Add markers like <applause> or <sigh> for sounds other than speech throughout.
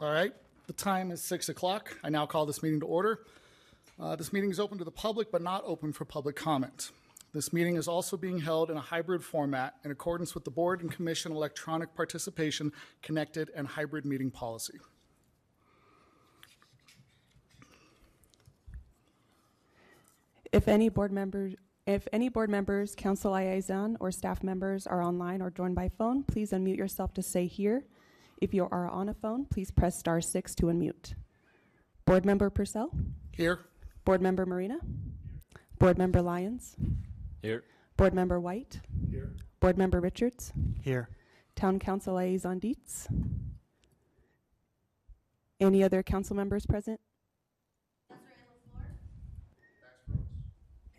All right, the time is 6 o'clock. I now call this meeting to order. Uh, This meeting is open to the public, but not open for public comment. This meeting is also being held in a hybrid format in accordance with the Board and Commission Electronic Participation Connected and Hybrid Meeting Policy. If any board members, if any board members, council liaison, or staff members are online or joined by phone, please unmute yourself to say here. If you are on a phone, please press star six to unmute. Board Member Purcell, Here? Board Member Marina, Board Member Lyons, Here. Board Member White, Here. Board Member Richards, Here. Town Council Liaison Dietz. Any other council members present?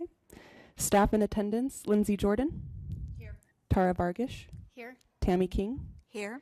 Okay. Staff in attendance, Lindsay Jordan, Here. Tara Vargish, Here. Tammy King, Here.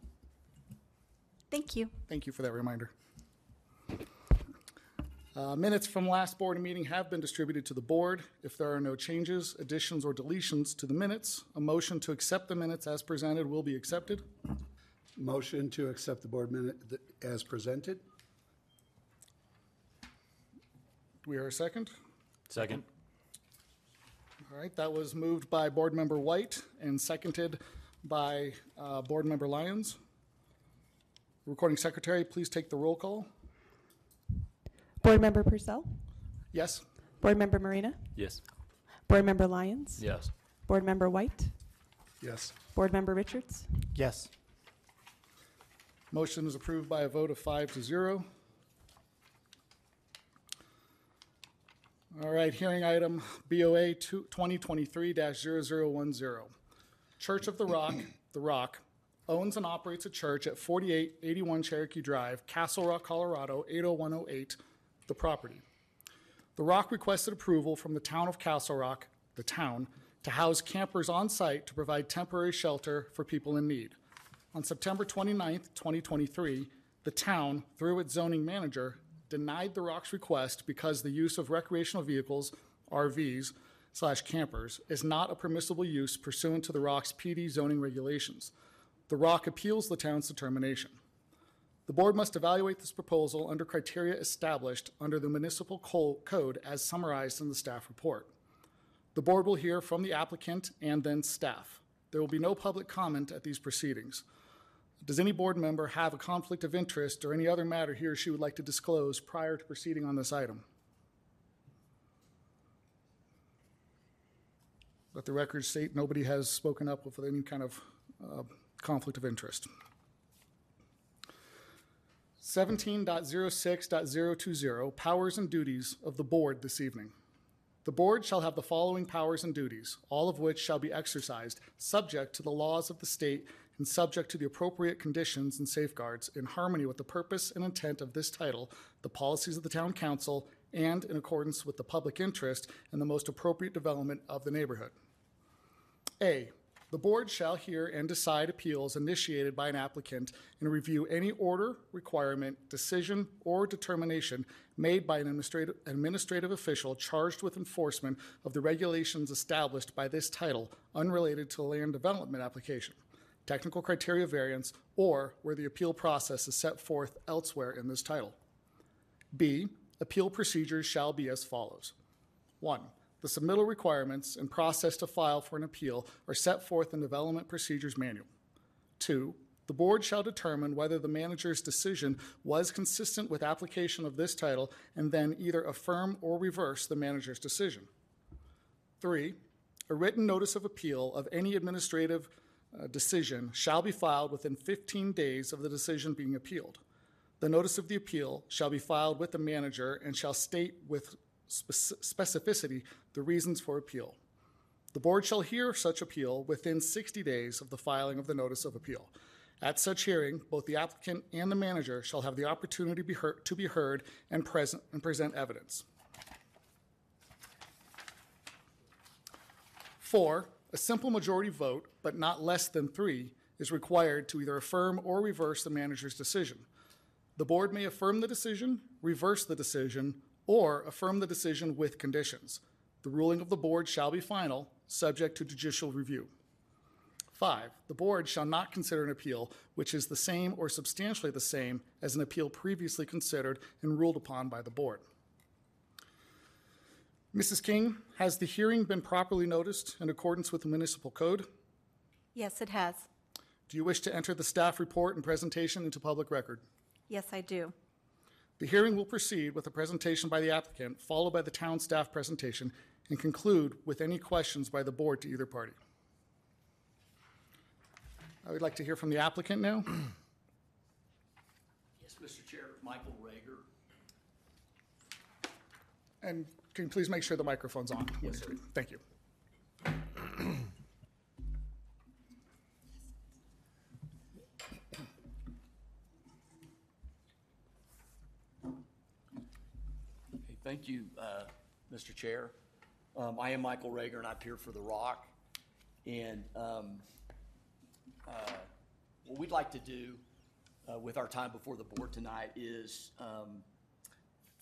Thank you. Thank you for that reminder. Uh, Minutes from last board meeting have been distributed to the board. If there are no changes, additions, or deletions to the minutes, a motion to accept the minutes as presented will be accepted. Motion to accept the board minute th- as presented? Do we hear a second? Second. All right, that was moved by Board Member White and seconded by uh, Board Member Lyons. Recording Secretary, please take the roll call. Board Member Purcell, Yes? Board Member Marina, Yes. Board Member Lyons, Yes. Board Member White, Yes. Board Member Richards. Yes. Motion is approved by a vote of five to zero. All right, hearing item BOA 2023-0010. Church of the Rock, The Rock, owns and operates a church at 4881 Cherokee Drive, Castle Rock, Colorado, 80108, the property. The Rock requested approval from the town of Castle Rock, the town, to house campers on site to provide temporary shelter for people in need. On September 29th, 2023, the town, through its zoning manager, denied the Rock's request because the use of recreational vehicles, RVs, slash campers, is not a permissible use pursuant to the Rock's PD zoning regulations. The Rock appeals the town's determination. The board must evaluate this proposal under criteria established under the municipal co- code as summarized in the staff report. The board will hear from the applicant and then staff. There will be no public comment at these proceedings. Does any board member have a conflict of interest or any other matter he or she would like to disclose prior to proceeding on this item? Let the record state nobody has spoken up with any kind of uh, conflict of interest. 17.06.020, powers and duties of the board this evening. The board shall have the following powers and duties, all of which shall be exercised, subject to the laws of the state and subject to the appropriate conditions and safeguards in harmony with the purpose and intent of this title, the policies of the town council, and in accordance with the public interest and the most appropriate development of the neighborhood. A, the board shall hear and decide appeals initiated by an applicant and review any order, requirement, decision, or determination made by an administrative, administrative official charged with enforcement of the regulations established by this title unrelated to a land development application, technical criteria variance, or where the appeal process is set forth elsewhere in this title. B, appeal procedures shall be as follows. One, the submittal requirements and process to file for an appeal are set forth in the Development Procedures Manual. Two, the board shall determine whether the manager's decision was consistent with application of this title and then either affirm or reverse the manager's decision. Three, a written notice of appeal of any administrative uh, decision shall be filed within 15 days of the decision being appealed. The notice of the appeal shall be filed with the manager and shall state with specificity the reasons for appeal. The board shall hear such appeal within 60 days of the filing of the notice of appeal. At such hearing, both the applicant and the manager shall have the opportunity to be heard, and present, and present evidence. Four, a simple majority vote, but not less than three, is required to either affirm or reverse the manager's decision. The board may affirm the decision, reverse the decision, or affirm the decision with conditions. The ruling of the board shall be final, subject to judicial review. Five, the board shall not consider an appeal which is the same or substantially the same as an appeal previously considered and ruled upon by the board. Mrs. King, has the hearing been properly noticed in accordance with the municipal code? Yes, it has. Do you wish to enter the staff report and presentation into public record? Yes, I do. The hearing will proceed with a presentation by the applicant, followed by the town staff presentation, and conclude with any questions by the board to either party. I would like to hear from the applicant now. <clears throat> Yes, Mr. Chair, Michael Rager. And can you please make sure the microphone's on? Yes, sir. Thank you. Okay, Thank you, uh, Mr. Chair. Um, I am Michael Rager, and I appear for The Rock. And um, uh, what we'd like to do uh, with our time before the board tonight is, um,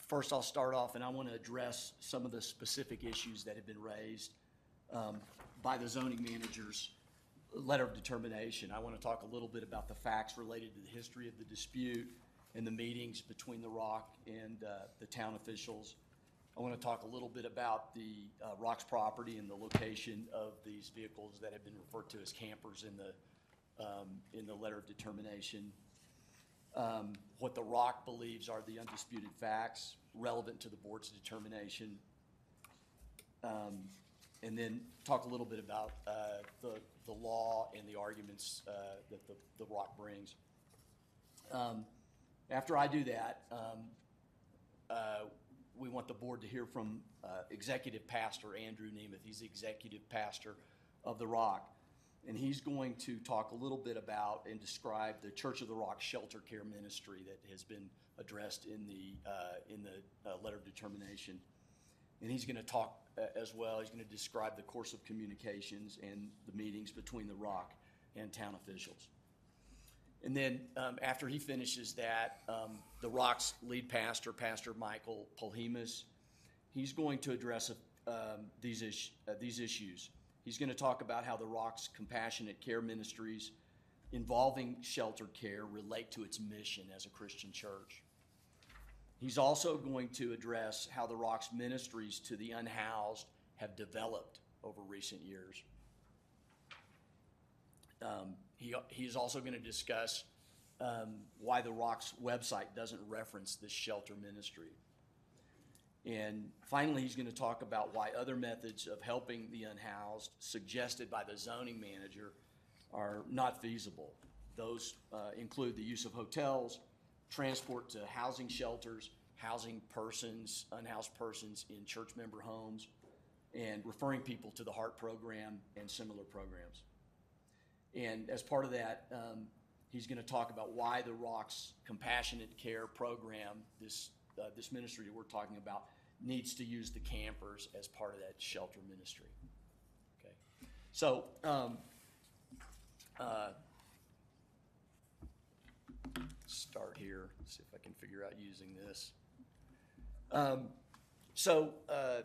first, I'll start off, and I want to address some of the specific issues that have been raised um, by the zoning manager's letter of determination. I want to talk a little bit about the facts related to the history of the dispute and the meetings between The Rock and uh, the town officials. I want to talk a little bit about the uh, Rock's property and the location of these vehicles that have been referred to as campers in the, um, in the letter of determination. Um, What The Rock believes are the undisputed facts relevant to the board's determination. Um, and then talk a little bit about uh, the, the law and the arguments uh, that the, the Rock brings. Um, After I do that, um, uh, we want the board to hear from uh, Executive Pastor Andrew Nemeth. He's the Executive Pastor of the Rock. And he's going to talk a little bit about and describe the Church of the Rock Shelter Care Ministry that has been addressed in the, uh, in the uh, letter of determination. And he's going to talk uh, as well, he's going to describe the course of communications and the meetings between the Rock and town officials. And then um, after he finishes that, um, the Rock's lead pastor, Pastor Michael Polhemus, he's going to address um, these, is, uh, these issues. He's going to talk about how the Rock's compassionate care ministries involving sheltered care relate to its mission as a Christian church. He's also going to address how the Rock's ministries to the unhoused have developed over recent years. Um, he, he's also going to discuss um, why the Rock's website doesn't reference this shelter ministry. And finally, he's going to talk about why other methods of helping the unhoused suggested by the zoning manager are not feasible. Those uh, include the use of hotels, transport to housing shelters, housing persons, unhoused persons in church member homes, and referring people to the HEART program and similar programs. And as part of that, um, he's going to talk about why the Rocks Compassionate Care Program, this, uh, this ministry that we're talking about, needs to use the campers as part of that shelter ministry. Okay, so um, uh, start here. See if I can figure out using this. Um, so uh,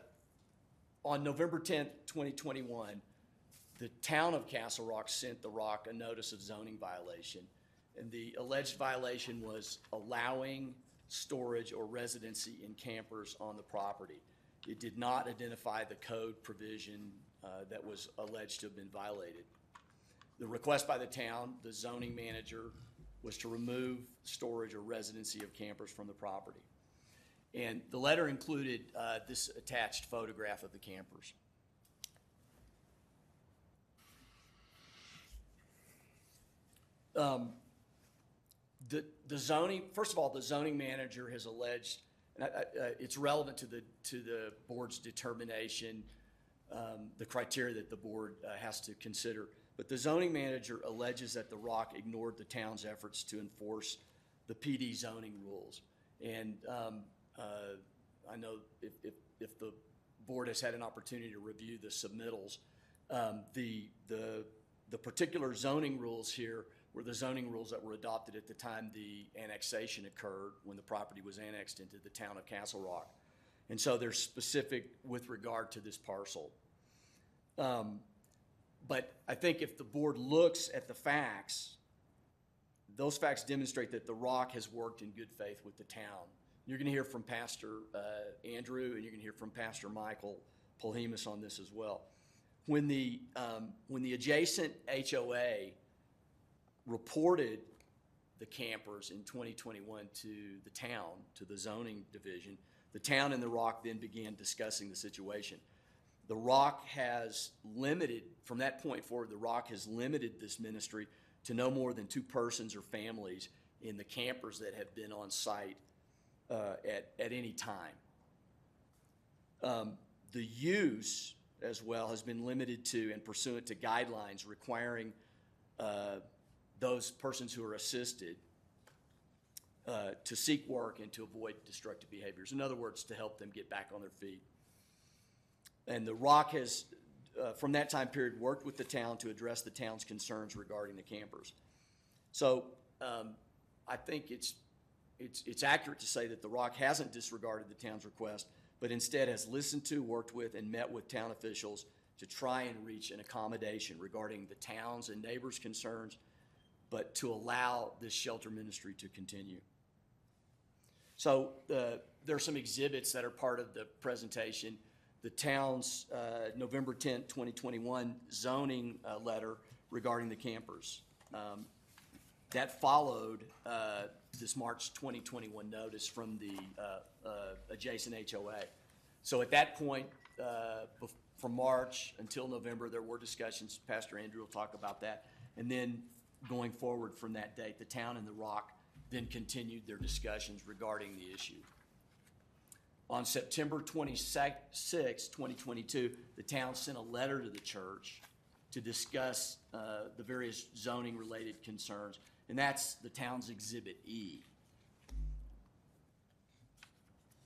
on November 10th, 2021, the town of Castle Rock sent the Rock a notice of zoning violation. And the alleged violation was allowing storage or residency in campers on the property. It did not identify the code provision uh, that was alleged to have been violated. The request by the town, the zoning manager, was to remove storage or residency of campers from the property. And the letter included uh, this attached photograph of the campers. Um, The, the zoning, first of all, the zoning manager has alleged, and I- I- uh, it's relevant to the, to the board's determination, um, the criteria that the board uh, has to consider. But the zoning manager alleges that The Rock ignored the town's efforts to enforce the PD zoning rules. And um, uh, I know if, if, if the board has had an opportunity to review the submittals, um, the, the, the particular zoning rules here were the zoning rules that were adopted at the time the annexation occurred, when the property was annexed into the town of Castle Rock. And so they're specific with regard to this parcel. Um, But I think if the board looks at the facts, those facts demonstrate that The Rock has worked in good faith with the town. You're going to hear from Pastor uh, Andrew, and you're going to hear from Pastor Michael Polhemus on this as well. When the, um, when the adjacent HOA reported the campers in 2021 to the town, to the zoning division, the town and The Rock then began discussing the situation. The Rock has limited, from that point forward, The Rock has limited this ministry to no more than two persons or families in the campers that have been on site uh, at, at any time. Um, The use as well has been limited to and pursuant to guidelines requiring uh, those persons who are assisted uh, to seek work and to avoid destructive behaviors. In other words, to help them get back on their feet. And the Rock has, uh, from that time period, worked with the town to address the town's concerns regarding the campers. So um, I think it's, it's, it's accurate to say that the Rock hasn't disregarded the town's request, but instead has listened to, worked with, and met with town officials to try and reach an accommodation regarding the town's and neighbors' concerns, but to allow this shelter ministry to continue. So uh, there are some exhibits that are part of the presentation. The town's uh, November 10th, 2021 zoning uh, letter regarding the campers. Um, That followed uh, this March 2021 notice from the uh, uh, adjacent HOA. So at that point, from March until November, there were discussions. Pastor Andrew will talk about that. And then going forward from that date, the town and the Rock then continued their discussions regarding the issue. On September 26, 2022, the town sent a letter to the church to discuss uh, the various zoning-related concerns, and that's the town's Exhibit E.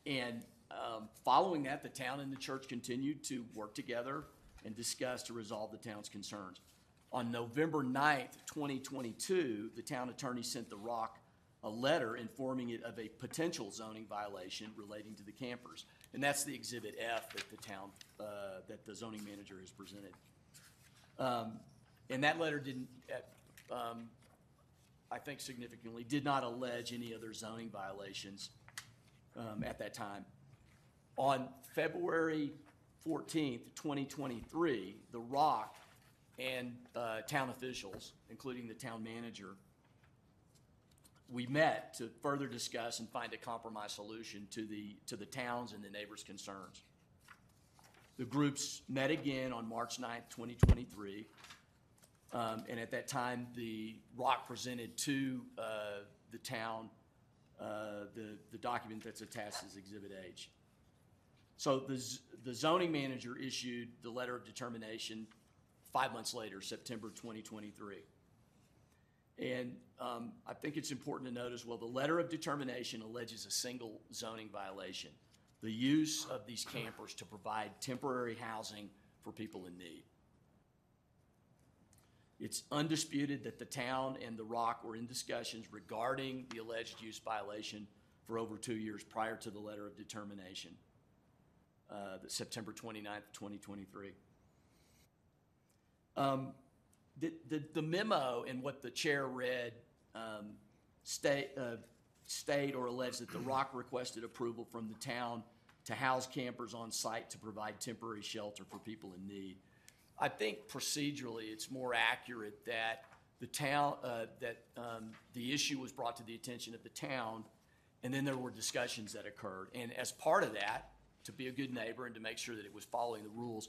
And um, following that, the town and the church continued to work together and discuss to resolve the town's concerns. On November 9th, 2022, the town attorney sent The Rock a letter informing it of a potential zoning violation relating to the campers. And that's the Exhibit F that the town, uh, that the zoning manager has presented. Um, And that letter didn't, uh, um, I think significantly, did not allege any other zoning violations um, at that time. On February 14th, 2023, The Rock and uh, town officials, including the town manager, we met to further discuss and find a compromise solution to the, to the towns and the neighbors' concerns. The groups met again on March 9th, 2023. Um, And at that time, the Rock presented to uh, the town uh, the, the document that's attached as Exhibit H. So the the zoning manager issued the letter of determination five months later, September 2023. And um, I think it's important to note as well, the letter of determination alleges a single zoning violation, the use of these campers to provide temporary housing for people in need. It's undisputed that the town and The Rock were in discussions regarding the alleged use violation for over two years prior to the letter of determination, uh, September 29th, 2023. Um, The, the, the memo and what the chair read um, state, uh, state or alleged that The <clears throat> Rock requested approval from the town to house campers on site to provide temporary shelter for people in need. I think procedurally, it's more accurate that the town, uh, that um, the issue was brought to the attention of the town, and then there were discussions that occurred. And as part of that, to be a good neighbor and to make sure that it was following the rules,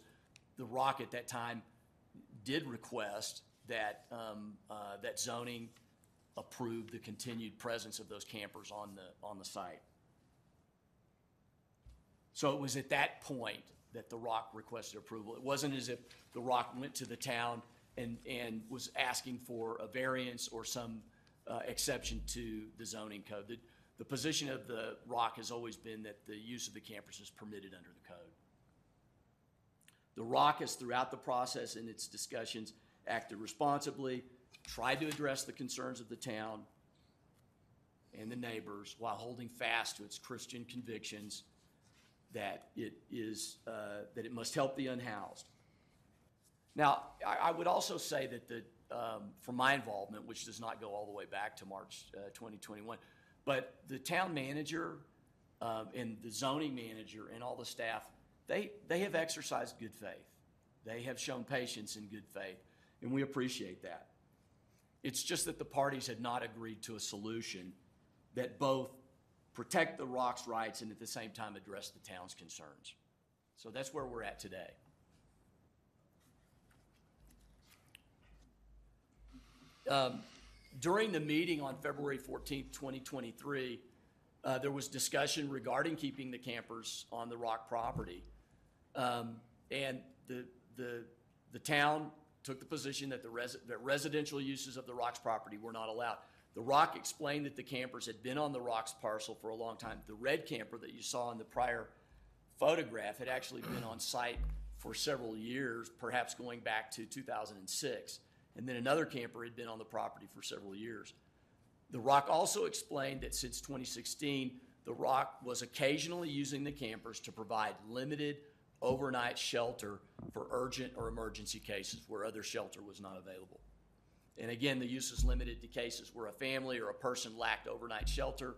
The Rock at that time did request that, um, uh, that zoning approve the continued presence of those campers on the, on the site. So it was at that point that The Rock requested approval. It wasn't as if The Rock went to the town and, was asking for a variance or some uh, exception to the zoning code. The, the position of the Rock has always been that the use of the campers is permitted under the code. The Rock has throughout the process and its discussions acted responsibly, tried to address the concerns of the town and the neighbors while holding fast to its Christian convictions that it is, uh, that it must help the unhoused. Now, I, I would also say that the, um, from my involvement, which does not go all the way back to March uh, 2021, but the town manager um, and the zoning manager and all the staff, they, they have exercised good faith. They have shown patience and good faith, and we appreciate that. It's just that the parties had not agreed to a solution that both protect the rock's rights and at the same time address the town's concerns. So that's where we're at today. Um, During the meeting on February 14th, 2023, uh, there was discussion regarding keeping the campers on the rock property. Um, And the, the, the town took the position that the resi, that residential uses of the Rocks property were not allowed. The Rock explained that the campers had been on the Rocks parcel for a long time. The red camper that you saw in the prior photograph had actually been on site for several years, perhaps going back to 2006. And then another camper had been on the property for several years. The Rock also explained that since 2016, The Rock was occasionally using the campers to provide limited overnight shelter for urgent or emergency cases where other shelter was not available. And again, the use is limited to cases where a family or a person lacked overnight shelter.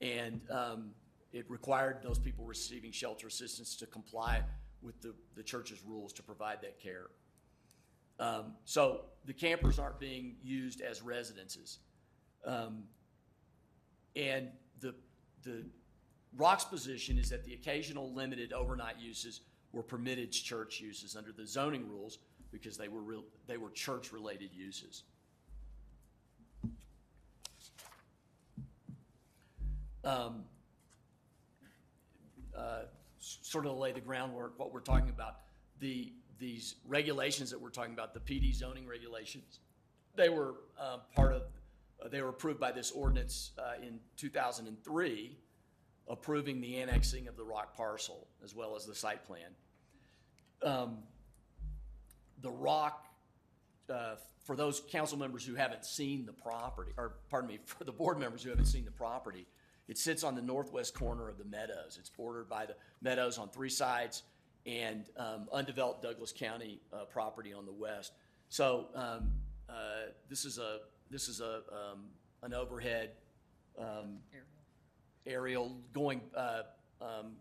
And um, it required those people receiving shelter assistance to comply with the, the church's rules to provide that care. Um, so the campers aren't being used as residences. Um, and the, the Rock's position is that the occasional limited overnight uses were permitted church uses under the zoning rules because they were real, they were church-related uses. Um, uh, sort of lay the groundwork, what we're talking about, the, these regulations that we're talking about, the PD zoning regulations, they were uh, part of, they were approved by this ordinance uh, in 2003, approving the annexing of the rock parcel as well as the site plan. Um, The rock, uh, for those council members who haven't seen the property, or pardon me, <laughs> for the board members who haven't seen the property, it sits on the northwest corner of the meadows. It's bordered by the meadows on three sides and um, undeveloped Douglas County uh, property on the west. So um, uh, this is a, this is a, um, an overhead um, going uh, um,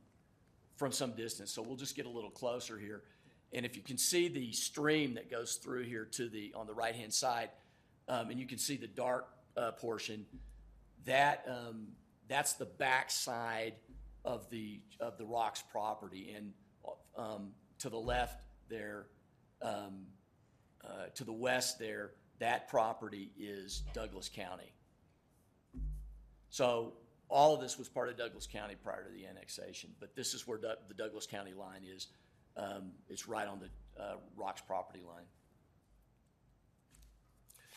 from some distance. So we'll just get a little closer here. And if you can see the stream that goes through here to the, on the right-hand side, um, and you can see the dark uh, portion, that, um, that's the backside of the, of the Rocks property. And um, to the left there, um, uh, to the west there, that property is Douglas County. So all of this was part of Douglas County prior to the annexation, but this is where the Douglas County line is. Um, It's right on the uh, Rocks property line.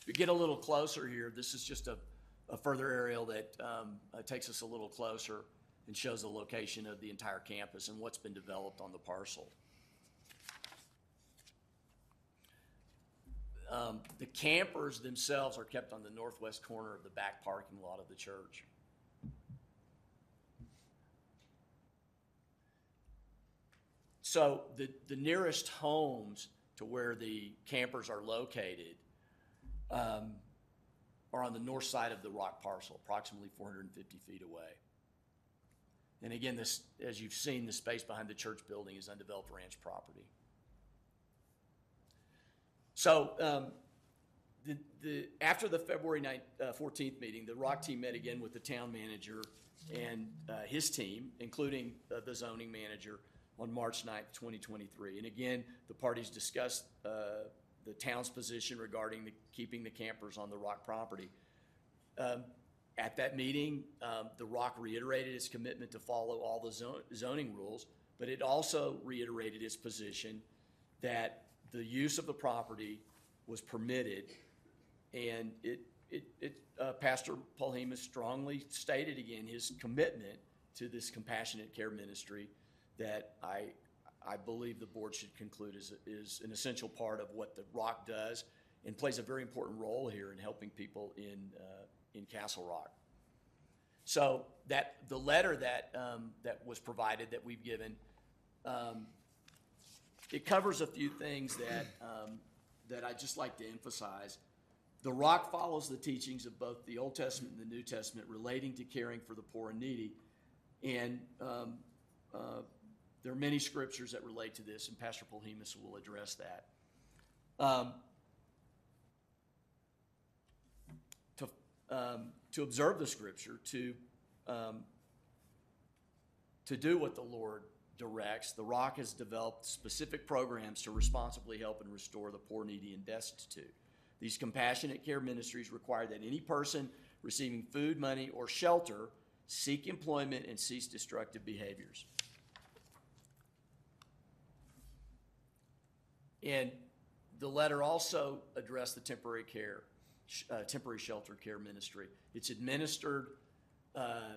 If we get a little closer here, this is just a, a further aerial that um, uh, takes us a little closer and shows the location of the entire campus and what's been developed on the parcel. Um, The campers themselves are kept on the northwest corner of the back parking lot of the church. So the, the nearest homes to where the campers are located um, are on the north side of the rock parcel, approximately 450 feet away. And again, this, as you've seen, the space behind the church building is undeveloped ranch property. So, um, the, the, after the February 9, uh, 14th meeting, the Rock team met again with the town manager and, uh, his team, including uh, the zoning manager, on March 9th, 2023. And again, the parties discussed, uh, the town's position regarding the, keeping the campers on the Rock property. Um, At that meeting, um, the Rock reiterated its commitment to follow all the zo- zoning rules, but it also reiterated its position that the use of the property was permitted. And it, it, it, uh, Pastor Polhemus strongly stated again his commitment to this compassionate care ministry that I, I believe the board should conclude is, is an essential part of what the Rock does and plays a very important role here in helping people in, uh, in Castle Rock. So that, the letter that, um, that was provided, that we've given, um, it covers a few things that, um, that I'd just like to emphasize. The Rock follows the teachings of both the Old Testament and the New Testament relating to caring for the poor and needy. And um, uh, there are many scriptures that relate to this, and Pastor Polhemus will address that. Um, to, um, to observe the scripture, to, um, to do what the Lord directs, the Rock has developed specific programs to responsibly help and restore the poor, needy, and destitute. These compassionate care ministries require that any person receiving food, money, or shelter seek employment and cease destructive behaviors. And the letter also addressed the temporary care, uh, temporary shelter care ministry. It's administered uh,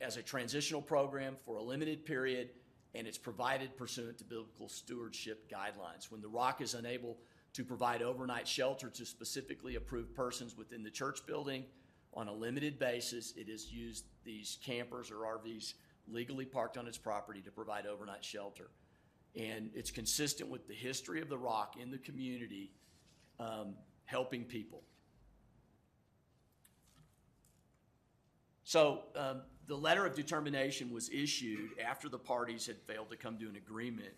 as a transitional program for a limited period, and it's provided pursuant to biblical stewardship guidelines. When the Rock is unable to provide overnight shelter to specifically approved persons within the church building on a limited basis, it has used these campers or RVs legally parked on its property to provide overnight shelter. And it's consistent with the history of the Rock in the community, um, helping people. So um, the letter of determination was issued after the parties had failed to come to an agreement,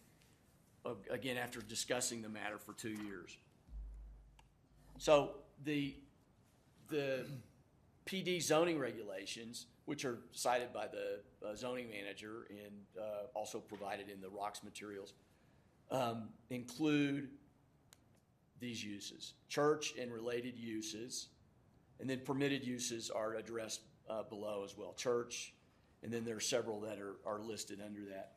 of- again, after discussing the matter for two years. So the, the PD zoning regulations, which are cited by the uh, zoning manager and uh, also provided in the rocks materials, um, include these uses, church and related uses, and then permitted uses are addressed uh, below as well, church, and then there are several that are, are listed under that.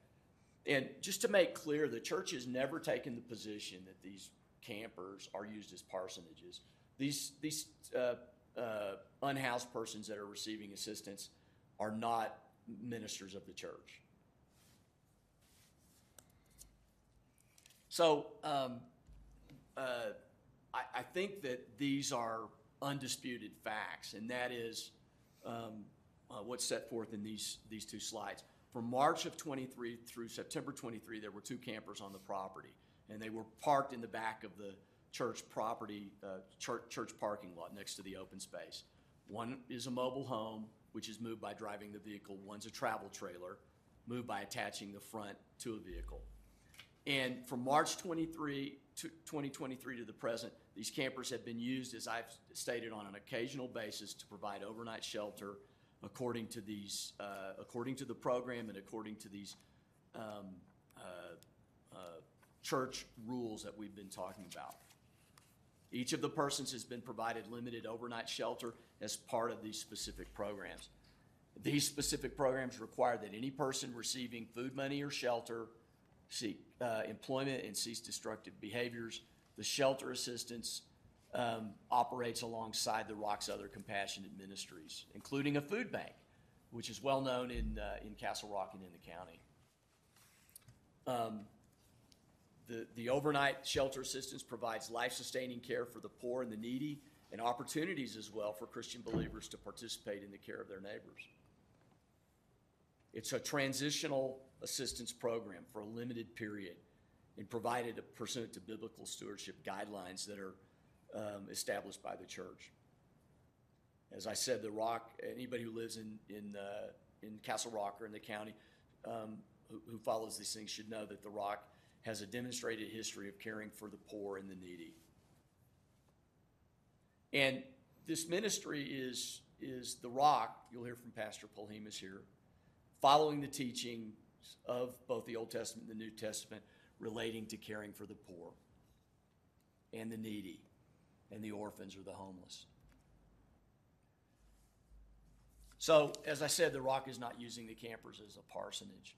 And just to make clear, the church has never taken the position that these campers are used as parsonages. These, these uh, uh, unhoused persons that are receiving assistance are not ministers of the church. So um, uh, I, I think that these are undisputed facts, and that is um, uh, what's set forth in these, these two slides. From March of 23 through September 23, there were two campers on the property, and they were parked in the back of the church property, uh, church, church parking lot next to the open space. One is a mobile home, which is moved by driving the vehicle. One's a travel trailer, moved by attaching the front to a vehicle. And from March 23 to 2023 to the present, these campers have been used, as I've stated, on an occasional basis to provide overnight shelter according to these, uh, according to the program and according to these um, uh, uh, church rules that we've been talking about. Each of the persons has been provided limited overnight shelter as part of these specific programs. These specific programs require that any person receiving food money or shelter seek uh, employment and cease destructive behaviors. The shelter assistance um, operates alongside the Rock's other compassionate ministries, including a food bank, which is well known in, uh, in Castle Rock and in the county. Um, the, the overnight shelter assistance provides life-sustaining care for the poor and the needy and opportunities as well for Christian believers to participate in the care of their neighbors. It's a transitional assistance program for a limited period and provided pursuant to biblical stewardship guidelines that are um, established by the church. As I said, the Rock, anybody who lives in, in, uh, in Castle Rock or in the county um, who, who follows these things should know that the Rock has a demonstrated history of caring for the poor and the needy. And this ministry is, is the rock, you'll hear from Pastor Polhemus here, following the teachings of both the Old Testament and the New Testament relating to caring for the poor and the needy and the orphans or the homeless. So, as I said, the rock is not using the campers as a parsonage.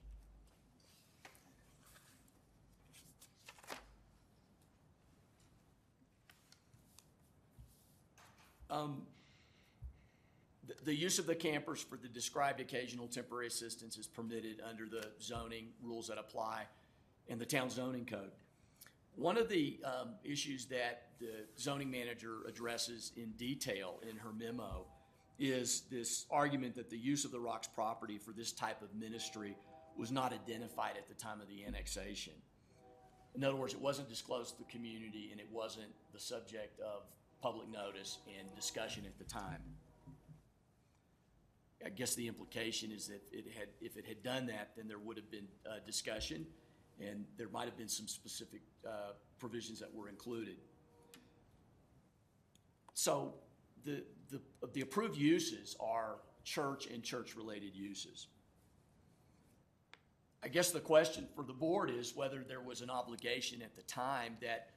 Um, The, the use of the campers for the described occasional temporary assistance is permitted under the zoning rules that apply in the town zoning code. One of the um, issues that the zoning manager addresses in detail in her memo is this argument that the use of the Rocks property for this type of ministry was not identified at the time of the annexation. In other words, it wasn't disclosed to the community and it wasn't the subject of public notice and discussion at the time. I guess the implication is that it had, if it had done that, then there would have been uh, discussion, and there might have been some specific uh, provisions that were included. So the, the, the approved uses are church and church-related uses. I guess the question for the board is whether there was an obligation at the time that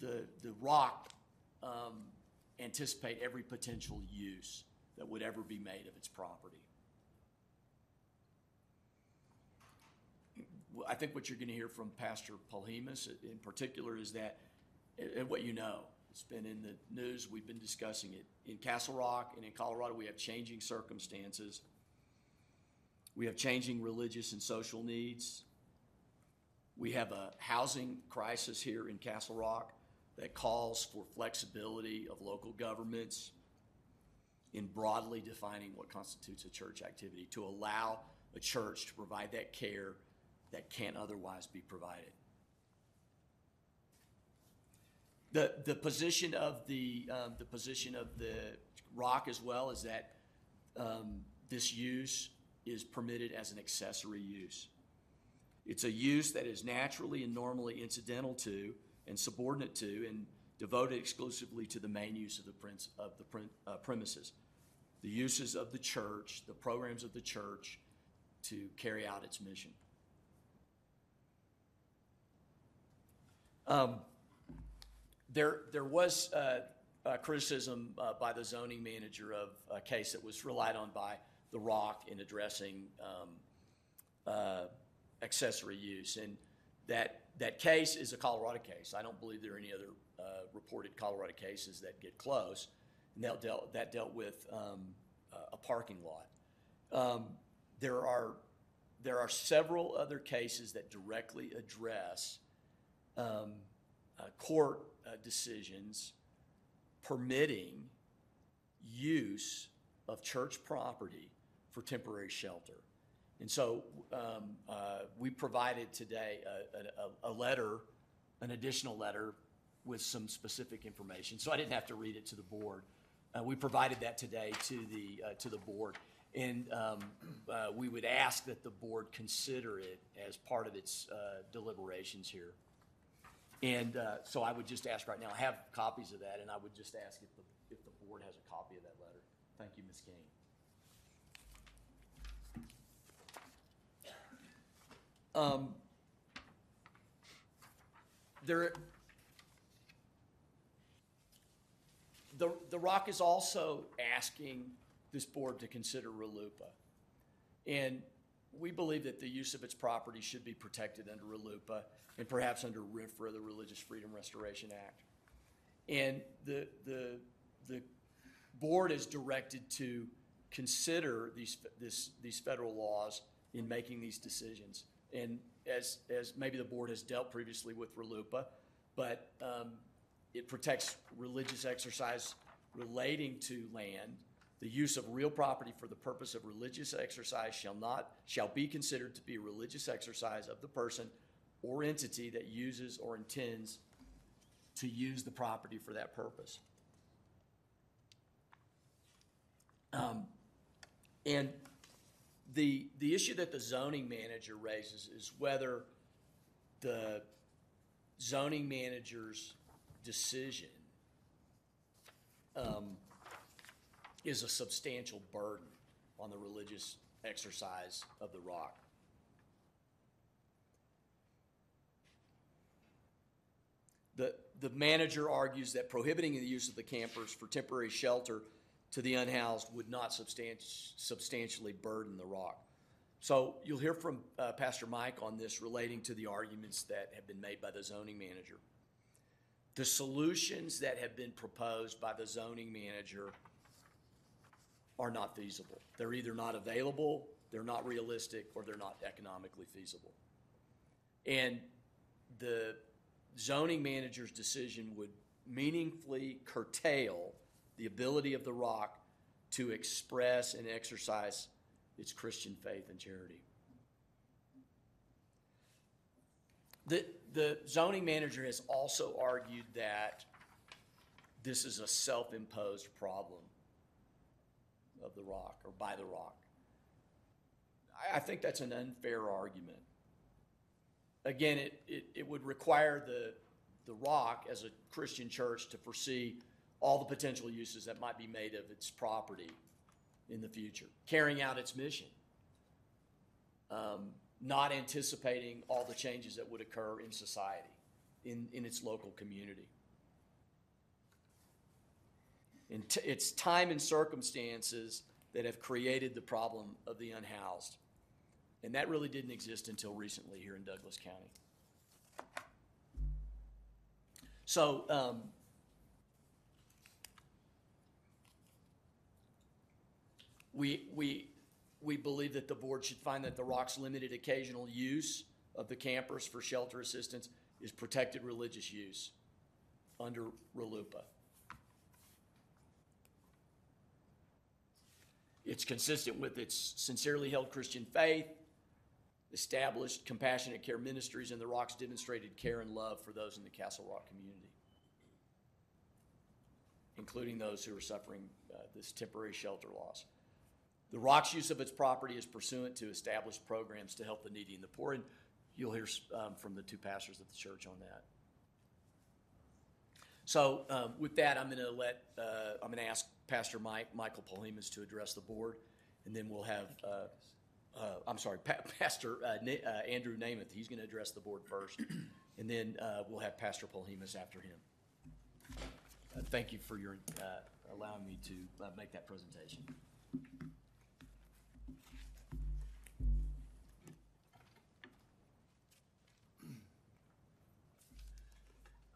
the, the rock um, anticipate every potential use that would ever be made of its property. I think what you're gonna hear from Pastor Polhemus in particular is that, and what you know, it's been in the news, we've been discussing it. In Castle Rock and in Colorado, we have changing circumstances. We have changing religious and social needs. We have a housing crisis here in Castle Rock that calls for flexibility of local governments in broadly defining what constitutes a church activity, to allow a church to provide that care that can't otherwise be provided. The, the position of the, um, the position of the rock as well is that um, this use is permitted as an accessory use. It's a use that is naturally and normally incidental to and subordinate to and devoted exclusively to the main use of the prince, of the uh, premises. The uses of the church, the programs of the church to carry out its mission. Um, there, there was uh, criticism uh, by the zoning manager of a case that was relied on by The Rock in addressing um, uh, accessory use. And that, that case is a Colorado case. I don't believe there are any other uh, reported Colorado cases that get close. And that dealt, that dealt with um, a parking lot. Um, there are, there are several other cases that directly address um, uh, court uh, decisions permitting use of church property for temporary shelter. And so um, uh, we provided today a, a, a letter, an additional letter with some specific information. So I didn't have to read it to the board. Uh, we provided that today to the, uh, to the board. And um, uh, we would ask that the board consider it as part of its uh, deliberations here. And uh, so I would just ask right now, I have copies of that, and I would just ask if the, if the board has a copy of that letter. Thank you, Ms. Kane. Um, There, the, the Rock is also asking this board to consider RLUPA. And we believe that the use of its property should be protected under RLUPA and perhaps under RFRA, the Religious Freedom Restoration Act. And the, the, the board is directed to consider these, this, these federal laws in making these decisions. And as, as maybe the board has dealt previously with RLUPA, but um, it protects religious exercise relating to land. The use of real property for the purpose of religious exercise shall not, shall be considered to be a religious exercise of the person or entity that uses or intends to use the property for that purpose. Um, And the, the issue that the zoning manager raises is whether the zoning manager's decision um, is a substantial burden on the religious exercise of the rock. The, the manager argues that prohibiting the use of the campers for temporary shelter to the unhoused would not substanti- substantially burden the rock. So you'll hear from uh, Pastor Mike on this relating to the arguments that have been made by the zoning manager. The solutions that have been proposed by the zoning manager are not feasible. They're either not available, they're not realistic, or they're not economically feasible. And the zoning manager's decision would meaningfully curtail the ability of the Rock to express and exercise its Christian faith and charity. The, the zoning manager has also argued that this is a self-imposed problem of the Rock or by the Rock. I, I think that's an unfair argument. Again, it, it, it would require the, the Rock as a Christian church to foresee all the potential uses that might be made of its property in the future, carrying out its mission, um, not anticipating all the changes that would occur in society, in, in its local community. And t- it's time and circumstances that have created the problem of the unhoused. And that really didn't exist until recently here in Douglas County. So, um, we, we, we believe that the board should find that the Rock's limited occasional use of the campers for shelter assistance is protected religious use under RLUPA. It's consistent with its sincerely held Christian faith, established compassionate care ministries, and the Rock's demonstrated care and love for those in the Castle Rock community, including those who are suffering uh, this temporary shelter loss. The Rock's use of its property is pursuant to established programs to help the needy and the poor, and you'll hear um, from the two pastors of the church on that. So um, with that, I'm going to let, uh, I'm going to ask Pastor Mike, Michael Polhemus to address the board, and then we'll have, uh, uh, I'm sorry, pa- Pastor uh, Na- uh, Andrew Namath, he's going to address the board first, <clears throat> and then uh, we'll have Pastor Polhemus after him. Uh, Thank you for your, uh, allowing me to uh, make that presentation.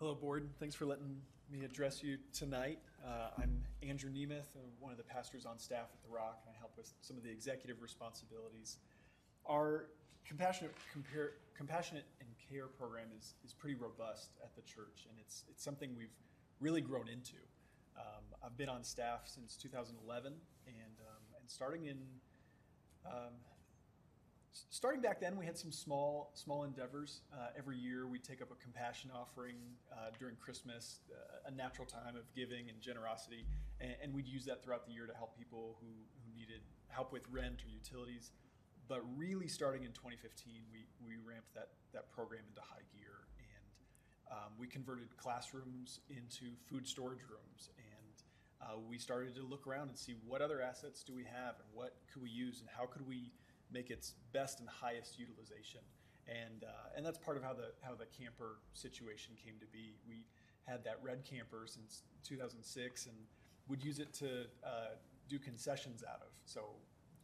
Hello, Board. Thanks for letting me address you tonight. Uh, I'm Andrew Nemeth, uh, one of the pastors on staff at The Rock, and I help with some of the executive responsibilities. Our compassionate, compare, compassionate and care program is, is pretty robust at the church, and it's, it's something we've really grown into. Um, I've been on staff since 2011, and, um, and starting in um, Starting back then, we had some small small endeavors. Uh, every year, we'd take up a compassion offering uh, during Christmas, uh, a natural time of giving and generosity, and, and we'd use that throughout the year to help people who, who needed help with rent or utilities. But really, starting in 2015, we, we ramped that, that program into high gear, and um, we converted classrooms into food storage rooms, and uh, we started to look around and see what other assets do we have, and what could we use, and how could we make its best and highest utilization. And uh, and that's part of how the how the camper situation came to be. We had that red camper since 2006 and would use it to uh, do concessions out of. So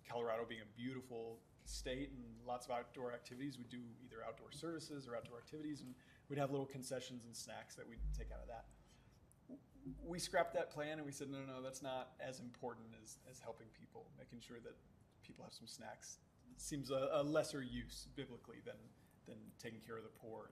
Colorado being a beautiful state and lots of outdoor activities, we'd do either outdoor services or outdoor activities, and we'd have little concessions and snacks that we'd take out of that we scrapped that plan and we said, no, no, no, that's not as important as, as helping people, making sure that people have some snacks. Seems a, a lesser use biblically than, than taking care of the poor.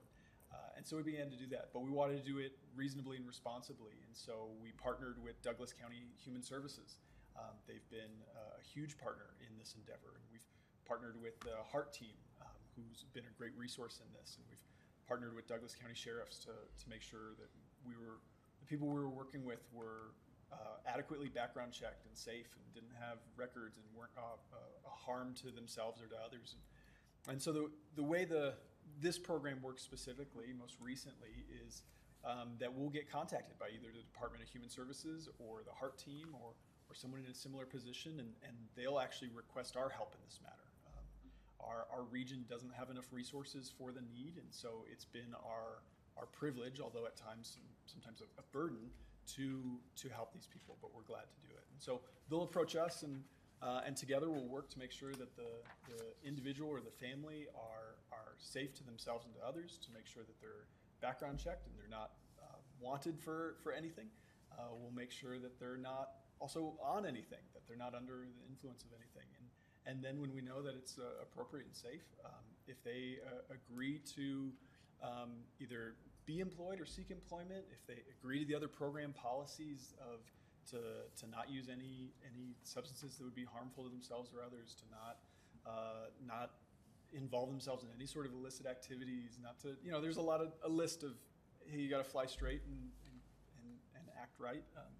Uh, and so we began to do that, but we wanted to do it reasonably and responsibly. And so we partnered with Douglas County Human Services. Um, they've been a huge partner in this endeavor. And we've partnered with the Heart Team, um, who's been a great resource in this. And we've partnered with Douglas County Sheriffs to, to make sure that we were the people we were working with were uh, adequately background checked and safe and didn't have records and weren't uh, uh, a harm to themselves or to others. And, and so the, the way the this program works specifically, most recently, is um, that we'll get contacted by either the Department of Human Services or the Heart Team or, or someone in a similar position, and, and they'll actually request our help in this matter. Um, our, our region doesn't have enough resources for the need, and so it's been our our privilege, although at times sometimes a, a, burden, to to help these people. But we're glad to do it. And so they'll approach us, and uh, and together we'll work to make sure that the, the individual or the family are are safe to themselves and to others. To make sure that they're background checked and they're not uh, wanted for, for anything. Uh, we'll make sure that they're not also on anything, that they're not under the influence of anything. And, and then when we know that it's uh, appropriate and safe, um, if they uh, agree to um, either be employed or seek employment, if they agree to the other program policies of to, to not use any any substances that would be harmful to themselves or others, to not uh, not involve themselves in any sort of illicit activities, not to you know, there's a lot of a list of hey, you got to fly straight and and, and, act right. Um,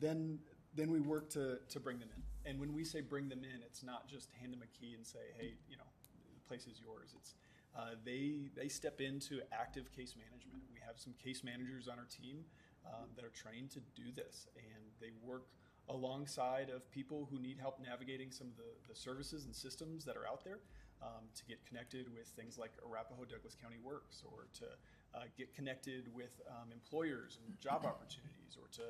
then then we work to to bring them in. And when we say bring them in, it's not just hand them a key and say, hey, you know, the place is yours. It's uh, they they step into active case management. We have some case managers on our team um, that are trained to do this, and they work alongside of people who need help navigating some of the, the services and systems that are out there um, to get connected with things like Arapahoe Douglas County Works or to uh, get connected with um, employers and job opportunities or to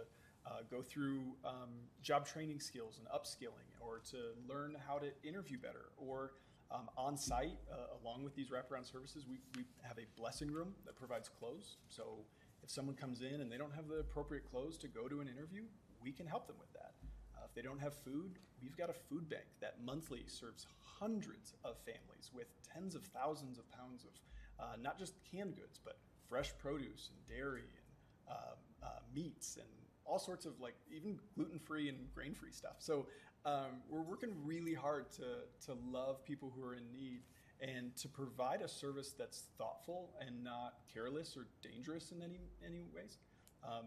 uh, go through um, job training skills and upskilling or to learn how to interview better or um, on site, uh, along with these wraparound services, we, we have a blessing room that provides clothes. So if someone comes in and they don't have the appropriate clothes to go to an interview, we can help them with that. Uh, if they don't have food, we've got a food bank that monthly serves hundreds of families with tens of thousands of pounds of uh, not just canned goods, but fresh produce and dairy and um, uh, meats and all sorts of like even gluten free and grain free stuff. So um, we're working really hard to to love people who are in need and to provide a service that's thoughtful and not careless or dangerous in any any ways. Um,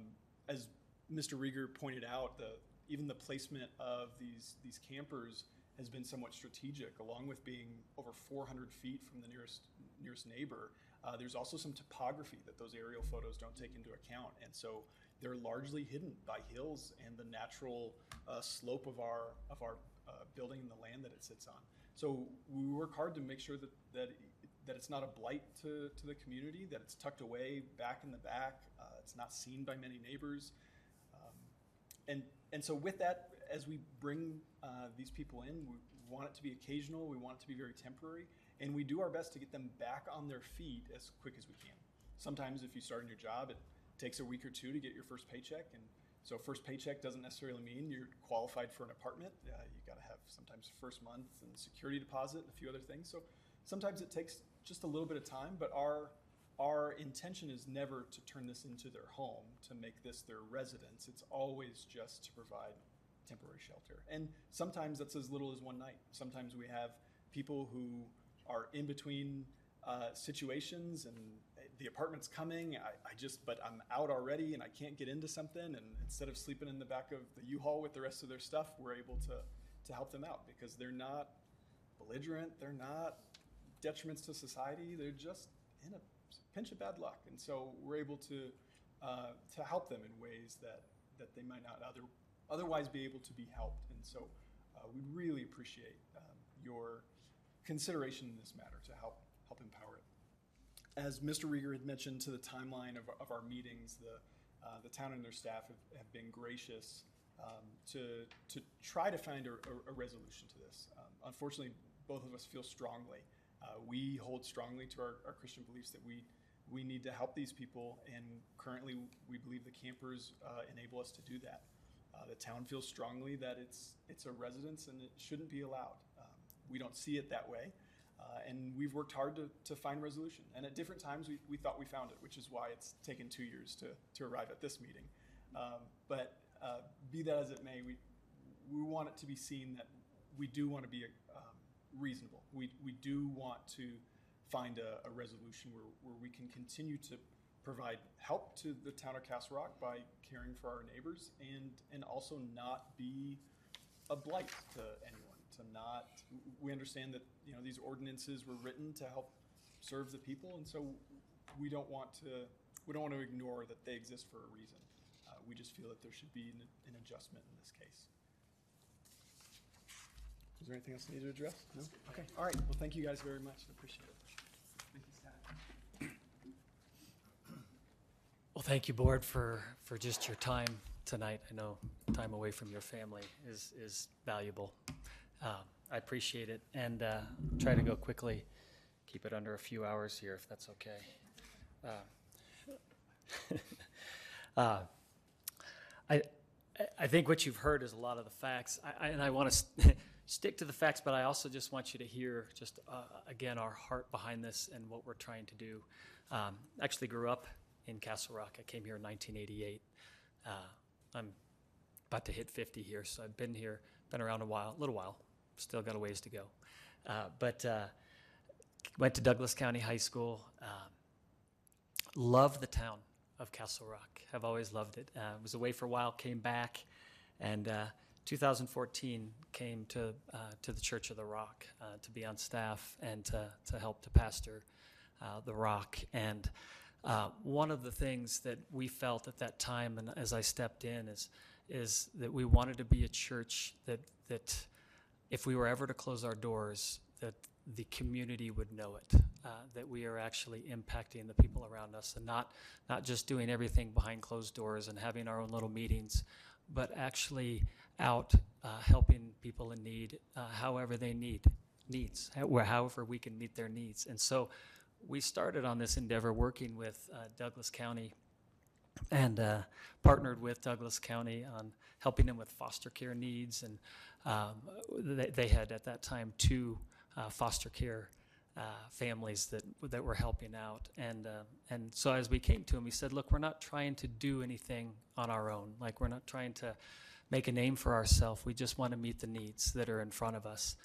as Mr. Rieger pointed out, the even the placement of these these campers has been somewhat strategic, along with being over 400 feet from the nearest nearest neighbor. Uh, there's also some topography that those aerial photos don't take into account, and so they're largely hidden by hills and the natural uh, slope of our of our uh, building and the land that it sits on. So we work hard to make sure that that that it's not a blight to, to the community, that it's tucked away back in the back, uh, it's not seen by many neighbors, um, and and so with that, as we bring uh, these people in, we want it to be occasional, we want it to be very temporary, and we do our best to get them back on their feet as quick as we can. Sometimes, if you start a new job, it takes a week or two to get your first paycheck, and so first paycheck doesn't necessarily mean you're qualified for an apartment. Uh, you got to have sometimes first month and security deposit and a few other things. So sometimes it takes just a little bit of time, but our our intention is never to turn this into their home, to make this their residence. It's always just to provide temporary shelter. And sometimes that's as little as one night. Sometimes we have people who are in between uh, situations and the apartment's coming. I, I just, but I'm out already and I can't get into something. And instead of sleeping in the back of the U-Haul with the rest of their stuff, we're able to, to help them out because they're not belligerent. They're not detriments to society. They're just in a pinch of bad luck. And so we're able to, uh, to help them in ways that, that they might not other, otherwise be able to be helped. And so uh, we really appreciate um, your consideration in this matter to help, help empower it as Mr. Rieger had mentioned to the timeline of, of our meetings, the, uh, the town and their staff have, have been gracious um, to, to try to find a, a, resolution to this. Um, unfortunately, both of us feel strongly. Uh, we hold strongly to our, our Christian beliefs that we, we need to help these people, and currently we believe the campers uh, enable us to do that. Uh, the town feels strongly that it's, it's a residence and it shouldn't be allowed. Um, we don't see it that way. Uh, and we've worked hard to, to find resolution. And at different times, we, we thought we found it, which is why it's taken two years to, to arrive at this meeting. Um, but uh, be that as it may, we, we want it to be seen that we do want to be um, reasonable. We, we do want to find a, a resolution where, where we can continue to provide help to the town of Castle Rock by caring for our neighbors and, and also not be a blight to anyone to not, we understand that, you know, these ordinances were written to help serve the people, and so we don't want to, we don't want to ignore that they exist for a reason. Uh, we just feel that there should be an, an adjustment in this case. Is there anything else I need to address? No? Okay, all right, well, thank you guys very much, I appreciate it. Thank you, staff. Well, thank you, board, for, for just your time tonight. I know time away from your family is, is valuable. Um, I appreciate it, and uh, try to go quickly, keep it under a few hours here, if that's okay. Uh, <laughs> Uh, I, I think what you've heard is a lot of the facts, I, I, and I want to st- stick to the facts, but I also just want you to hear just uh, again our heart behind this and what we're trying to do. Um, actually, grew up in Castle Rock. I came here in 1988. Uh, I'm about to hit 50 here, so I've been here, been around a while, a little while. Still got a ways to go, uh, but uh, went to Douglas County High School. Um, love the town of Castle Rock. Have always loved it. Uh, was away for a while, came back, and uh, 2014 came to uh, to the Church of the Rock uh, to be on staff and to to help to pastor uh, the Rock. And one of the things that we felt at that time, and as I stepped in, is is that we wanted to be a church that that if we were ever to close our doors, that the community would know it, uh, that we are actually impacting the people around us, and not not just doing everything behind closed doors and having our own little meetings, but actually out uh, helping people in need, uh, however they need needs, however we can meet their needs. And so, we started on this endeavor working with uh, Douglas County and uh, partnered with Douglas County on helping them with foster care needs. And um, they, they had at that time two uh, foster care uh, families that that were helping out. And uh, and so as we came to him, he said, "Look, we're not trying to do anything on our own. Like we're not trying to make a name for ourselves. We just want to meet the needs that are in front of us."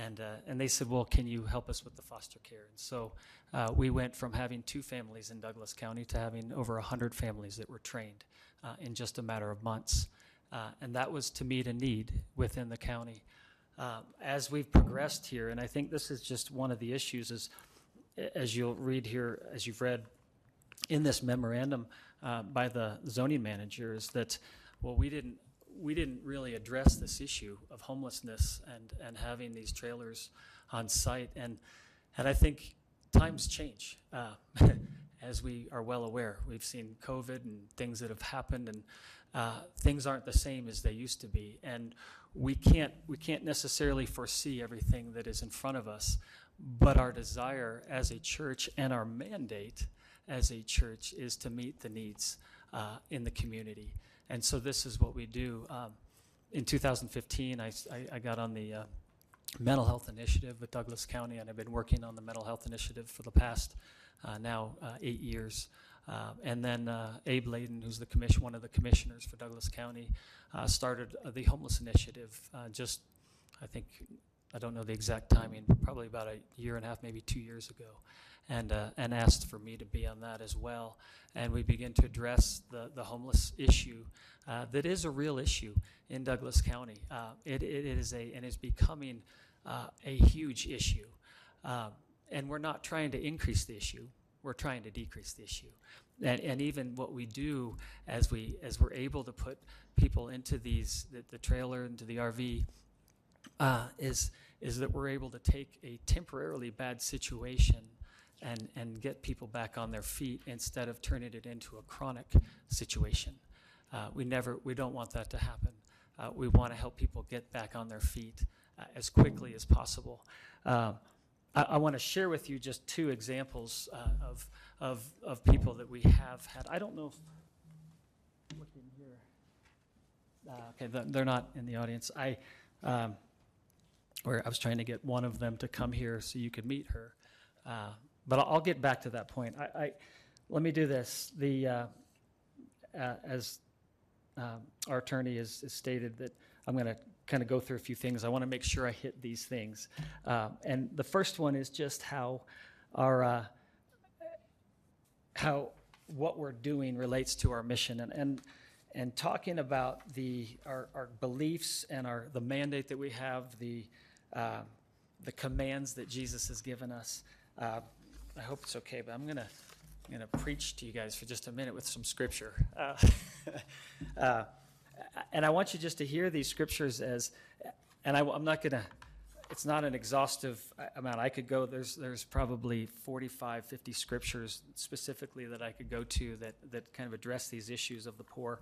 And, uh, and they said, well, can you help us with the foster care? And so uh, we went from having two families in Douglas County to having over 100 families that were trained uh, in just a matter of months. Uh, and that was to meet a need within the county. Um, as we've progressed here, and I think this is just one of the issues, is as you'll read here, as you've read in this memorandum uh, by the zoning manager, is that, well, we didn't, we didn't really address this issue of homelessness and, and having these trailers on site. And, and I think times change, uh, <laughs> as we are well aware. We've seen COVID and things that have happened, and uh, things aren't the same as they used to be. And we can't, we can't necessarily foresee everything that is in front of us, but our desire as a church and our mandate as a church is to meet the needs uh, in the community. And so this is what we do. Um, in 2015, I got on the uh, mental health initiative with Douglas County, and I've been working on the mental health initiative for the past uh, now uh, eight years. Uh, and then uh, Abe Laydon, who's the commission, one of the commissioners for Douglas County, uh, started the homeless initiative just, I think, I don't know the exact timing, but probably about a year and a half, maybe two years ago, and uh, and asked for me to be on that as well. And we begin to address the the homeless issue uh, that is a real issue in Douglas County. Uh, it, it is a and is becoming uh, a huge issue, um, and we're not trying to increase the issue. We're trying to decrease the issue, and, and even what we do as we as we're able to put people into these the, the trailer into the RV uh, is is that we're able to take a temporarily bad situation and and get people back on their feet instead of turning it into a chronic situation. Uh, we never we don't want that to happen. Uh, we want to help people get back on their feet uh, as quickly as possible. Um, I, I want to share with you just two examples uh, of of of people that we have had. I don't know if looking here. Uh, okay, they're not in the audience. I. Um, where I was trying to get one of them to come here so you could meet her. Uh, but I'll, get back to that point. I, I let me do this. The uh, uh, as um, our attorney has, has stated that I'm going to kind of go through a few things. I want to make sure I hit these things. Uh, and the first one is just how our uh, how what we're doing relates to our mission and and and talking about the our, our beliefs and our the mandate that we have the uh, the commands that Jesus has given us. Uh, I hope it's okay, but I'm gonna I'm gonna preach to you guys for just a minute with some scripture. Uh, <laughs> uh, and I want you just to hear these scriptures as, and I, am not gonna. It's not an exhaustive uh, amount. I could go. There's there's probably 45, 50 scriptures specifically that I could go to that that kind of address these issues of the poor.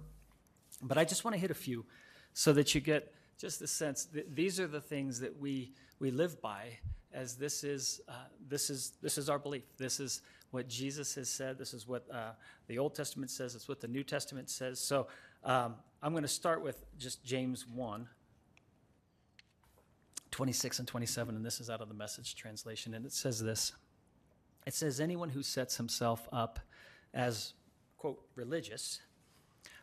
But I just want to hit a few so that you get just the sense that these are the things that we, we live by as this is, uh, this is, this is our belief. This is what Jesus has said. This is what uh, the Old Testament says. It's what the New Testament says. So um, I'm going to start with just James 1, 26 and 27, and this is out of the message translation. And it says this It says, Anyone who sets himself up as, quote, religious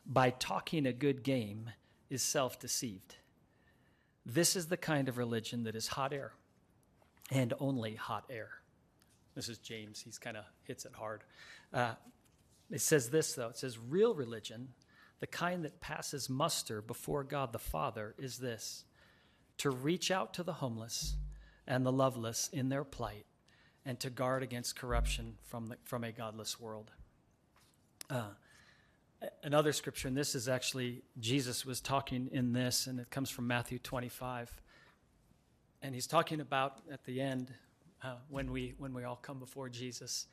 by talking a good game is self deceived. This is the kind of religion that is hot air and only hot air. This is James. He's kind of hits it hard. Uh, it says this, though it says, real religion, the kind that passes muster before God the Father, is this to reach out to the homeless and the loveless in their plight and to guard against corruption from, the, from a godless world. Uh, another scripture, and this is actually Jesus was talking in this, and it comes from Matthew 25. And he's talking about at the end uh, when we when we all come before Jesus,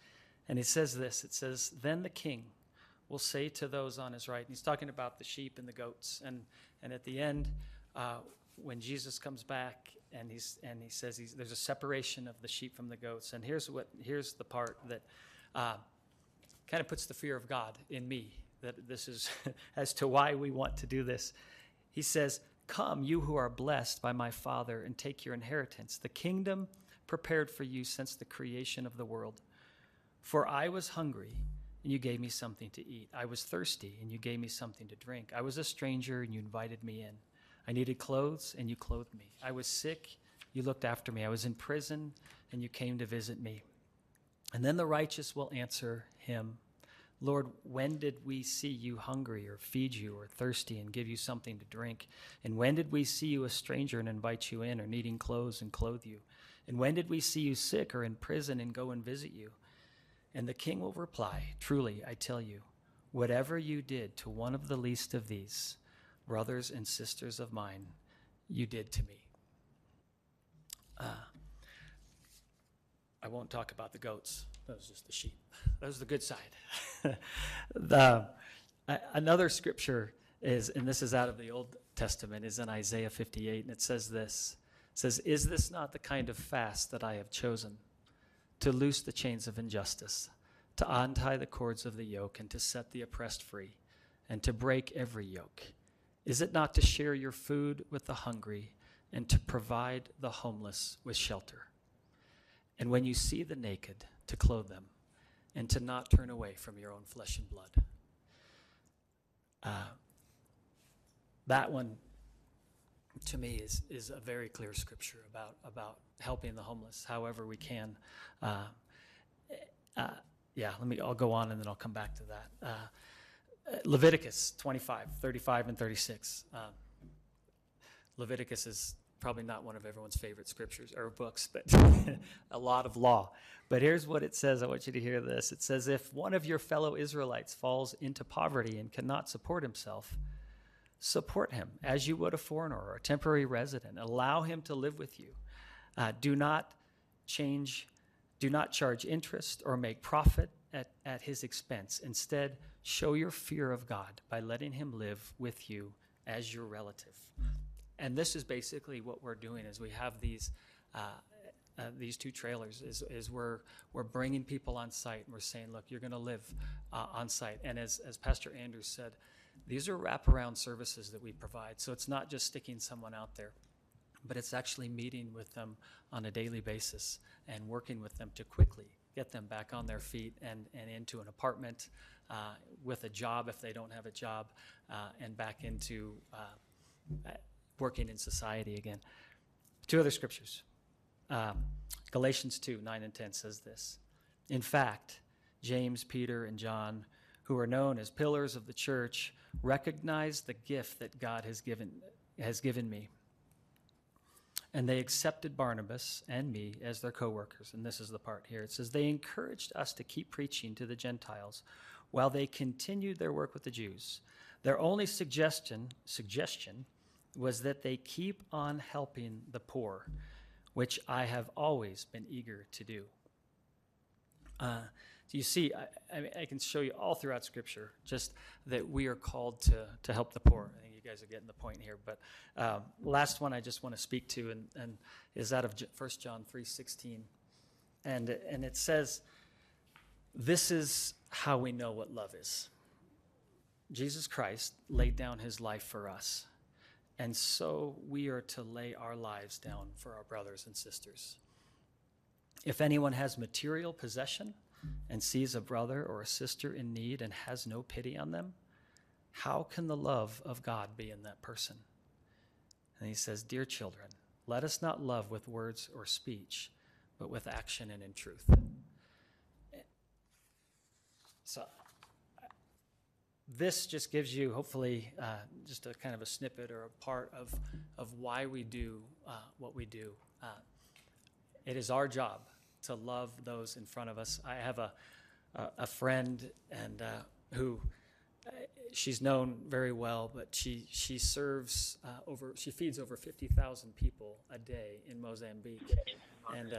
and he says this. It says, "Then the King will say to those on his right." And he's talking about the sheep and the goats, and and at the end, uh, when Jesus comes back and he's and he says he's, there's a separation of the sheep from the goats, and here's what here's the part that. Uh, kind of puts the fear of God in me that this is <laughs> as to why we want to do this. He says, Come, you who are blessed by my Father, and take your inheritance, the kingdom prepared for you since the creation of the world. For I was hungry, and you gave me something to eat. I was thirsty, and you gave me something to drink. I was a stranger, and you invited me in. I needed clothes, and you clothed me. I was sick, you looked after me. I was in prison, and you came to visit me. And then the righteous will answer him, Lord, when did we see you hungry or feed you or thirsty and give you something to drink? And when did we see you a stranger and invite you in or needing clothes and clothe you? And when did we see you sick or in prison and go and visit you? And the king will reply, Truly, I tell you, whatever you did to one of the least of these, brothers and sisters of mine, you did to me. Uh, I won't talk about the goats. That was just the sheep. <laughs> That was the good side. <laughs> the, uh, another scripture is, and this is out of the Old Testament, is in Isaiah 58, and it says this. It says, Is this not the kind of fast that I have chosen? To loose the chains of injustice, to untie the cords of the yoke, and to set the oppressed free, and to break every yoke. Is it not to share your food with the hungry, and to provide the homeless with shelter? And when you see the naked, to clothe them, and to not turn away from your own flesh and blood. Uh, that one, to me, is, is a very clear scripture about, about helping the homeless however we can. Uh, uh, yeah, let me, I'll go on and then I'll come back to that. Uh, Leviticus 25, 35, and 36. Um, Leviticus is probably not one of everyone's favorite scriptures or books, but <laughs> a lot of law. But here's what it says. I want you to hear this. It says, If one of your fellow Israelites falls into poverty and cannot support himself, support him as you would a foreigner or a temporary resident. Allow him to live with you. Uh, do not change, do not charge interest or make profit at, at his expense. Instead, show your fear of God by letting him live with you as your relative and this is basically what we're doing is we have these uh, uh, these two trailers is, is we're we're bringing people on site and we're saying look you're going to live uh, on site. And as, as pastor andrews said these are wraparound services that we provide. So it's not just sticking someone out there but it's actually meeting with them on a daily basis and working with them to quickly get them back on their feet and, and into an apartment uh, with a job if they don't have a job uh, and back into uh, working in society again. Two other scriptures. Um, Galatians 2 9 and 10 says this. In fact, James, Peter, and John, who are known as pillars of the church, recognize the gift that God has given, has given me. And they accepted Barnabas and me as their co workers. And this is the part here. It says, They encouraged us to keep preaching to the Gentiles while they continued their work with the Jews. Their only suggestion, suggestion was that they keep on helping the poor, which I have always been eager to do. Uh, you see, I, I, can show you all throughout Scripture just that we are called to, to help the poor. I think you guys are getting the point here. But um, last one I just want to speak to and, and is that of 1 John 3.16. And, and it says, this is how we know what love is. Jesus Christ laid down his life for us. And so we are to lay our lives down for our brothers and sisters. If anyone has material possession and sees a brother or a sister in need and has no pity on them, how can the love of God be in that person? And he says, Dear children, let us not love with words or speech, but with action and in truth. So, this just gives you, hopefully, uh, just a kind of a snippet or a part of, of why we do uh, what we do. Uh, it is our job to love those in front of us. I have a, a, a friend and uh, who uh, she's known very well, but she she serves uh, over she feeds over fifty thousand people a day in Mozambique, and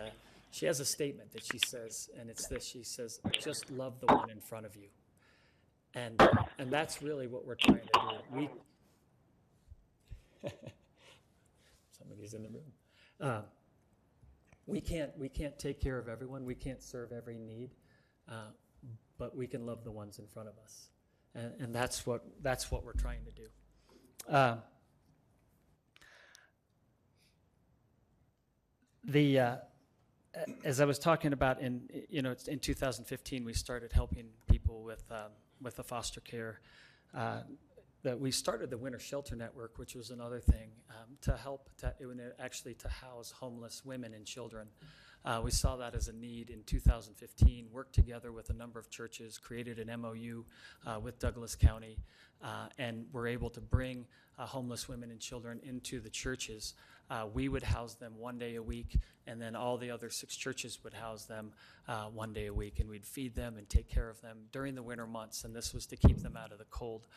she has a statement that she says, and it's this: she says, "Just love the one in front of you," and and that's really what we're trying to do. We <laughs> somebody's in the room. Uh, we can't we can't take care of everyone. We can't serve every need, uh, but we can love the ones in front of us, and, and that's what that's what we're trying to do. Uh, the uh, as I was talking about in you know in 2015 we started helping people with um, with the foster care. Uh, that we started the Winter Shelter Network, which was another thing um, to help to actually to house homeless women and children. Uh, we saw that as a need in 2015. Worked together with a number of churches, created an MOU uh, with Douglas County, uh, and were able to bring uh, homeless women and children into the churches. Uh, we would house them one day a week, and then all the other six churches would house them uh, one day a week, and we'd feed them and take care of them during the winter months. And this was to keep them out of the cold.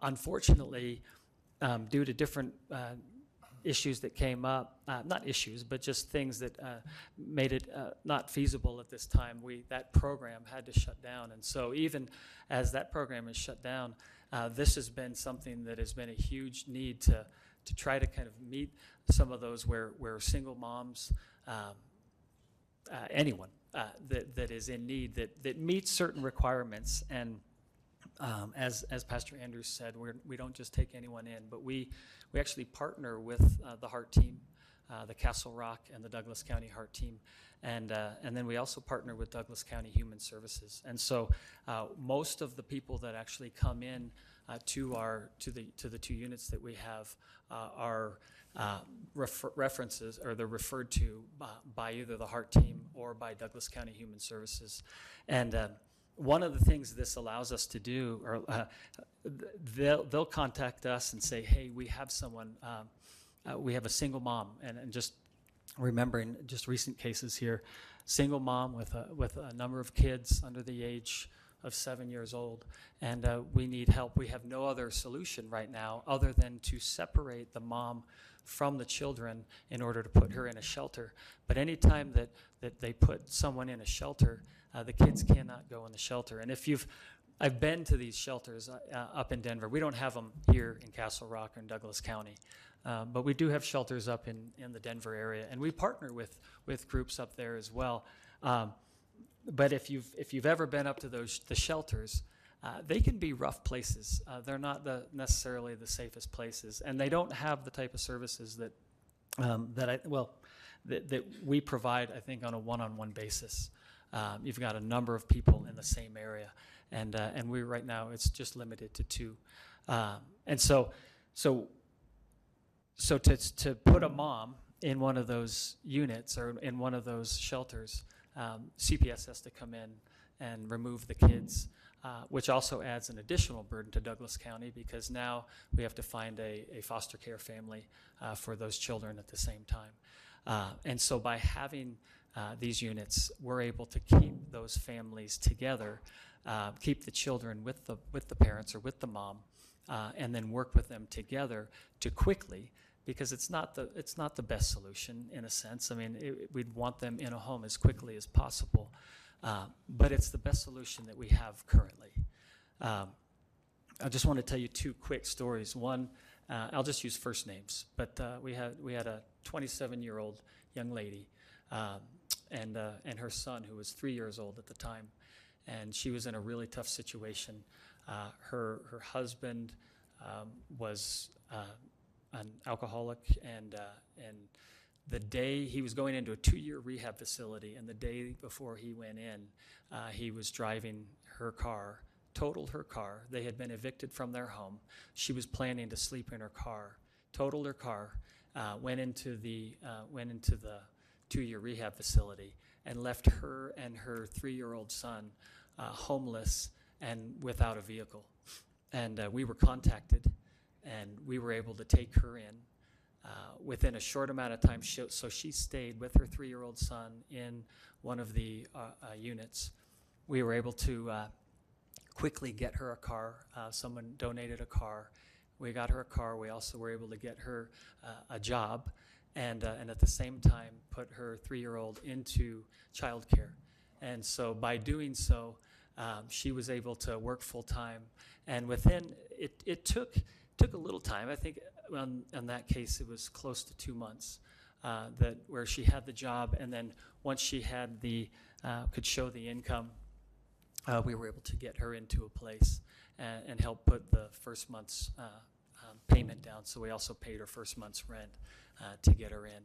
Unfortunately, um, due to different issues that came up, uh, not issues, but just things that uh, made it uh, not feasible at this time, we that program had to shut down. And so, even as that program is shut down, uh, this has been something that has been a huge need to to try to kind of meet some of those where where single moms. Um, anyone that, that is in need that, that meets certain requirements and um, as, as Pastor Andrews said, we're, we don't just take anyone in, but we, we actually partner with uh, the Heart Team, uh, the Castle Rock, and the Douglas County Heart Team. And, uh, and then we also partner with Douglas County Human Services. And so uh, most of the people that actually come in uh, to, our, to, the, to the two units that we have uh, are refer- references, or they're referred to by either the Heart Team or by Douglas County Human Services. And one of the things this allows us to do, or uh, they'll, they'll contact us and say, hey, we have someone, um, uh, we have a single mom, and, and just remembering just recent cases here, single mom with a, with a number of kids under the age of seven years old, and uh, we need help. We have no other solution right now other than to separate the mom from the children in order to put her in a shelter. But anytime that, that they put someone in a shelter, uh, the kids cannot go in the shelter. And if you've, I've been to these shelters uh, uh, up in Denver. We don't have them here in Castle Rock or in Douglas County. Um, but we do have shelters up in, in the Denver area, and we partner with, with groups up there as well. Um, but if you've, if you've ever been up to those the shelters, uh, they can be rough places. Uh, they're not the, necessarily the safest places, and they don't have the type of services that um, that I well that, that we provide. I think on a one-on-one basis. Um, you've got a number of people in the same area, and uh, and we right now it's just limited to two, um, and so so so to to put a mom in one of those units or in one of those shelters, um, CPS has to come in and remove the kids. Uh, which also adds an additional burden to Douglas County because now we have to find a, a foster care family uh, for those children at the same time. Uh, and so by having uh, these units, we're able to keep those families together, uh, keep the children with the with the parents or with the mom, and then work with them together to quickly. Because it's not the it's not the best solution in a sense. I mean, it, we'd want them in a home as quickly as possible, uh, but it's the best solution that we have currently. Um, I just want to tell you two quick stories. One, uh, I'll just use first names, but uh, we had we had a 27 year old young lady um, and, uh, and her son, who was three years old at the time. and she was in a really tough situation. Uh, her her husband um, was an alcoholic, and and the day he was going into a two-year rehab facility, and the day before he went in, uh, he was driving her car, totaled her car. They had been evicted from their home. She was planning to sleep in her car, totaled her car, uh, went into the uh, went into the two-year rehab facility, and left her and her three-year-old son uh, homeless and without a vehicle. And uh, we were contacted, and we were able to take her in uh, within a short amount of time. She, so she stayed with her three-year-old son in one of the uh, uh, units. We were able to uh, quickly get her a car. Uh, someone donated a car. We got her a car. We also were able to get her a job, and and at the same time put her three-year-old into childcare. And so by doing so, um, she was able to work full time. And within it, it took took a little time. I think on, in that case it was close to two months uh, that where she had the job, and then once she had the uh, could show the income, uh, we were able to get her into a place and, and help put the first month's uh, um, payment down. So we also paid her first month's rent uh, to get her in.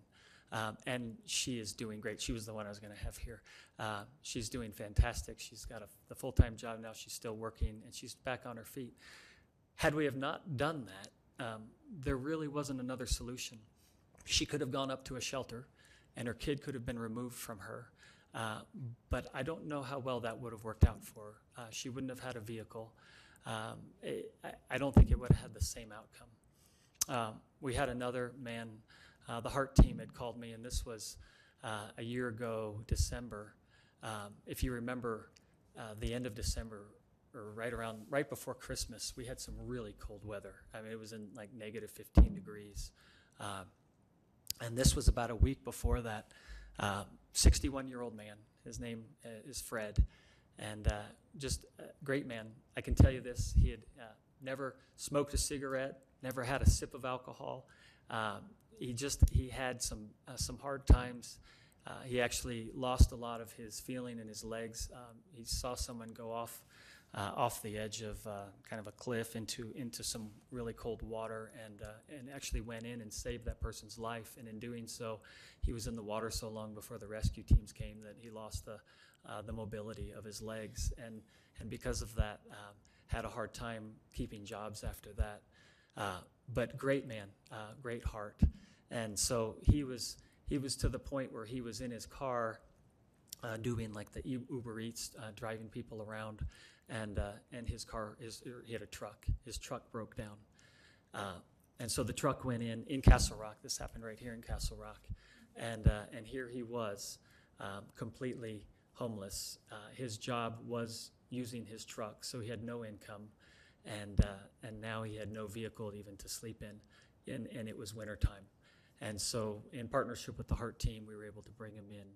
Um, and she is doing great. She was the one I was going to have here. Uh, she's doing fantastic. She's got a, the full-time job now. She's still working, and she's back on her feet. Had we have not done that, um, there really wasn't another solution. She could have gone up to a shelter, and her kid could have been removed from her. Uh, but I don't know how well that would have worked out for her. Uh, she wouldn't have had a vehicle. Um, it, I, I don't think it would have had the same outcome. Um, we had another man, uh, the Heart team had called me, and this was uh, a year ago, December. Um, if you remember, uh, the end of December, or right around, right before Christmas, we had some really cold weather. I mean, it was in like negative 15 degrees. Um, and this was about a week before that. 61 year old man, his name uh, is Fred, and uh, just a great man. I can tell you this he had uh, never smoked a cigarette, never had a sip of alcohol. Um, he just he had some uh, some hard times. Uh, he actually lost a lot of his feeling in his legs. Um, he saw someone go off uh, off the edge of uh, kind of a cliff into into some really cold water, and uh, and actually went in and saved that person's life. And in doing so, he was in the water so long before the rescue teams came that he lost the uh, the mobility of his legs, and and because of that, um, had a hard time keeping jobs after that. Uh, but great man, uh, great heart, and so he was he was to the point where he was in his car. Doing like the Uber Eats, driving people around, and uh, and his car his he had a truck. His truck broke down, uh, and so the truck went in in Castle Rock. This happened right here in Castle Rock, and uh, and here he was, um, completely homeless. Uh, his job was using his truck, so he had no income, and uh, and now he had no vehicle even to sleep in, and and it was wintertime. And so, in partnership with the Heart team, we were able to bring him in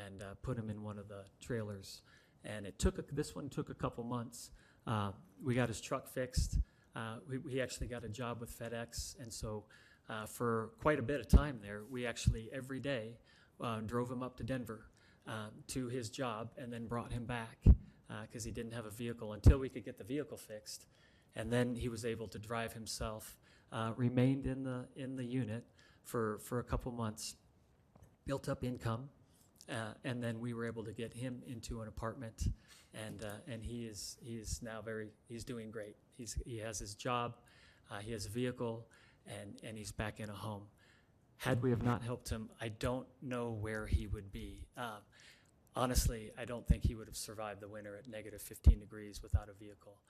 and uh, put him in one of the trailers and it took a, this one took a couple months. Uh, we got his truck fixed. Uh, we, we actually got a job with FedEx, and so uh, for quite a bit of time there, we actually every day uh, drove him up to Denver um, to his job, and then brought him back because he didn't have a vehicle until we could get the vehicle fixed, and then he was able to drive himself. Uh, remained in the in the unit for for a couple months, built up income, uh, and then we were able to get him into an apartment, and uh, and he is he is now very he's doing great. He's he has his job, uh, he has a vehicle, and and he's back in a home. Had we have not helped him, I don't know where he would be. Um, honestly, I don't think he would have survived the winter at negative 15 degrees without a vehicle,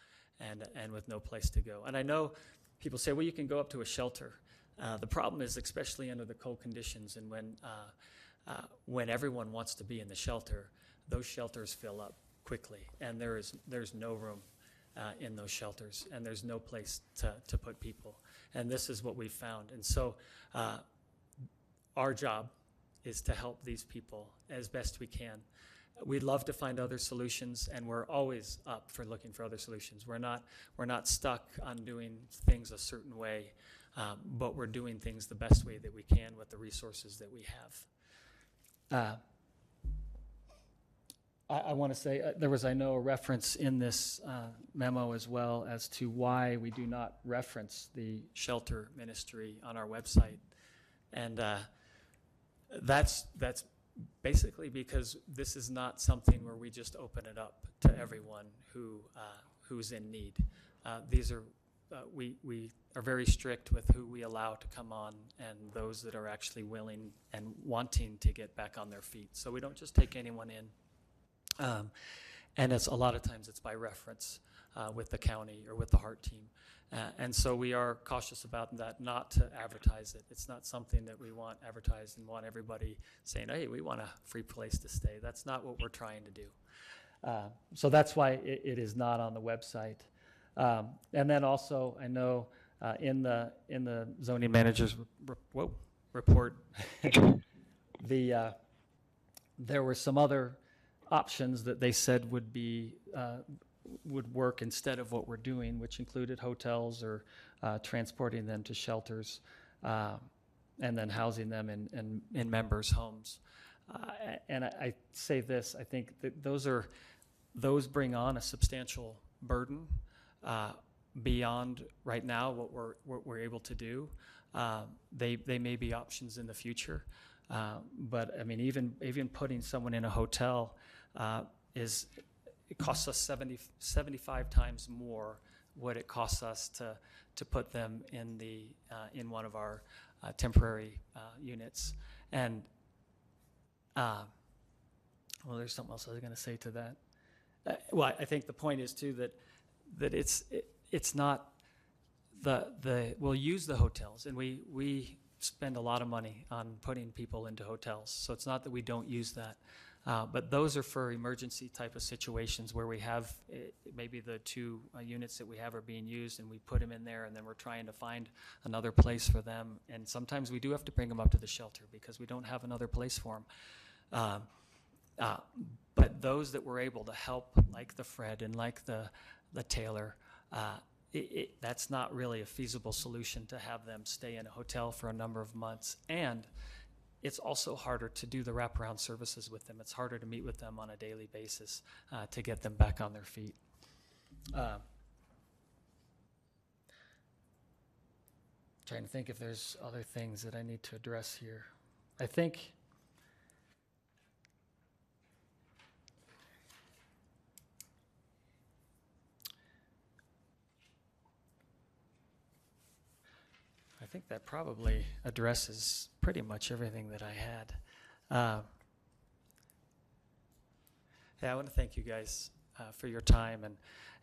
and and with no place to go. And I know people say, well, you can go up to a shelter. Uh, the problem is, especially under the cold conditions, and when uh, uh, when everyone wants to be in the shelter, those shelters fill up quickly, and there is there's no room uh, in those shelters, and there's no place to, to put people. And this is what we found. And so, uh, our job is to help these people as best we can. We'd love to find other solutions, and we're always up for looking for other solutions. We're not we're not stuck on doing things a certain way, um, but we're doing things the best way that we can with the resources that we have. Uh, I, I want to say, uh, there was, I know, a reference in this uh, memo as well as to why we do not reference the shelter ministry on our website. And uh, that's, that's basically because this is not something where we just open it up to everyone who, uh, who's in need. Uh, These are, uh, we, we are very strict with who we allow to come on and those that are actually willing and wanting to get back on their feet. So we don't just take anyone in. Um, and it's a lot of times it's by reference uh, with the county or with the heart team. Uh, and so we are cautious about that, not to advertise it. It's not something that we want advertised and want everybody saying, hey, we want a free place to stay. That's not what we're trying to do. Uh, so that's why it, it is not on the website. Um, and then also, I know uh, in the in the zoning manager's re- whoa, report, <laughs> the uh, there were some other options that they said would be uh, would work instead of what we're doing, which included hotels or uh, transporting them to shelters, uh, and then housing them in in, in members' homes. Uh, and I, I say this: I think that those are those bring on a substantial burden uh, beyond right now what we're what we're able to do. Uh, they they may be options in the future, uh, but I mean even even putting someone in a hotel uh, is it costs us 70, 75 times more what it costs us to to put them in the uh, in one of our uh, temporary units and. Well, there's something else I was going to say to that. Uh, well, I think the point is too that that it's it, it's not the the we'll use the hotels and we we spend a lot of money on putting people into hotels. So it's not that we don't use that. Uh, but those are for emergency type of situations where we have uh, maybe the two uh, units that we have are being used and we put them in there and then we're trying to find another place for them. And sometimes we do have to bring them up to the shelter because we don't have another place for them. Um, uh, but those that were able to help, like the Fred and like the the tailor. uh, it, it, that's not really a feasible solution to have them stay in a hotel for a number of months. And it's also harder to do the wraparound services with them. It's harder to meet with them on a daily basis uh, to get them back on their feet. Uh, trying to think if there's other things that I need to address here. I think. Think that probably addresses pretty much everything that I had. Uh, yeah, I want to thank you guys uh, for your time, and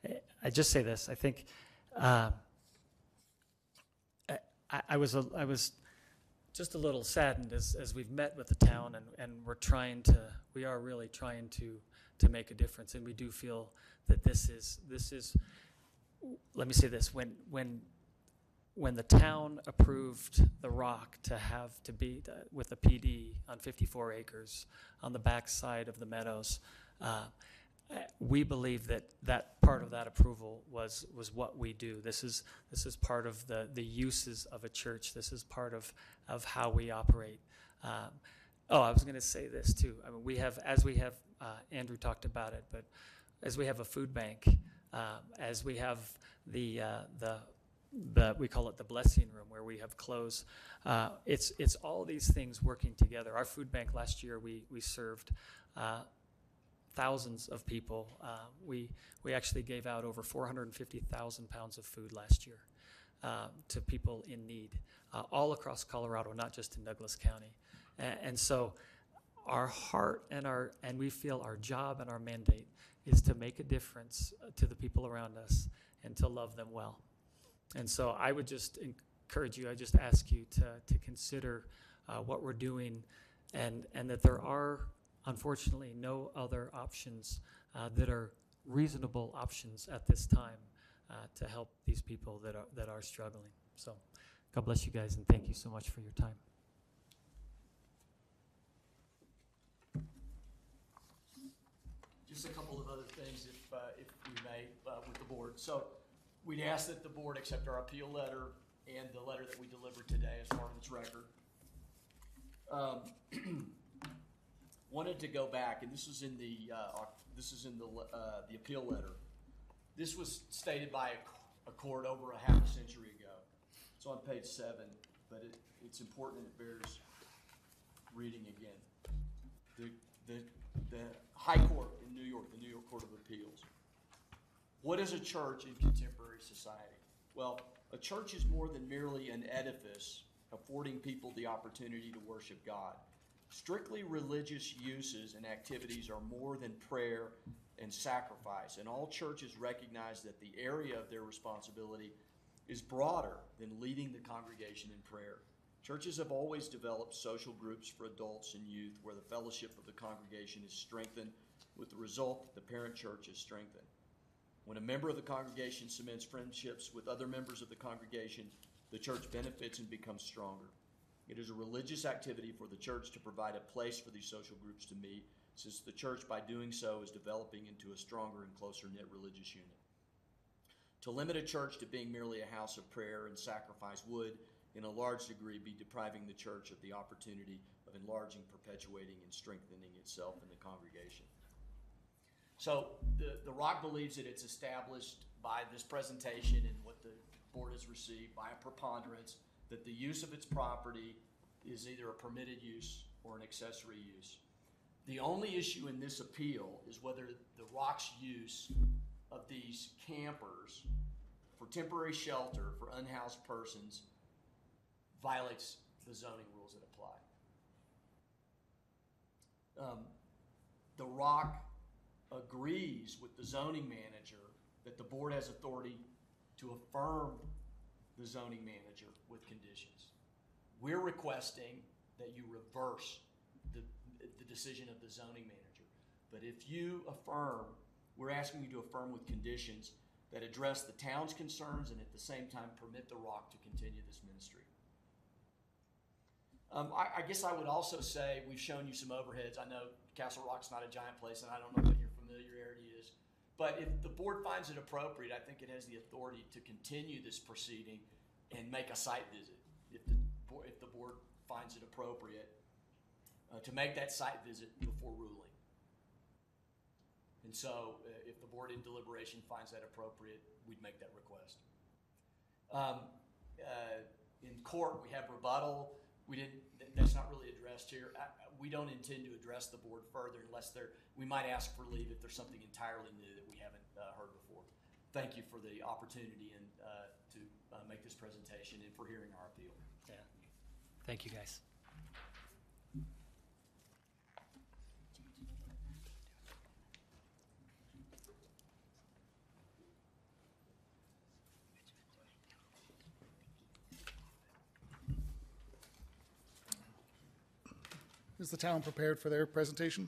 I- I just say this: I think uh, I, I was a, I was just a little saddened as, as we've met with the town, and, and we're trying to we are really trying to to make a difference, and we do feel that this is this is. Let me say this: when when when the town approved the rock to have to be uh, with a PD on 54 acres on the backside of the meadows, uh, we believe that that part of that approval was was what we do. This is this is part of the the uses of a church. This is part of of how we operate. Um, oh, I was going to say this too. I mean, we have as we have uh, Andrew talked about it, but as we have a food bank, um, as we have the uh, the the we call it the blessing room where we have clothes. Uh, it's it's all these things working together. Our food bank last year we we served. Uh, thousands of people. Uh, we we actually gave out over 450,000 pounds of food last year um, to people in need, uh, all across Colorado, not just in Douglas County. And, and so, our heart and our and we feel our job and our mandate is to make a difference uh, to the people around us and to love them well. And so I would just encourage you, I just ask you to, to consider uh, what we're doing and, and that there are, unfortunately, no other options uh, that are reasonable options at this time uh, to help these people that are, that are struggling. So God bless you guys and thank you so much for your time. Just a couple of other things, if, uh, if we may, uh, with the board. So we'd ask that the board accept our appeal letter and the letter that we delivered today as part of its record. Um, <clears throat> wanted to go back, and this is in the, uh, this is in the, uh, the appeal letter. This was stated by a, court over a half a century ago. It's on page seven, but it, it's important and it bears reading again. The, the, the High Court in New York, the New York Court of Appeals. What is a church in contemporary society? Well, a church is more than merely an edifice affording people the opportunity to worship God. Strictly religious uses and activities are more than prayer and sacrifice, and all churches recognize that the area of their responsibility is broader than leading the congregation in prayer. Churches have always developed social groups for adults and youth where the fellowship of the congregation is strengthened, with the result that the parent church is strengthened. When a member of the congregation cements friendships with other members of the congregation, the church benefits and becomes stronger. It is a religious activity for the church to provide a place for these social groups to meet, since the church, by doing so, is developing into a stronger and closer knit religious unit. To limit a church to being merely a house of prayer and sacrifice would, in a large degree, be depriving the church of the opportunity of enlarging, perpetuating, and strengthening itself in the congregation. So the, the Rock believes that it's established by this presentation and what the board has received by a preponderance that the use of its property is either a permitted use or an accessory use. The only issue in this appeal is whether the Rock's use of these campers for temporary shelter for unhoused persons violates the zoning rules that apply. Um, the ROC agrees with the zoning manager that the board has authority to affirm the zoning manager with conditions. We're requesting that you reverse the, the decision of the zoning manager. But if you affirm, we're asking you to affirm with conditions that address the town's concerns and at the same time permit the Rock to continue this ministry. Um, I, I guess I would also say we've shown you some overheads. I know Castle Rock's not a giant place, and I don't know what your familiarity is. But if the board finds it appropriate, I think it has the authority to continue this proceeding and make a site visit if the board, if the board finds it appropriate uh, to make that site visit before ruling. And so, uh, if the board in deliberation finds that appropriate, we'd make that request. Um, uh, in court, we have rebuttal. We didn't, th- that's not really addressed here. I- we don't intend to address the board further unless there, we might ask for leave if there's something entirely new that we haven't, uh, heard before. Thank you for the opportunity and, uh, to, uh, make this presentation and for hearing our appeal. Yeah. Thank you, guys. Is the town prepared for their presentation?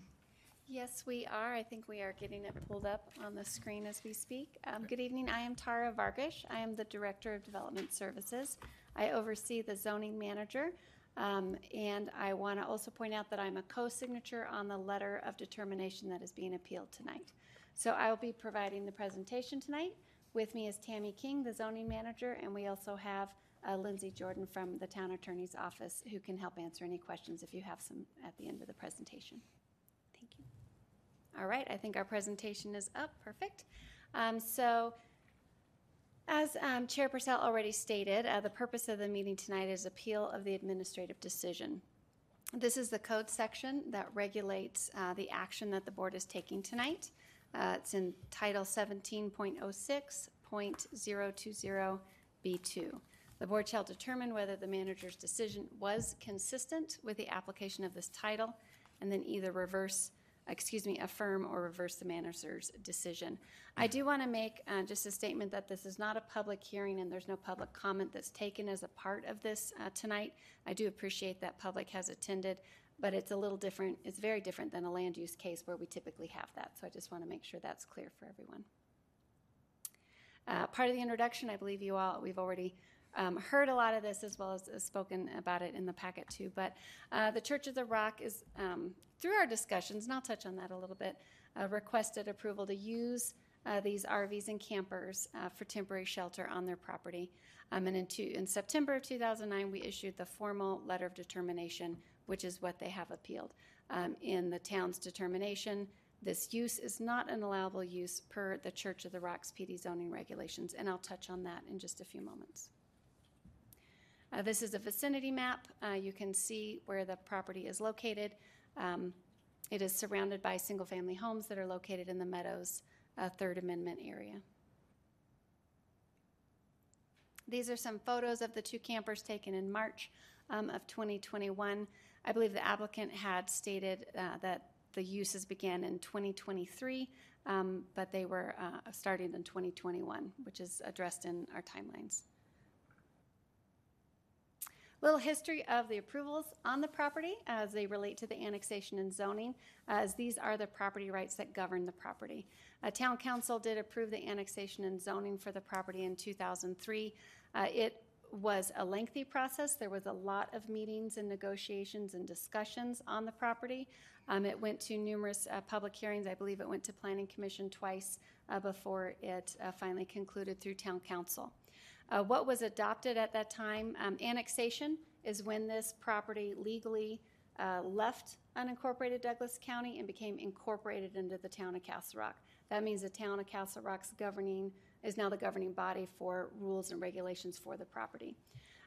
Yes, we are. I think we are getting it pulled up on the screen as we speak. Um, Good evening. I am Tara Vargas. I am the Director of Development Services. I oversee the zoning manager. Um, And I want to also point out that I'm a co-signature on the letter of determination that is being appealed tonight. So I will be providing the presentation tonight. With me is Tammy King, the zoning manager, and we also have uh, Lindsay Jordan from the town attorney's office who can help answer any questions if you have some at the end of the presentation. Thank you. All right, I think our presentation is up. Perfect. Um, so, as um, Chair Purcell already stated, uh, the purpose of the meeting tonight is appeal of the administrative decision. This is the code section that regulates uh, the action that the board is taking tonight. Uh, it's in Title 17.06.020B2. The board shall determine whether the manager's decision was consistent with the application of this title, and then either reverse, excuse me, affirm or reverse the manager's decision. I do want to make uh, just a statement that this is not a public hearing and there's no public comment that's taken as a part of this uh, tonight. I do appreciate that public has attended, but it's a little different, it's very different than a land use case where we typically have that. So I just want to make sure that's clear for everyone. Uh, part of the introduction, I believe you all, we've already um, heard a lot of this as well as, as spoken about it in the packet too. But uh, the Church of the Rock is, um, through our discussions, and I'll touch on that a little bit, uh, requested approval to use uh, these RVs and campers uh, for temporary shelter on their property. Um, and in, two, in September of 2009, we issued the formal letter of determination, which is what they have appealed. um, in the town's determination. This use is not an allowable use per the Church of the Rocks PD zoning regulations, and I'll touch on that in just a few moments. Uh, This is a vicinity map. Uh, You can see where the property is located. Um, It is surrounded by single-family homes that are located in the Meadows uh, Third Amendment area. These are some photos of the two campers taken in March um, of 2021. I believe the applicant had stated uh, that the uses began in 2023, um, but they were uh, starting in 2021, which is addressed in our timelines. Little history of the approvals on the property as they relate to the annexation and zoning, as these are the property rights that govern the property. Uh, Town council did approve the annexation and zoning for the property in 2003. Uh, It was a lengthy process. There was a lot of meetings and negotiations and discussions on the property. Um, It went to numerous uh, public hearings. I believe it went to planning commission twice uh, before it uh, finally concluded through town council. Uh, What was adopted at that time, um, annexation is when this property legally uh, left unincorporated Douglas County and became incorporated into the town of Castle Rock. That means the town of Castle Rock's governing, is now the governing body for rules and regulations for the property.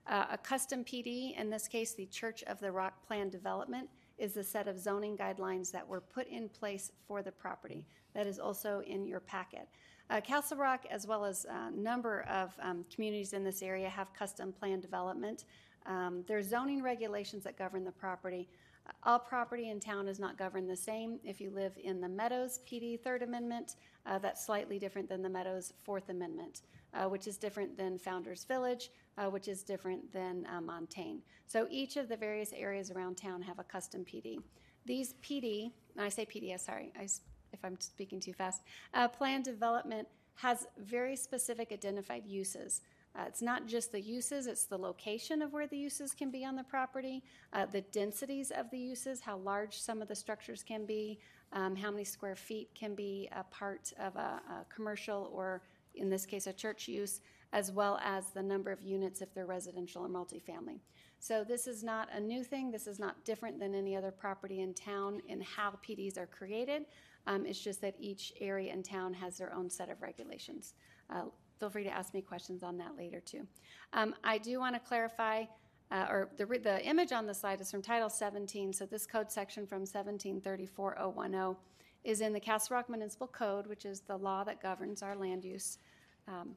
Uh, A custom PD, in this case, the Church of the Rock Plan Development, is a set of zoning guidelines that were put in place for the property. That is also in your packet. Uh, Castle Rock, as well as a number of um, communities in this area, have custom plan development. Um, There are zoning regulations that govern the property. Uh, All property in town is not governed the same. If you live in the Meadows PD Third Amendment, uh, that's slightly different than the Meadows Fourth Amendment, uh, which is different than Founder's Village, uh, which is different than uh, Montaigne. So each of the various areas around town have a custom PD. These PD, and I say PD, uh, sorry, I if I'm speaking too fast, uh, plan development has very specific identified uses. Uh, it's not just the uses, it's the location of where the uses can be on the property, uh, the densities of the uses, how large some of the structures can be, um, how many square feet can be a part of a, a commercial or, in this case, a church use, as well as the number of units if they're residential or multifamily. So this is not a new thing. This is not different than any other property in town in how PDs are created. Um, it's just that each area and town has their own set of regulations. Uh, feel free to ask me questions on that later too. Um, I do want to clarify, uh, or the, the image on the slide is from Title 17. So this code section from 1734010 is in the Castle Rock Municipal Code, which is the law that governs our land use. Um,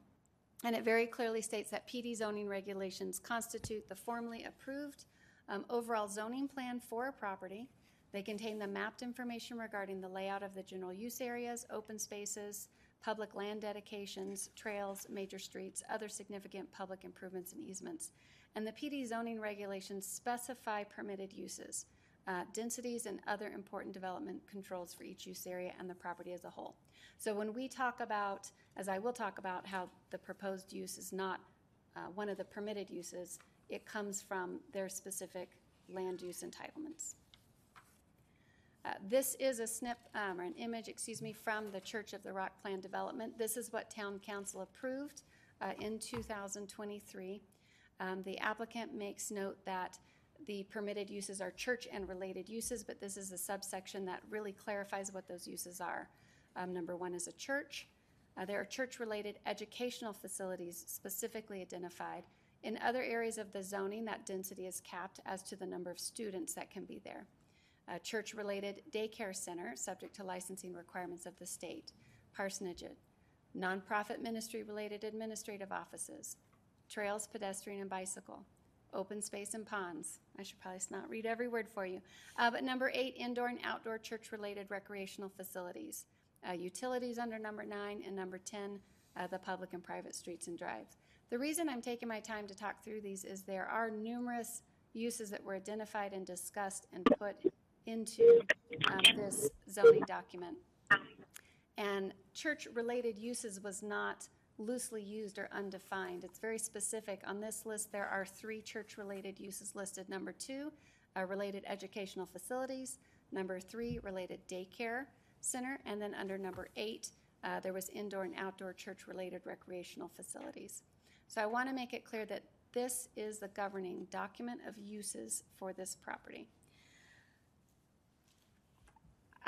and it very clearly states that PD zoning regulations constitute the formally approved um, overall zoning plan for a property. They contain the mapped information regarding the layout of the general use areas, open spaces, public land dedications, trails, major streets, other significant public improvements and easements. And the PD zoning regulations specify permitted uses, uh, densities, and other important development controls for each use area and the property as a whole. So when we talk about, as I will talk about, how the proposed use is not uh, one of the permitted uses, it comes from their specific land use entitlements. Uh, This is a snip, um, or an image, excuse me, from the Church of the Rock Plan Development. This is what Town Council approved uh, in 2023. Um, The applicant makes note that the permitted uses are church and related uses, but this is a subsection that really clarifies what those uses are. Um, Number one is a church. Uh, There are church-related educational facilities specifically identified. In other areas of the zoning, that density is capped as to the number of students that can be there a church-related daycare center, subject to licensing requirements of the state, parsonage, nonprofit ministry-related administrative offices, trails, pedestrian, and bicycle, open space and ponds. I should probably not read every word for you. Uh, but number eight, indoor and outdoor church-related recreational facilities, uh, utilities under number nine, and number 10, uh, the public and private streets and drives. The reason I'm taking my time to talk through these is there are numerous uses that were identified and discussed and put into um, this zoning document. And church-related uses was not loosely used or undefined. It's very specific. On this list, there are three church-related uses listed. Number two, uh, related educational facilities. Number three, related daycare center. And then under number eight, uh, there was indoor and outdoor church-related recreational facilities. So I want to make it clear that this is the governing document of uses for this property.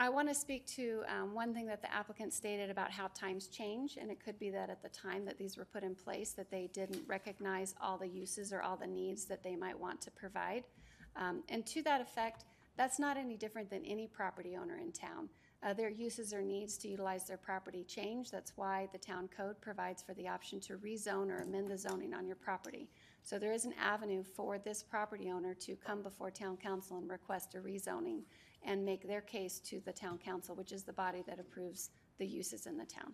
I want to speak to um, one thing that the applicant stated about how times change, and it could be that at the time that these were put in place, that they didn't recognize all the uses or all the needs that they might want to provide. Um, And to that effect, that's not any different than any property owner in town. Uh, Their uses or needs to utilize their property change. That's why the town code provides for the option to rezone or amend the zoning on your property. So there is an avenue for this property owner to come before town council and request a rezoning and make their case to the town council, which is the body that approves the uses in the town.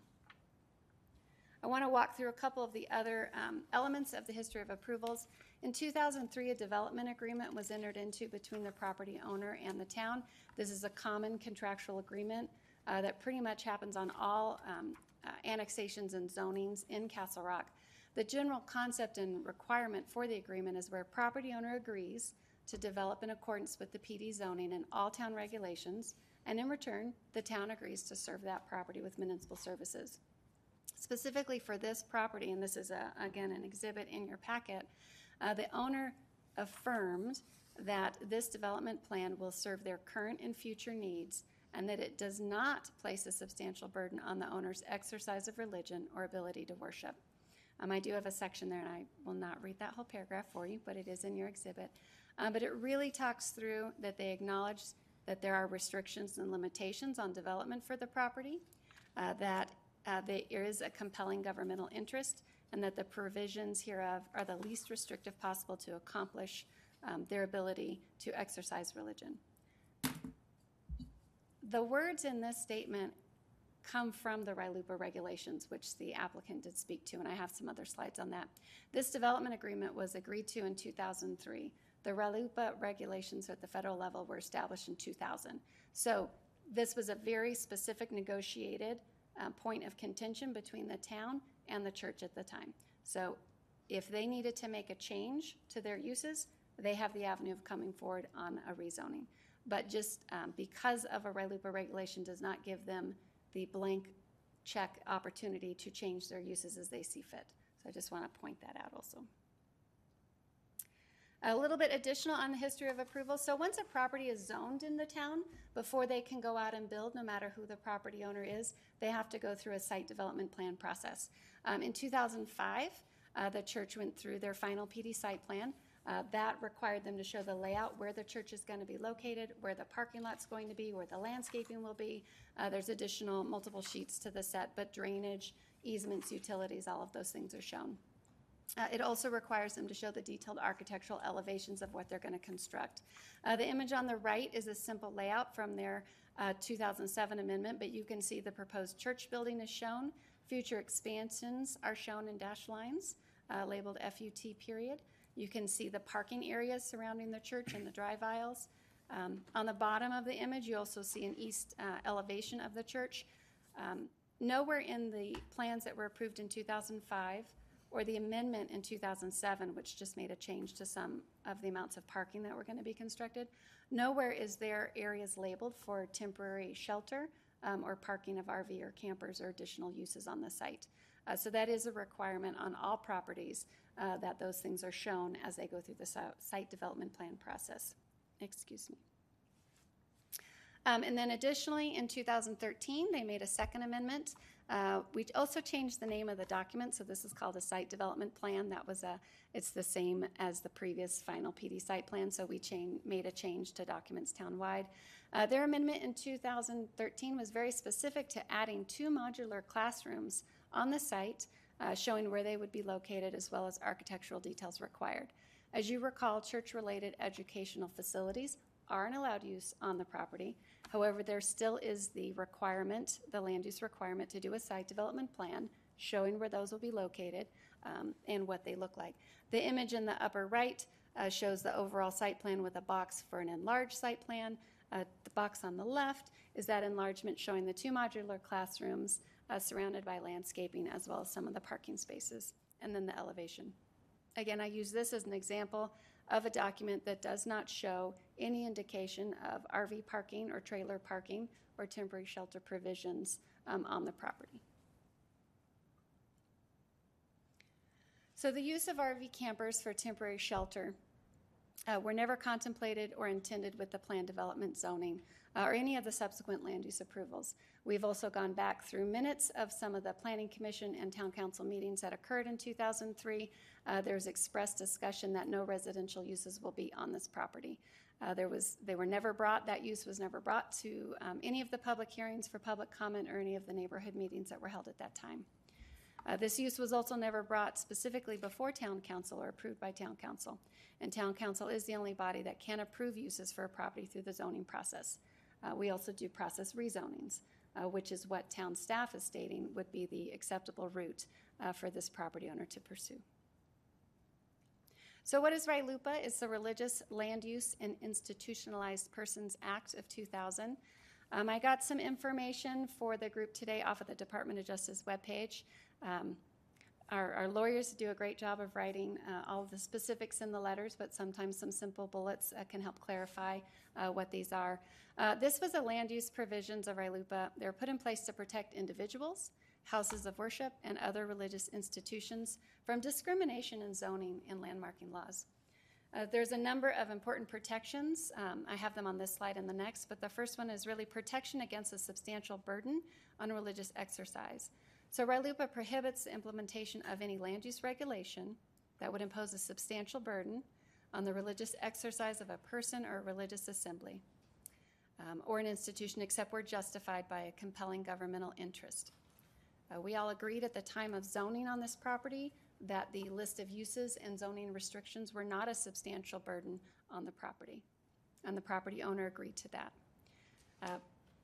I want to walk through a couple of the other um, elements of the history of approvals. In 2003, a development agreement was entered into between the property owner and the town. This is a common contractual agreement uh, that pretty much happens on all um, uh, annexations and zonings in Castle Rock. The general concept and requirement for the agreement is where property owner agrees to develop in accordance with the PD zoning and all town regulations, and in return, the town agrees to serve that property with municipal services specifically for this property, and this is a, again, an exhibit in your packet, uh, the owner affirmed that this development plan will serve their current and future needs and that it does not place a substantial burden on the owner's exercise of religion or ability to worship. Um, I do have a section there, and I will not read that whole paragraph for you, but it is in your exhibit. Um, but it really talks through that they acknowledge that there are restrictions and limitations on development for the property, uh, that uh, there is a compelling governmental interest, and that the provisions hereof are the least restrictive possible to accomplish um, their ability to exercise religion. The words in this statement come from the RLUIPA regulations, which the applicant did speak to, and I have some other slides on that. This development agreement was agreed to in 2003. The RLUIPA regulations at the federal level were established in 2000. So this was a very specific negotiated uh, point of contention between the town and the church at the time. So if they needed to make a change to their uses, they have the avenue of coming forward on a rezoning. But just um, because of a RLUIPA regulation does not give them the blank check opportunity to change their uses as they see fit. So I just want to point that out also. A little bit additional on the history of approval. So once a property is zoned in the town, before they can go out and build, no matter who the property owner is, they have to go through a site development plan process. Um, in 2005, uh, the church went through their final PD site plan. Uh, that required them to show the layout, where the church is going to be located, where the parking lot's going to be, where the landscaping will be. Uh, there's additional multiple sheets to the set, but drainage, easements, utilities, all of those things are shown. Uh, It also requires them to show the detailed architectural elevations of what they're going to construct. Uh, The image on the right is a simple layout from their uh, 2007 amendment, but you can see the proposed church building is shown. Future expansions are shown in dashed lines uh, labeled FUT period. You can see the parking areas surrounding the church and the drive aisles. Um, On the bottom of the image, you also see an east uh, elevation of the church. Um, Nowhere in the plans that were approved in 2005 or the amendment in 2007, which just made a change to some of the amounts of parking that were going to be constructed. Nowhere is there areas labeled for temporary shelter um, or parking of RV or campers or additional uses on the site. Uh, so that is a requirement on all properties uh, that those things are shown as they go through the site development plan process. Excuse me. Um, and then additionally, in 2013, they made a second amendment. Uh, we also changed the name of the document, so this is called a site development plan. That was a, it's the same as the previous final PD site plan, so we chain, made a change to documents townwide. Uh, their amendment in 2013 was very specific to adding two modular classrooms on the site, uh, showing where they would be located as well as architectural details required. As you recall, church-related educational facilities aren't allowed use on the property. However, there still is the requirement, the land use requirement to do a site development plan showing where those will be located um, and what they look like. The image in the upper right uh, shows the overall site plan with a box for an enlarged site plan. Uh, the box on the left is that enlargement showing the two modular classrooms uh, surrounded by landscaping as well as some of the parking spaces, and then the elevation. Again, I use this as an example of a document that does not show any indication of RV parking or trailer parking or temporary shelter provisions um, on the property. So the use of RV campers for temporary shelter uh, were never contemplated or intended with the plan development zoning uh, or any of the subsequent land use approvals. We've also gone back through minutes of some of the planning commission and town council meetings that occurred in 2003. Uh, There's expressed discussion that no residential uses will be on this property. Uh, There was, they were never brought, that use was never brought to um, any of the public hearings for public comment or any of the neighborhood meetings that were held at that time. Uh, This use was also never brought specifically before town council or approved by town council. And town council is the only body that can approve uses for a property through the zoning process. Uh, We also do process rezonings, uh, which is what town staff is stating would be the acceptable route uh, for this property owner to pursue. So what is RLUIPA? It's the Religious Land Use and Institutionalized Persons Act of 2000. Um, I got some information for the group today off of the Department of Justice webpage. Um, our, our lawyers do a great job of writing uh, all of the specifics in the letters, but sometimes some simple bullets uh, can help clarify uh, what these are. Uh, this was a land use provisions of RLUIPA. They were put in place to protect individuals, houses of worship, and other religious institutions from discrimination in zoning and landmarking laws. Uh, there's a number of important protections. Um, I have them on this slide and the next, but the first one is really protection against a substantial burden on religious exercise. So RLUIPA prohibits the implementation of any land use regulation that would impose a substantial burden on the religious exercise of a person or a religious assembly um, or an institution except where justified by a compelling governmental interest. Uh, we all agreed at the time of zoning on this property that the list of uses and zoning restrictions were not a substantial burden on the property, and the property owner agreed to that. Uh,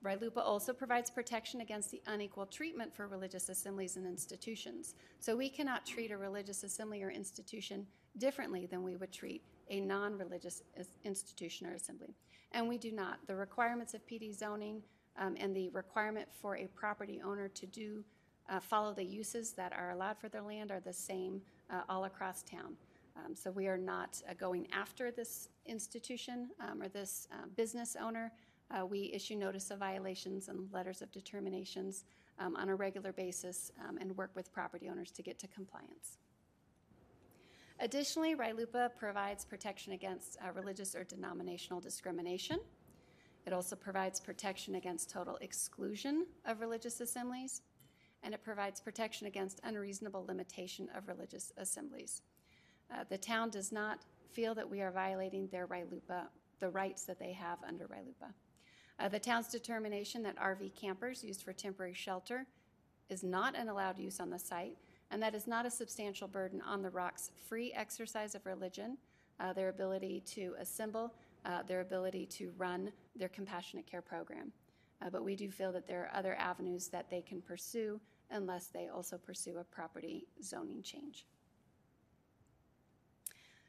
RLUIPA also provides protection against the unequal treatment for religious assemblies and institutions. So we cannot treat a religious assembly or institution differently than we would treat a non-religious institution or assembly. And we do not. The requirements of PD zoning um, and the requirement for a property owner to do, uh, follow the uses that are allowed for their land are the same uh, all across town. Um, So we are not uh, going after this institution um, or this uh, business owner. Uh, We issue notice of violations and letters of determinations um, on a regular basis um, and work with property owners to get to compliance. Additionally, RLUIPA provides protection against uh, religious or denominational discrimination. It also provides protection against total exclusion of religious assemblies, and it provides protection against unreasonable limitation of religious assemblies. Uh, The town does not feel that we are violating their RLUIPA, the rights that they have under RLUIPA. Uh, The town's determination that RV campers used for temporary shelter is not an allowed use on the site, and that is not a substantial burden on the Rock's free exercise of religion, uh, their ability to assemble, uh, their ability to run their compassionate care program. Uh, But we do feel that there are other avenues that they can pursue unless they also pursue a property zoning change.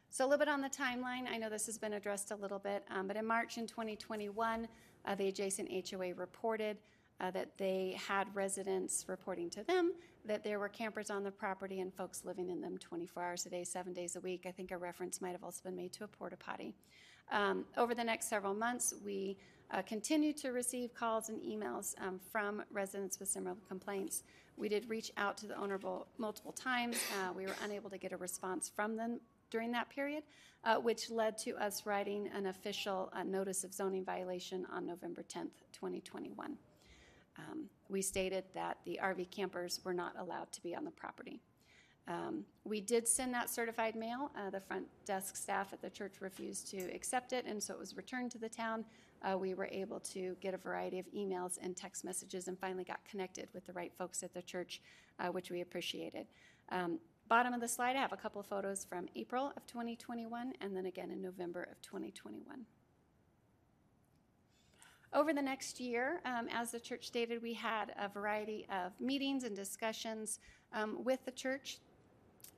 So a little bit on the timeline, I know this has been addressed a little bit, um, but in March in 2021, uh, the adjacent HOA reported uh, that they had residents reporting to them that there were campers on the property and folks living in them 24 hours a day, seven days a week. I think a reference might have also been made to a porta potty. Um, over the next several months, we uh, to receive calls and emails um, from residents with similar complaints. We did reach out to the owner multiple times. Uh, we were unable to get a response from them during that period, uh, which led to us writing an official uh, notice of zoning violation on November 10th, 2021. Um, we stated that the RV campers were not allowed to be on the property. Um, we did send that certified mail. Uh, the front desk staff at the church refused to accept it, and so it was returned to the town. Uh, we were able to get a variety of emails and text messages and finally got connected with the right folks at the church, uh, which we appreciated. Um, bottom of the slide, I have a couple photos from April of 2021 and then again in November of 2021. Over the next year, um, as the church stated, we had a variety of meetings and discussions um, with the church.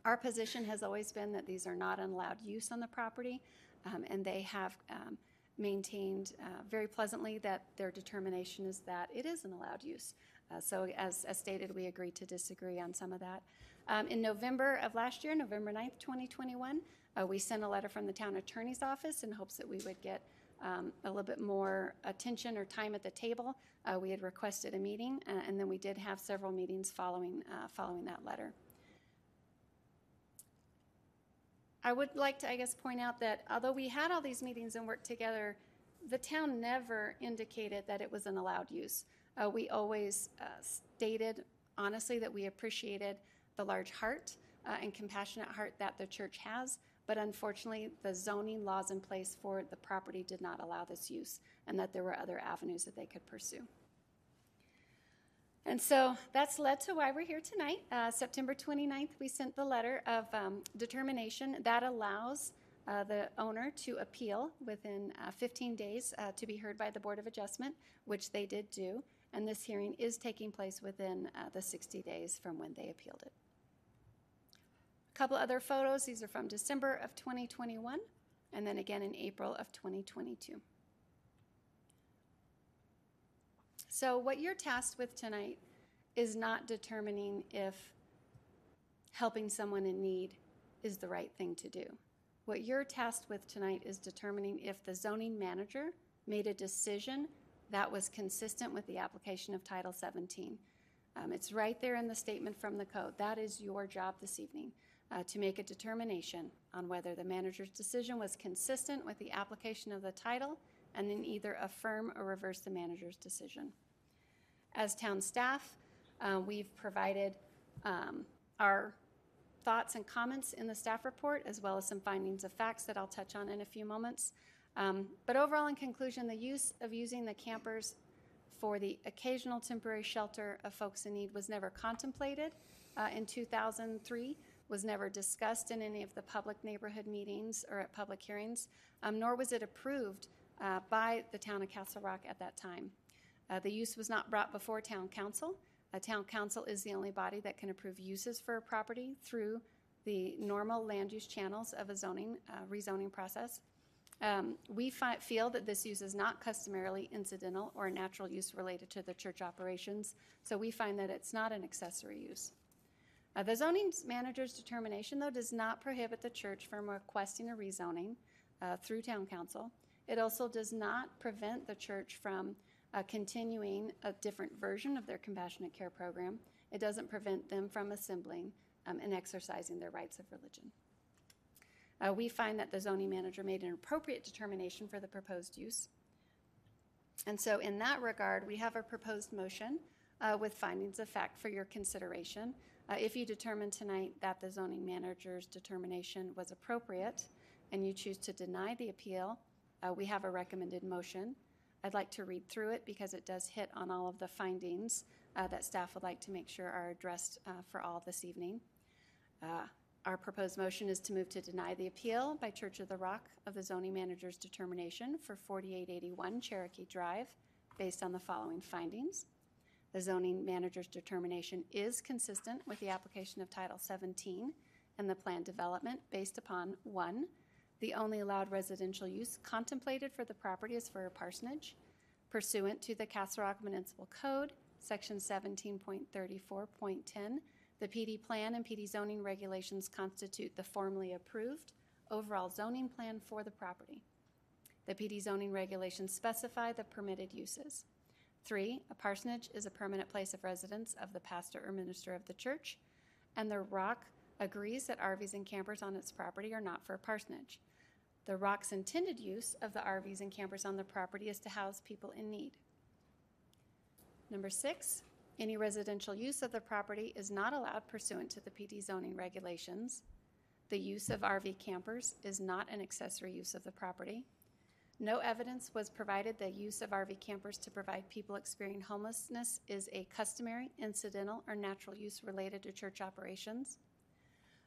Our position has always been that these are not an allowed use on the property, um, and they have um, maintained uh, very pleasantly that their determination is that it is an allowed use. Uh, so, as, as stated, we agreed to disagree on some of that. Um, in November of last year, November 9th, 2021, uh, we sent a letter from the town attorney's office in hopes that we would get um, a little bit more attention or time at the table. Uh, we had requested a meeting, uh, and then we did have several meetings following uh, following that letter. I would like to, I guess, point out that although we had all these meetings and worked together, the town never indicated that it was an allowed use. Uh, we always uh, stated honestly that we appreciated the large heart uh, and compassionate heart that the church has, but unfortunately, the zoning laws in place for the property did not allow this use, and that there were other avenues that they could pursue. And so that's led to why we're here tonight. Uh, September 29th, we sent the letter of um, determination that allows uh, the owner to appeal within uh, 15 days uh, to be heard by the Board of Adjustment, which they did do. And this hearing is taking place within uh, the 60 days from when they appealed it. A couple other photos. These are from December of 2021 and then again in April of 2022. So, what you're tasked with tonight is not determining if helping someone in need is the right thing to do. What you're tasked with tonight is determining if the zoning manager made a decision that was consistent with the application of Title 17. Um, it's right there in the statement from the code. That is your job this evening uh, to make a determination on whether the manager's decision was consistent with the application of the title and then either affirm or reverse the manager's decision. As town staff, uh, we've provided um, our thoughts and comments in the staff report, as well as some findings of facts that I'll touch on in a few moments. Um, but overall, in conclusion, the use of using the campers for the occasional temporary shelter of folks in need was never contemplated uh, in 2003, was never discussed in any of the public neighborhood meetings or at public hearings, um, nor was it approved uh, by the town of Castle Rock at that time. Uh, the use was not brought before town council. A town council is the only body that can approve uses for a property through the normal land use channels of a zoning, uh, rezoning process. Um, we fi- feel that this use is not customarily incidental or a natural use related to the church operations, so we find that it's not an accessory use. Uh, the zoning manager's determination, though, does not prohibit the church from requesting a rezoning uh, through town council. It also does not prevent the church from uh, continuing a different version of their compassionate care program. It doesn't prevent them from assembling um, and exercising their rights of religion. Uh, we find that the zoning manager made an appropriate determination for the proposed use. And so, in that regard, we have a proposed motion uh, with findings of fact for your consideration. Uh, if you determine tonight that the zoning manager's determination was appropriate and you choose to deny the appeal, uh, we have a recommended motion. I'd like to read through it because it does hit on all of the findings uh, that staff would like to make sure are addressed uh, for all this evening. Our proposed motion is to move to deny the appeal by Church of the Rock of the zoning manager's determination for 4881 Cherokee Drive based on the following findings. The zoning manager's determination is consistent with the application of Title 17 and the plan development based upon one, the only allowed residential use contemplated for the property is for a parsonage pursuant to the Castle Rock Municipal Code, Section 17.34.10. The PD plan and PD zoning regulations constitute the formally approved overall zoning plan for the property. The PD zoning regulations specify the permitted uses. Three, a parsonage is a permanent place of residence of the pastor or minister of the church, and the Rock agrees that RVs and campers on its property are not for a parsonage. The Rock's intended use of the RVs and campers on the property is to house people in need. Number six, any residential use of the property is not allowed pursuant to the PD zoning regulations. The use of RV campers is not an accessory use of the property. No evidence was provided that use of RV campers to provide people experiencing homelessness is a customary, incidental, or natural use related to church operations.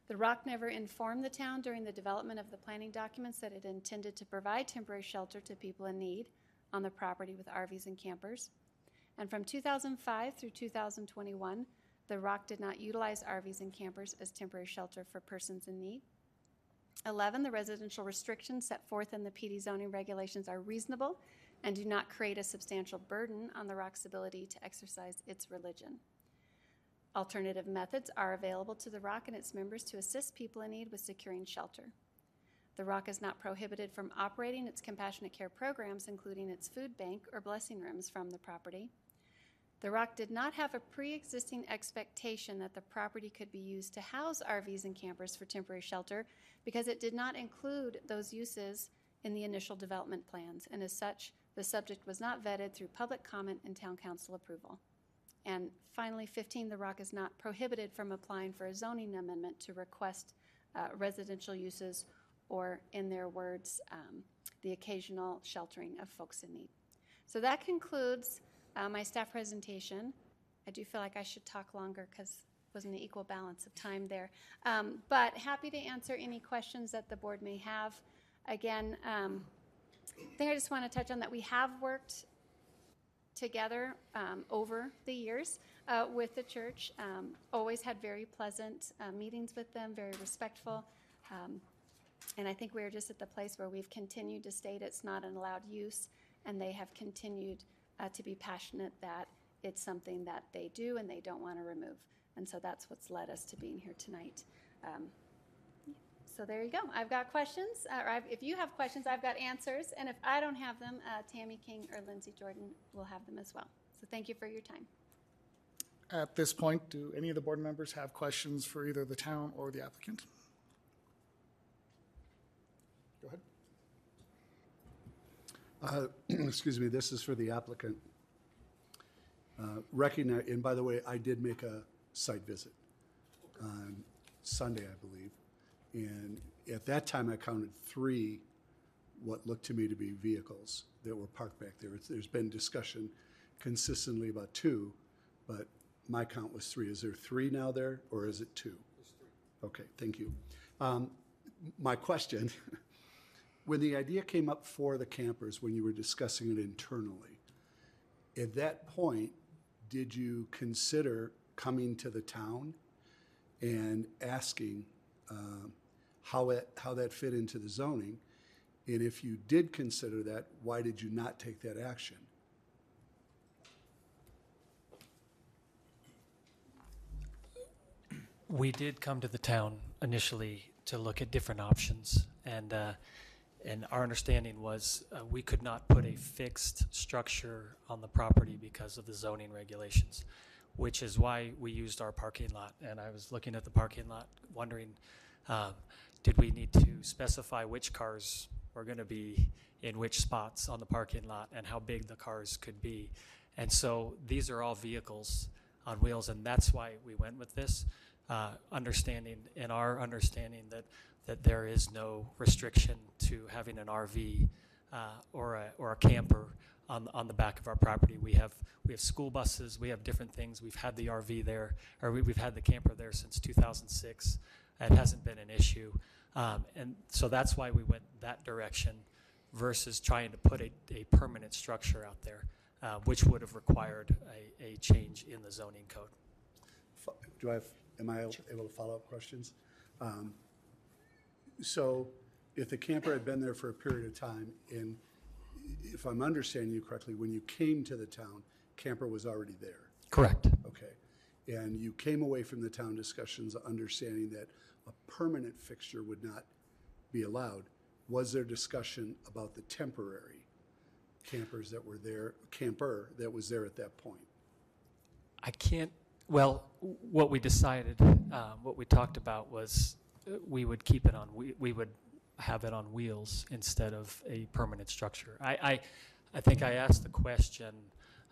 The Rock never informed the town during the development of the planning documents that it intended to provide temporary shelter to people in need on the property with RVs and campers. And from 2005 through 2021, the Rock did not utilize RVs and campers as temporary shelter for persons in need. 11, the residential restrictions set forth in the PD zoning regulations are reasonable and do not create a substantial burden on the Rock's ability to exercise its religion. Alternative methods are available to the Rock and its members to assist people in need with securing shelter. The Rock is not prohibited from operating its compassionate care programs, including its food bank or blessing rooms, from the property. The Rock did not have a pre-existing expectation that the property could be used to house RVs and campers for temporary shelter because it did not include those uses in the initial development plans, and as such, the subject was not vetted through public comment and town council approval. And finally, 15, The Rock is not prohibited from applying for a zoning amendment to request uh, residential uses or, in their words, um, the occasional sheltering of folks in need. So that concludes uh, my staff presentation. I do feel like I should talk longer because wasn't an equal balance of time there. Um, But happy to answer any questions that the board may have. Again, um, I think I just want to touch on that we have worked together um, over the years uh, with the church. Um, always had very pleasant uh, meetings with them, very respectful. Um, and I think we're just at the place where we've continued to state it's not an allowed use, and they have continued uh, to be passionate that it's something that they do and they don't want to remove. And so that's what's led us to being here tonight. Um, so there you go. I've got questions, uh, or I've, if you have questions, I've got answers. And if I don't have them, uh, Tammy King or Lindsay Jordan will have them as well. So thank you for your time. At this point, do any of the board members have questions for either the town or the applicant? Go ahead. Uh, <clears throat> Excuse me, this is for the applicant. Uh, Recognize, and by the way, I did make a site visit on Sunday, I believe. And at that time, I counted three, what looked to me to be vehicles that were parked back there. It's- There's been discussion consistently about two, but my count was three. Is there three now there, or is it two? Okay, thank you. Um, My question, <laughs> when the idea came up for the campers, when you were discussing it internally, at that point, did you consider coming to the town and asking um, how it, how that fit into the zoning? And if you did consider that, why did you not take that action? We did come to the town initially to look at different options, and uh, and our understanding was uh, we could not put a fixed structure on the property because of the zoning regulations, which is why we used our parking lot. And I was looking at the parking lot, wondering, um, did we need to specify which cars were going to be in which spots on the parking lot and how big the cars could be? And so these are all vehicles on wheels, and that's why we went with this uh, understanding, in our understanding that, that there is no restriction to having an RV uh, or a, or a camper on, on the back of our property. We have, we have school buses, we have different things. We've had the RV there, or we, we've had the camper there since 2006. It hasn't been an issue. Um, and so that's why we went that direction versus trying to put a, a permanent structure out there, uh, which would have required a, a change in the zoning code. Do I have, am I able to follow up questions? Um, So if the camper had been there for a period of time, and if I'm understanding you correctly, when you came to the town, camper was already there? Correct. Okay. And you came away from the town discussions understanding that a permanent fixture would not be allowed. Was there discussion about the temporary campers that were there, camper that was there at that point? I can't, well, what we decided, uh, what we talked about was we would keep it on, we, we would have it on wheels instead of a permanent structure. I, I, I think I asked the question,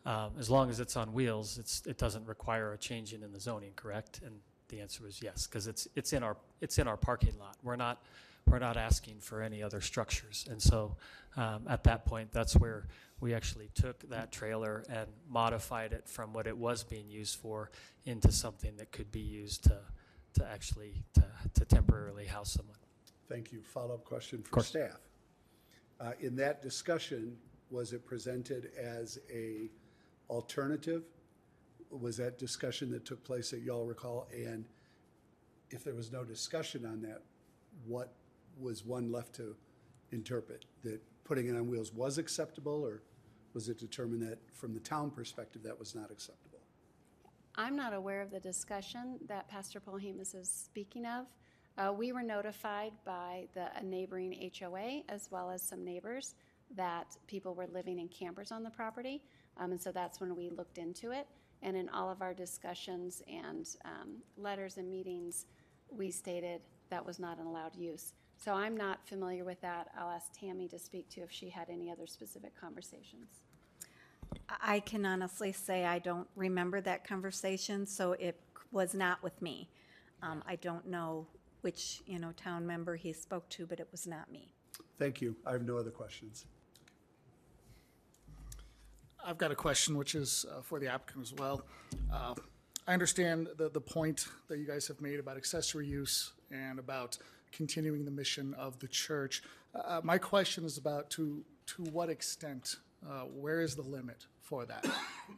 um, as long as it's on wheels, it's, it doesn't require a change in, in the zoning, correct? And the answer was yes, because it's, it's in our, it's in our parking lot. We're not, we're not asking for any other structures. And so, um, at that point, that's where we actually took that trailer and modified it from what it was being used for into something that could be used to, to actually, to, to temporarily house someone. Thank you. Follow-up question for course. staff. Uh, In that discussion, was it presented as a alternative? Was that discussion that took place that y'all recall? And if there was no discussion on that, what was one left to interpret? That putting it on wheels was acceptable, or was it determined that from the town perspective, that was not acceptable? I'm not aware of the discussion that Pastor Polhemus is speaking of. Uh, we were notified by the a neighboring HOA as well as some neighbors that people were living in campers on the property. Um, and so that's when we looked into it. And in all of our discussions and um, letters and meetings, we stated that was not an allowed use. So I'm not familiar with that. I'll ask Tammy to speak to if she had any other specific conversations. I can honestly say I don't remember that conversation, so it was not with me. Um, I don't know which, you know, town member he spoke to, but it was not me. Thank you. I have no other questions. I've got a question, which is uh, for the applicant as well. Uh, I understand the, the point that you guys have made about accessory use and about continuing the mission of the church. Uh, my question is about to, to what extent, uh, where is the limit for that?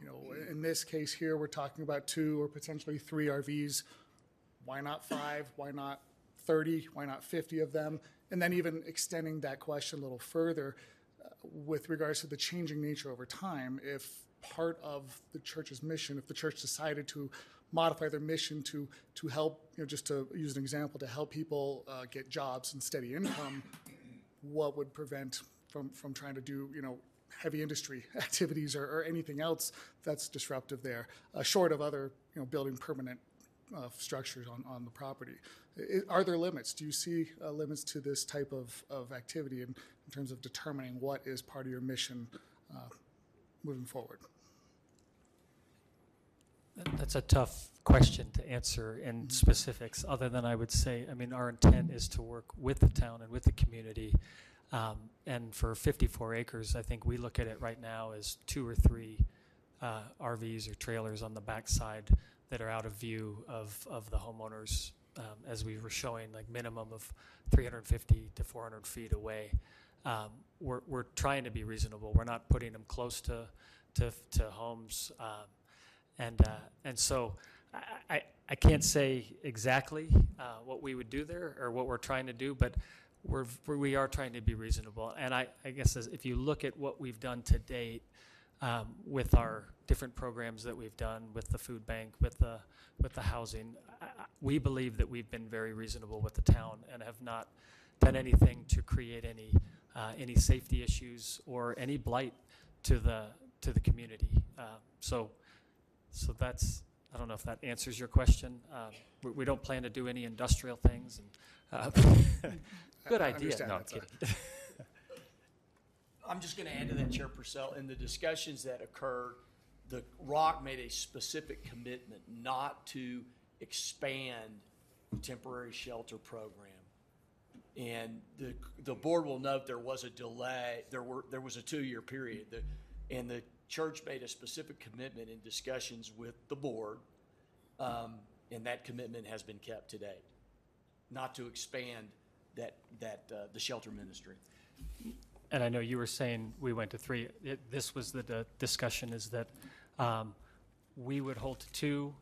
You know, in this case here, we're talking about two or potentially three RVs. Why not five? Why not 30? Why not 50 of them? And then even extending that question a little further, with regards to the changing nature over time, if part of the church's mission, if the church decided to modify their mission to to help, you know, just to use an example, to help people uh, get jobs and steady income, what would prevent from from trying to do, you know, heavy industry <laughs> activities or, or anything else that's disruptive there, uh, short of other, you know, building permanent uh, structures on, on the property. I- are there limits? Do you see uh, limits to this type of, of activity in, in terms of determining what is part of your mission uh, moving forward? That's a tough question to answer in specifics, other than I would say, I mean, our intent is to work with the town and with the community. Um, And for 54 acres, I think we look at it right now as two or three uh, RVs or trailers on the backside that are out of view of, of the homeowners, um, as we were showing, like minimum of 350 to 400 feet away. Um, We're, we're trying to be reasonable. We're not putting them close to, to, to homes. um, and, uh, and so I, I, I can't say exactly uh, what we would do there or what we're trying to do, but we're, we are trying to be reasonable. And I, I guess if you look at what we've done to date um, with our different programs that we've done with the food bank, with the, with the housing, I, we believe that we've been very reasonable with the town and have not done anything to create any, uh, any safety issues or any blight to the, to the community. Uh, So, so that's, I don't know if that answers your question. Um, We, we don't plan to do any industrial things and, uh, <laughs> good I idea. understand No, I'm that, sorry. kidding. <laughs> I'm just going to add to that, Chair Purcell. In the discussions that occurred, the Rock made a specific commitment not to expand the temporary shelter program. And the, the board will note there was a delay, there were, there was a two-year period. The- And the church made a specific commitment in discussions with the board, um, and that commitment has been kept today, not to expand that, that, uh, the shelter ministry. And I know you were saying we went to three. It- This was the discussion is that um, we would hold to two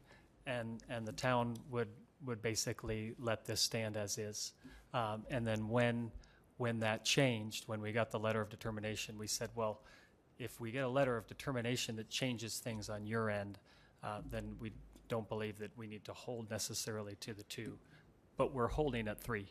and, and the town would, would basically let this stand as is. Um, And then when, when that changed, when we got the letter of determination, we said, well, if we get a letter of determination that changes things on your end, uh, then we don't believe that we need to hold necessarily to the two. But we're holding at three.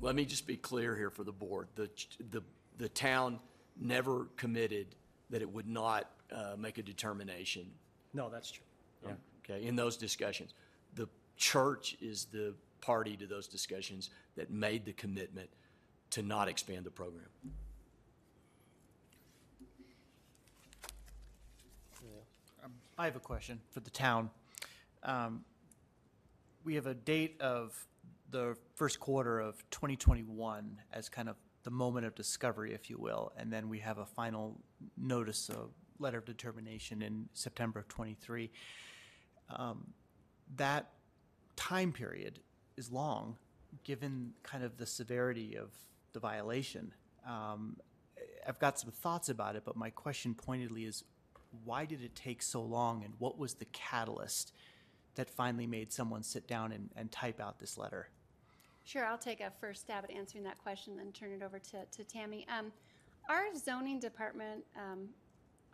The, let me just be clear here for the board. The, the, the town never committed that it would not uh, make a determination, No, that's true. Yeah. okay, in those discussions. The church is the party to those discussions that made the commitment to not expand the program. I have a question for the town. Um, We have a date of the first quarter of 2021 as kind of the moment of discovery, if you will, and then we have a final notice, a letter of determination in September of '23. That time period is long, given kind of the severity of the violation. Um, I've got some thoughts about it, but my question pointedly is, why did it take so long, and what was the catalyst that finally made someone sit down and, and type out this letter? Sure, I'll take a first stab at answering that question, then turn it over to, to Tammy. Um, our zoning department um,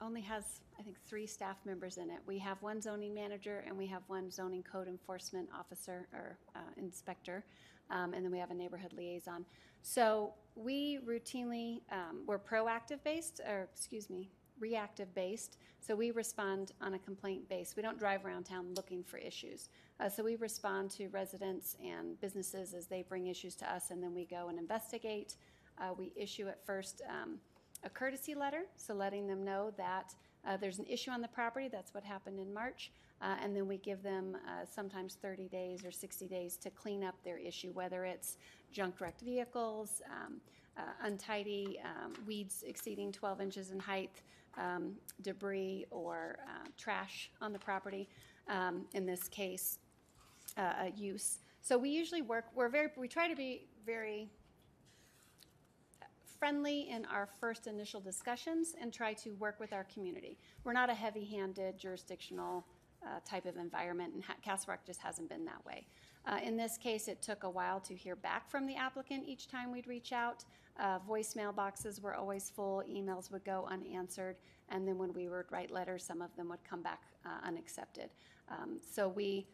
only has, I think, three staff members in it. We have one zoning manager and we have one zoning code enforcement officer or uh, inspector, um, and then we have a neighborhood liaison. So we routinely, um, we're proactive based, or excuse me, reactive based. So we respond on a complaint base. We don't drive around town looking for issues. Uh, so we respond to residents and businesses as they bring issues to us, and then we go and investigate. Uh, we issue at first um, a courtesy letter, so letting them know that uh, there's an issue on the property. That's what happened in March. Uh, and then we give them uh, sometimes 30 days or 60 days to clean up their issue, whether it's junk wrecked vehicles, um, uh, untidy um, weeds exceeding 12 inches in height, um, debris, or trash on the property. Um, in this case, uh, use. So we usually work. We're very. We try to be very friendly in our first initial discussions and try to work with our community. We're not a heavy-handed jurisdictional uh, type of environment, and ha- Castle Rock just hasn't been that way. Uh, in this case, it took a while to hear back from the applicant each time we'd reach out. Uh, voicemail boxes were always full, emails would go unanswered, and then when we would write letters, some of them would come back uh, unaccepted. Um, so we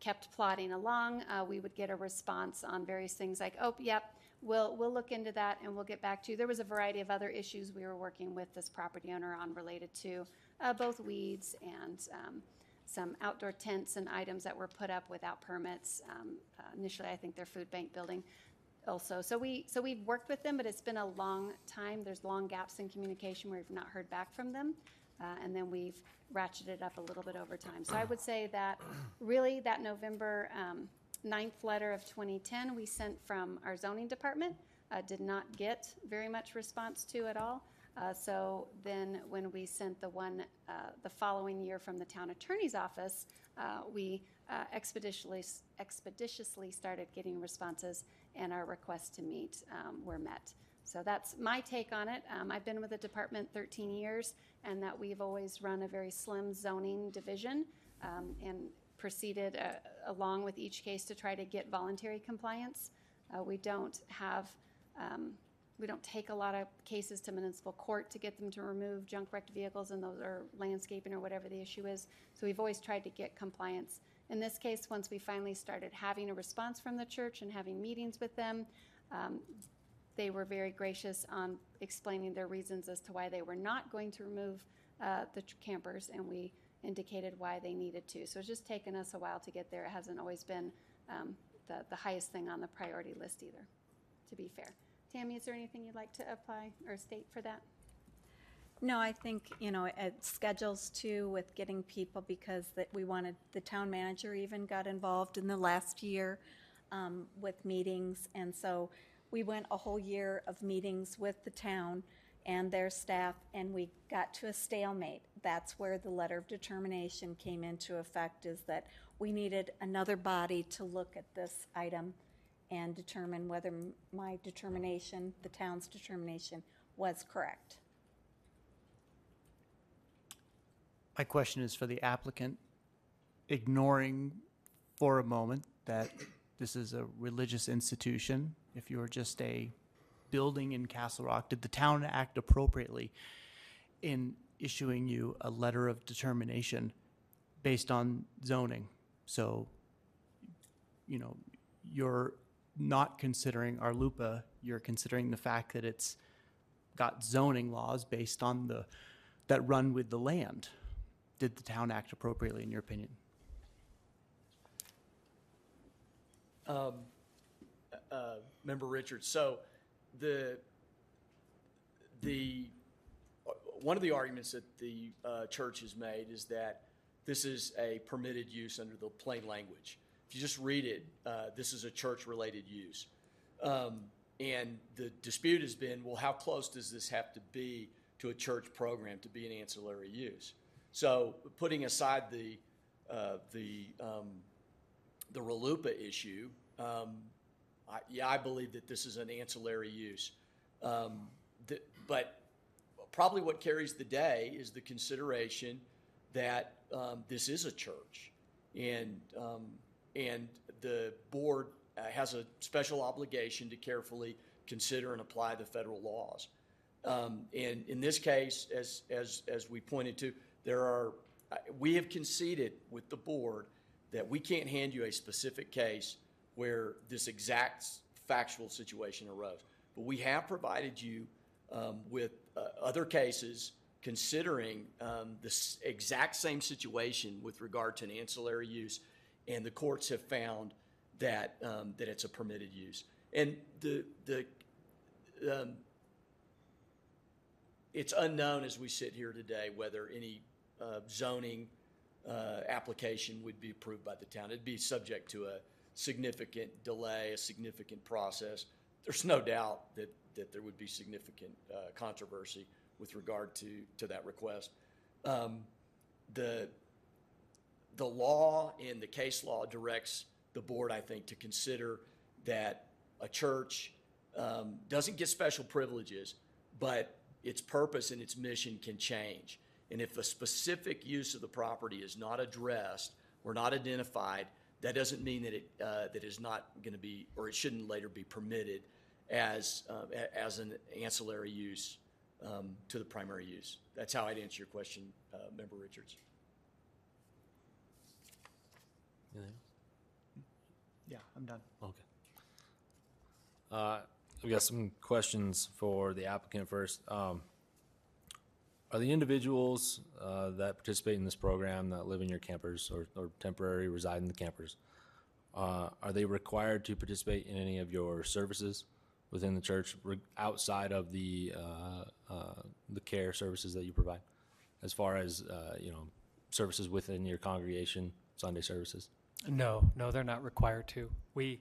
kept plodding along. Uh, we would get a response on various things like, "Oh, yep, we'll we'll look into that and we'll get back to you." There was a variety of other issues we were working with this property owner on related to uh, both weeds and um, some outdoor tents and items that were put up without permits. Um, uh, initially, I think their food bank building also. So we so we've worked with them, but it's been a long time. There's long gaps in communication where we've not heard back from them. Uh, and then we've ratcheted up a little bit over time. So I would say that really that November um, 9th letter of 2010 we sent from our zoning department uh, did not get very much response to at all. Uh, so then when we sent the one uh, the following year from the town attorney's office, uh, we uh, expeditiously, expeditiously started getting responses and our requests to meet um, were met. So that's my take on it. Um, I've been with the department 13 years, and that we've always run a very slim zoning division um, and proceeded uh, along with each case to try to get voluntary compliance. Uh, we don't have, um, we don't take a lot of cases to municipal court to get them to remove junk wrecked vehicles and those are landscaping or whatever the issue is. So we've always tried to get compliance. In this case, once we finally started having a response from the church and having meetings with them, um, they were very gracious on explaining their reasons as to why they were not going to remove uh, the campers, and we indicated why they needed to. So it's just taken us a while to get there. It hasn't always been um, the, the highest thing on the priority list either, to be fair. Tammy, is there anything you'd like to apply or state for that? No, I think, you know, schedules too with getting people because that we wanted, the town manager even got involved in the last year um, with meetings. And so we went a whole year of meetings with the town and their staff, and we got to a stalemate. That's where the letter of determination came into effect, is that we needed another body to look at this item and determine whether my determination, the town's determination, was correct. My question is for the applicant, ignoring for a moment that this is a religious institution. If you were just a building in Castle Rock, did the town act appropriately in issuing you a letter of determination based on zoning? So, you know, you're not considering RLUIPA, you're considering the fact that it's got zoning laws based on the, that run with the land. Did the town act appropriately, in your opinion? um, uh, Member Richards. So the, the, one of the arguments that the uh, church has made is that this is a permitted use under the plain language. If you just read it, uh, this is a church-related use. Um, And the dispute has been, well, how close does this have to be to a church program to be an ancillary use? So putting aside the, uh, the, um, the RLUIPA issue, um, I, yeah, I believe that this is an ancillary use. Um, the, but probably what carries the day is the consideration that um, this is a church, and um, and the board uh, has a special obligation to carefully consider and apply the federal laws. Um, and in this case, as as as we pointed to, there are uh, we have conceded with the board that we can't hand you a specific case where this exact factual situation arose. But we have provided you um, with uh, other cases considering um, this exact same situation with regard to an ancillary use, and the courts have found that, um, that it's a permitted use. And the, the, um, it's unknown as we sit here today whether any uh, zoning uh, application would be approved by the town. It'd be subject to a significant delay, a significant process. There's no doubt that, that there would be significant uh, controversy with regard to, to that request. Um, The, the law and the case law directs the board, I think, to consider that a church um, doesn't get special privileges, but its purpose and its mission can change. And if a specific use of the property is not addressed or not identified, that doesn't mean that it, uh, that is not going to be, or it shouldn't later be permitted as, uh, as an ancillary use um, to the primary use. That's how I'd answer your question, uh, Member Richards. Anything Yeah, I'm done. Okay. Uh, we got some questions for the applicant first. Um, are the individuals uh, that participate in this program that live in your campers or, or temporary reside in the campers, uh, are they required to participate in any of your services within the church re- outside of the uh, uh, the care services that you provide, as far as uh, you know, services within your congregation, Sunday services? No, no, they're not required to. We,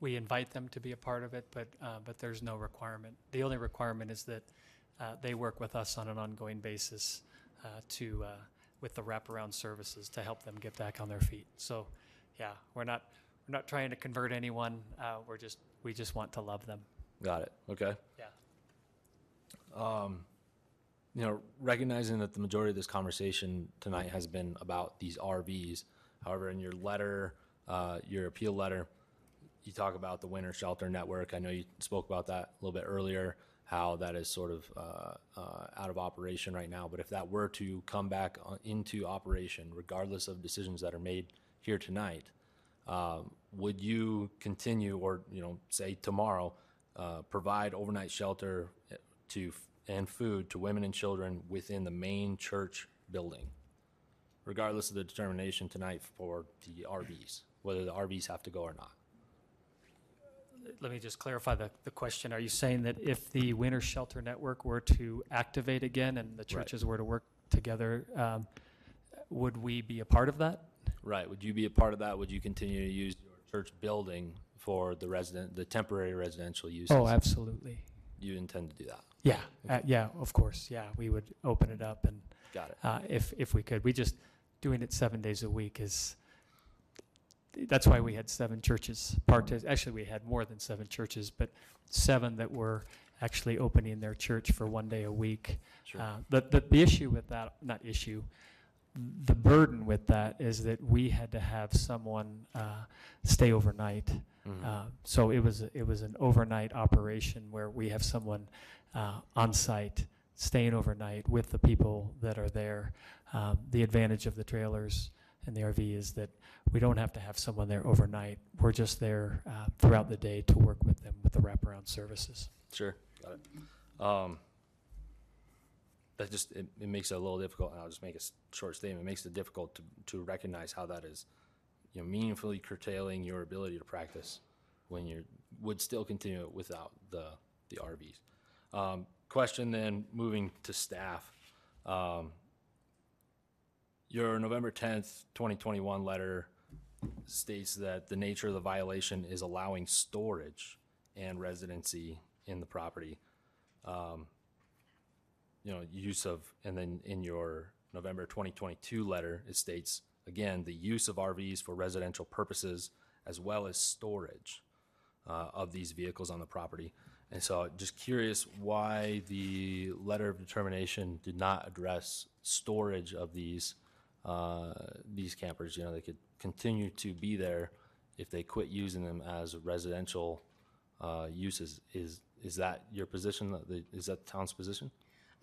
we invite them to be a part of it, but, uh, but there's no requirement. The only requirement is that uh, they work with us on an ongoing basis uh, to, uh, with the wraparound services to help them get back on their feet. So, yeah, we're not, we're not trying to convert anyone. Uh, We're just, we just want to love them. Got it. Okay. Yeah. Um, you know, recognizing that the majority of this conversation tonight has been about these RVs. However, in your letter, uh, your appeal letter, you talk about the winter shelter network. I know you spoke about that a little bit earlier, how that is sort of uh, uh, out of operation right now. But if that were to come back into operation, regardless of decisions that are made here tonight, um, would you continue, or you know, say tomorrow, uh, provide overnight shelter eh, to and food to women and children within the main church building, regardless of the determination tonight for the RVs, whether the RVs have to go or not? Let me just clarify the, the question. Are you saying that if the winter shelter network were to activate again and the churches were to work together, um, would we be a part of that? Right. Would you be a part of that? Would you continue to use your church building for the resident, the temporary residential use? Oh, absolutely. You intend to do that? Yeah, uh, yeah, of course, yeah, we would open it up and, Got it. uh, if, if we could. We just, doing it seven days a week is, that's why we had seven churches partic, actually, we had more than seven churches, but seven that were actually opening their church for one day a week. Sure. Uh, The, the, the issue with that, not issue, the burden with that is that we had to have someone uh, stay overnight. Mhm. Uh, So it was, it was an overnight operation where we have someone uh, on site staying overnight with the people that are there. Um, The advantage of the trailers and the RV is that we don't have to have someone there overnight. We're just there uh, throughout the day to work with them with the wraparound services. Sure. Got it. Um, that just it, it makes it a little difficult. And I'll just make a short statement. It makes it difficult to to recognize how that is, you know, meaningfully curtailing your ability to practice when you would still continue it without the the RVs. Um, question then, moving to staff. Um, your November tenth, twenty twenty one letter states that the nature of the violation is allowing storage and residency in the property. Um, you know, use of, and then in your November 2022 letter, it states, again, the use of RVs for residential purposes as well as storage uh, of these vehicles on the property. And so just curious why the letter of determination did not address storage of these, uh, these campers. You know, they could continue to be there if they quit using them as residential uh, uses. Is, is that your position? Is that the town's position?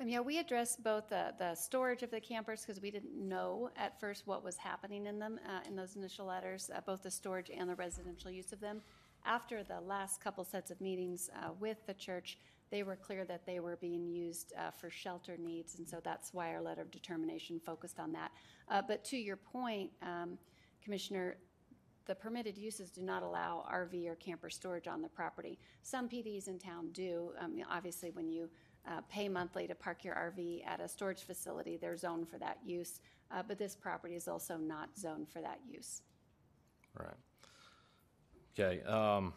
Um, yeah, we addressed both the, the storage of the campers because we didn't know at first what was happening in them uh, in those initial letters, uh, both the storage and the residential use of them. after the last couple sets of meetings uh, with the church, they were clear that they were being used uh, for shelter needs, and so that's why our letter of determination focused on that. Uh, But to your point, um, Commissioner, the permitted uses do not allow RV or camper storage on the property. Some PDs in town do. Um, Obviously, when you uh, pay monthly to park your RV at a storage facility, they're zoned for that use. Uh, But this property is also not zoned for that use. Right. Okay, um,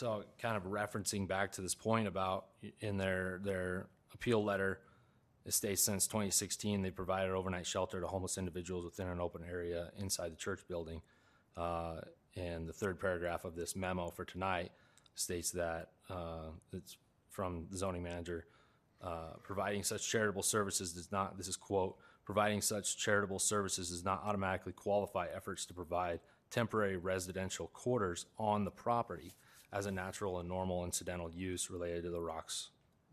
so kind of referencing back to this point about in their, their appeal letter, it states since twenty sixteen, they provided overnight shelter to homeless individuals within an open area inside the church building. Uh, and the third paragraph of this memo for tonight states that, uh, it's from the zoning manager, uh, providing such charitable services does not, this is quote, providing such charitable services does not automatically qualify efforts to provide temporary residential quarters on the property as a natural and normal incidental use related to the Rock's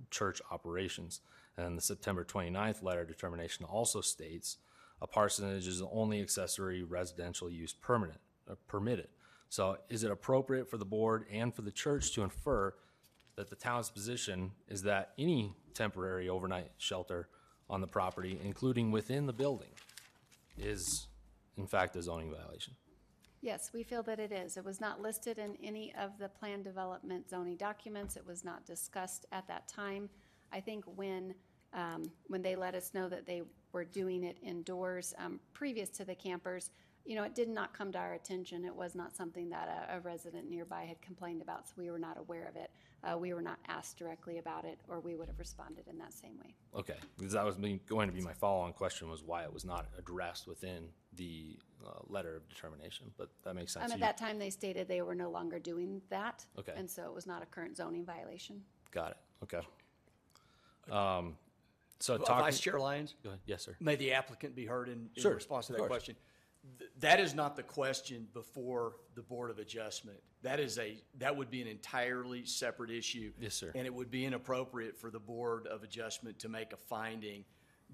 church operations. And the September 29th letter determination also states a parsonage is the only accessory residential use permanent, uh, permitted. So is it appropriate for the board and for the church to infer that the town's position is that any temporary overnight shelter on the property, including within the building, is in fact a zoning violation? Yes, we feel that it is. It was not listed in any of the plan development zoning documents. It was not discussed at that time. I think when, um, when they let us know that they were doing it indoors, um, previous to the campers, you know, it did not come to our attention. It was not something that a, a resident nearby had complained about, so we were not aware of it. Uh, we were not asked directly about it, or we would have responded in that same way. Okay, because that was me- going to be my follow-on question was why it was not addressed within the uh, letter of determination, but that makes sense. Um, at You- that time, they stated they were no longer doing that. Okay. And so it was not a current zoning violation. Got it, okay. Um, So talking. Vice Chair Lyons? Go ahead. Yes, sir. May the applicant be heard in, in Sure, response to of that course. question? Th- That is not the question before the Board of Adjustment. That is a, that would be an entirely separate issue. Yes, sir. And it would be inappropriate for the Board of Adjustment to make a finding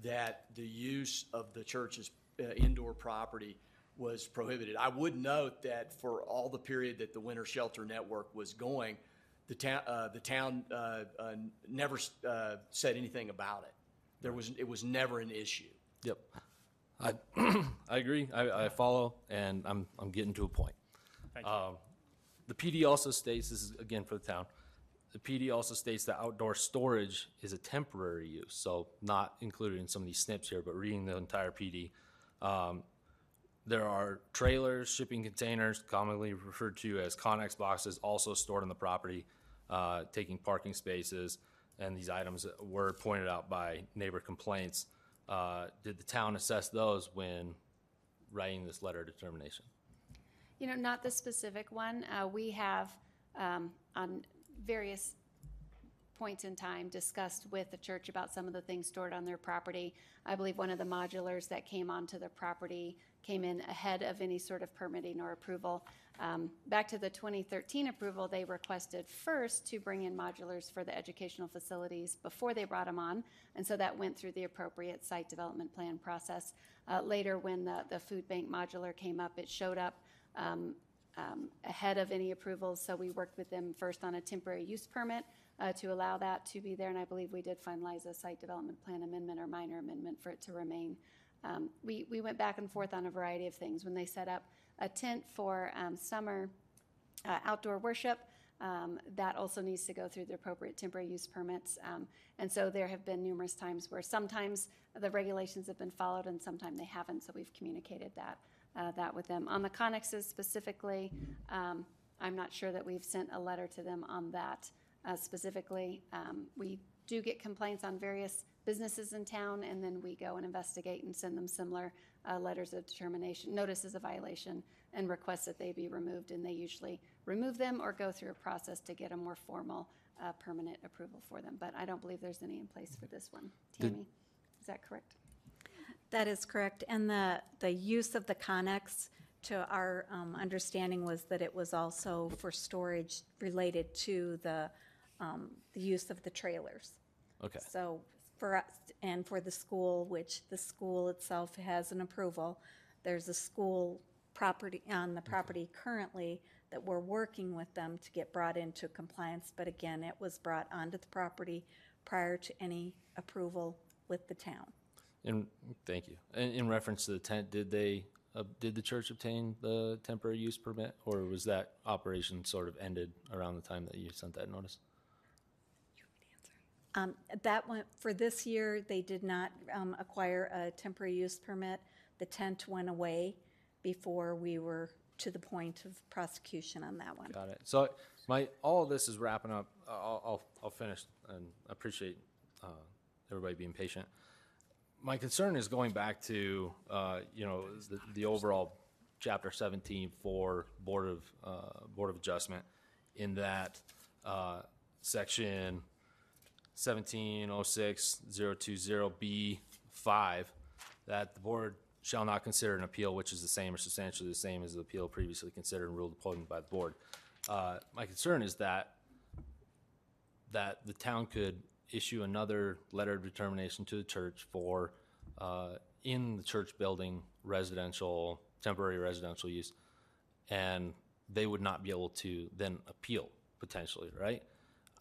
that the use of the church's uh, indoor property was prohibited. I would note that for all the period that the Winter Shelter Network was going, the town, uh, the town, uh, uh, never, uh, said anything about it. There was, it was never an issue. Yep. I, <clears throat> I agree. I, I follow, and I'm, I'm getting to a point. Um, The PD also states, this is again for the town, the PD also states that outdoor storage is a temporary use, so not included in some of these snips here, but reading the entire PD. Um, There are trailers, shipping containers, commonly referred to as Connex boxes, also stored on the property, uh, taking parking spaces, and these items were pointed out by neighbor complaints. Uh, Did the town assess those when writing this letter of determination? You know, not the specific one. Uh, we have, um, on various points in time, discussed with the church about some of the things stored on their property. I believe one of the modulars that came onto the property came in ahead of any sort of permitting or approval. Um, back to the 2013 approval, they requested first to bring in modulars for the educational facilities before they brought them on. And so that went through the appropriate site development plan process. Uh, later, when the, the food bank modular came up, it showed up um, um, ahead of any approvals. So we worked with them first on a temporary use permit uh, to allow that to be there. And I believe we did finalize a site development plan amendment or minor amendment for it to remain. Um, we, we went back and forth on a variety of things. When they set up a tent for um, summer uh, outdoor worship, um, that also needs to go through the appropriate temporary use permits. Um, and so there have been numerous times where sometimes the regulations have been followed and sometimes they haven't. So we've communicated that uh, that with them. On the connexes specifically, um, I'm not sure that we've sent a letter to them on that uh, specifically. Um, we do get complaints on various businesses in town, and then we go and investigate and send them similar uh, letters of determination, notices of violation, and request that they be removed. And they usually remove them or go through a process to get a more formal, uh, permanent approval for them. But I don't believe there's any in place for this one. Tammy, is that correct? That is correct. And the, the use of the Connex, to our um, understanding, was that it was also for storage related to the, um, the use of the trailers. Okay, So for us, and for the school, which the school itself has an approval, there's a school property, on the property currently that we're working with them to get brought into compliance. But again, it was brought onto the property prior to any approval with the town. In, thank you. In, in reference to the tent, did they, uh, did the church obtain the temporary use permit? Or was that operation sort of ended around the time that you sent that notice? Um, That one, for this year, they did not um, acquire a temporary use permit. The tent went away before we were to the point of prosecution on that one. Got it. So my, all of this is wrapping up. I'll, I'll, I'll finish and appreciate, uh, everybody being patient. My concern is going back to, uh, you know, the, the overall chapter seventeen for Board of, uh, Board of Adjustment in that, uh, section seventeen oh six zero two zero B five, that the board shall not consider an appeal which is the same or substantially the same as the appeal previously considered and ruled upon by the board. Uh, my concern is that that the town could issue another letter of determination to the church for, uh, in the church building, residential, temporary residential use. And they would not be able to then appeal potentially, right?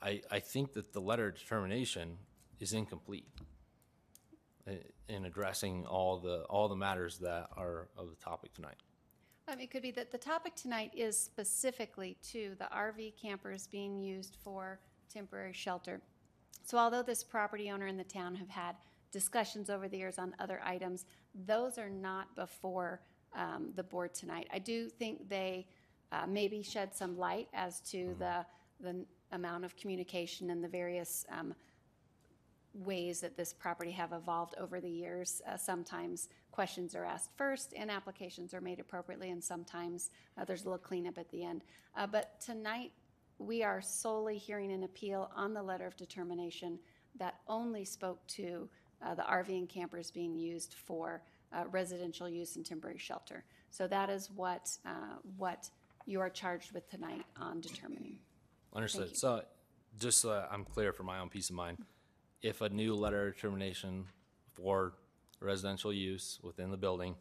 I, I think that the letter of determination is incomplete i- in addressing all the, all the matters that are of the topic tonight. Um, it could be that the topic tonight is specifically to the RV campers being used for temporary shelter. So although this property owner and the town have had discussions over the years on other items, those are not before um, the board tonight. I do think they uh, maybe shed some light as to the, the amount of communication and the various um, ways that this property have evolved over the years. Uh, sometimes questions are asked first and applications are made appropriately, and sometimes uh, there's a little cleanup at the end. Uh, but tonight, we are solely hearing an appeal on the letter of determination that only spoke to uh, the RV and campers being used for uh, residential use and temporary shelter. So that is what, uh, what you are charged with tonight on determining. Understood. you. So, just so that I'm clear for my own peace of mind, if a new letter of determination for residential use within the building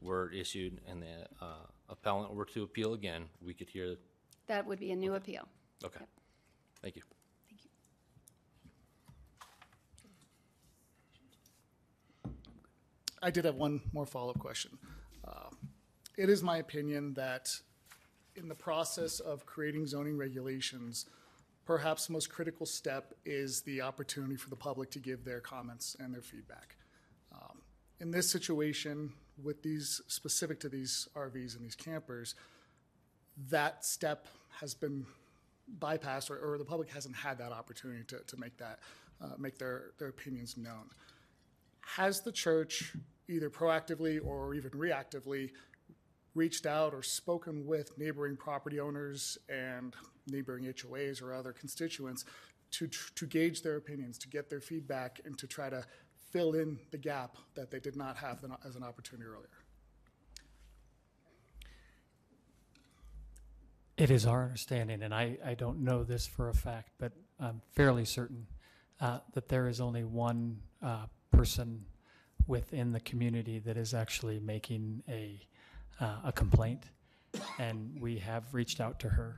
were issued and the uh, appellant were to appeal again, we could hear, That would be a new appeal. okay. Thank you. Thank you. I did have one more follow-up question. Uh, It is my opinion that in the process of creating zoning regulations, perhaps the most critical step is the opportunity for the public to give their comments and their feedback. Um, In this situation, with these, specific to these RVs and these campers, that step has been bypassed, or, or the public hasn't had that opportunity to, to make that, uh, make their, their opinions known. Has the church either proactively or even reactively reached out or spoken with neighboring property owners and neighboring HOAs or other constituents to, to gauge their opinions, to get their feedback, and to try to fill in the gap that they did not have as an opportunity earlier? It is our understanding, and I, I don't know this for a fact, but I'm fairly certain uh, that there is only one uh, person within the community that is actually making a, uh, a complaint, and we have reached out to her.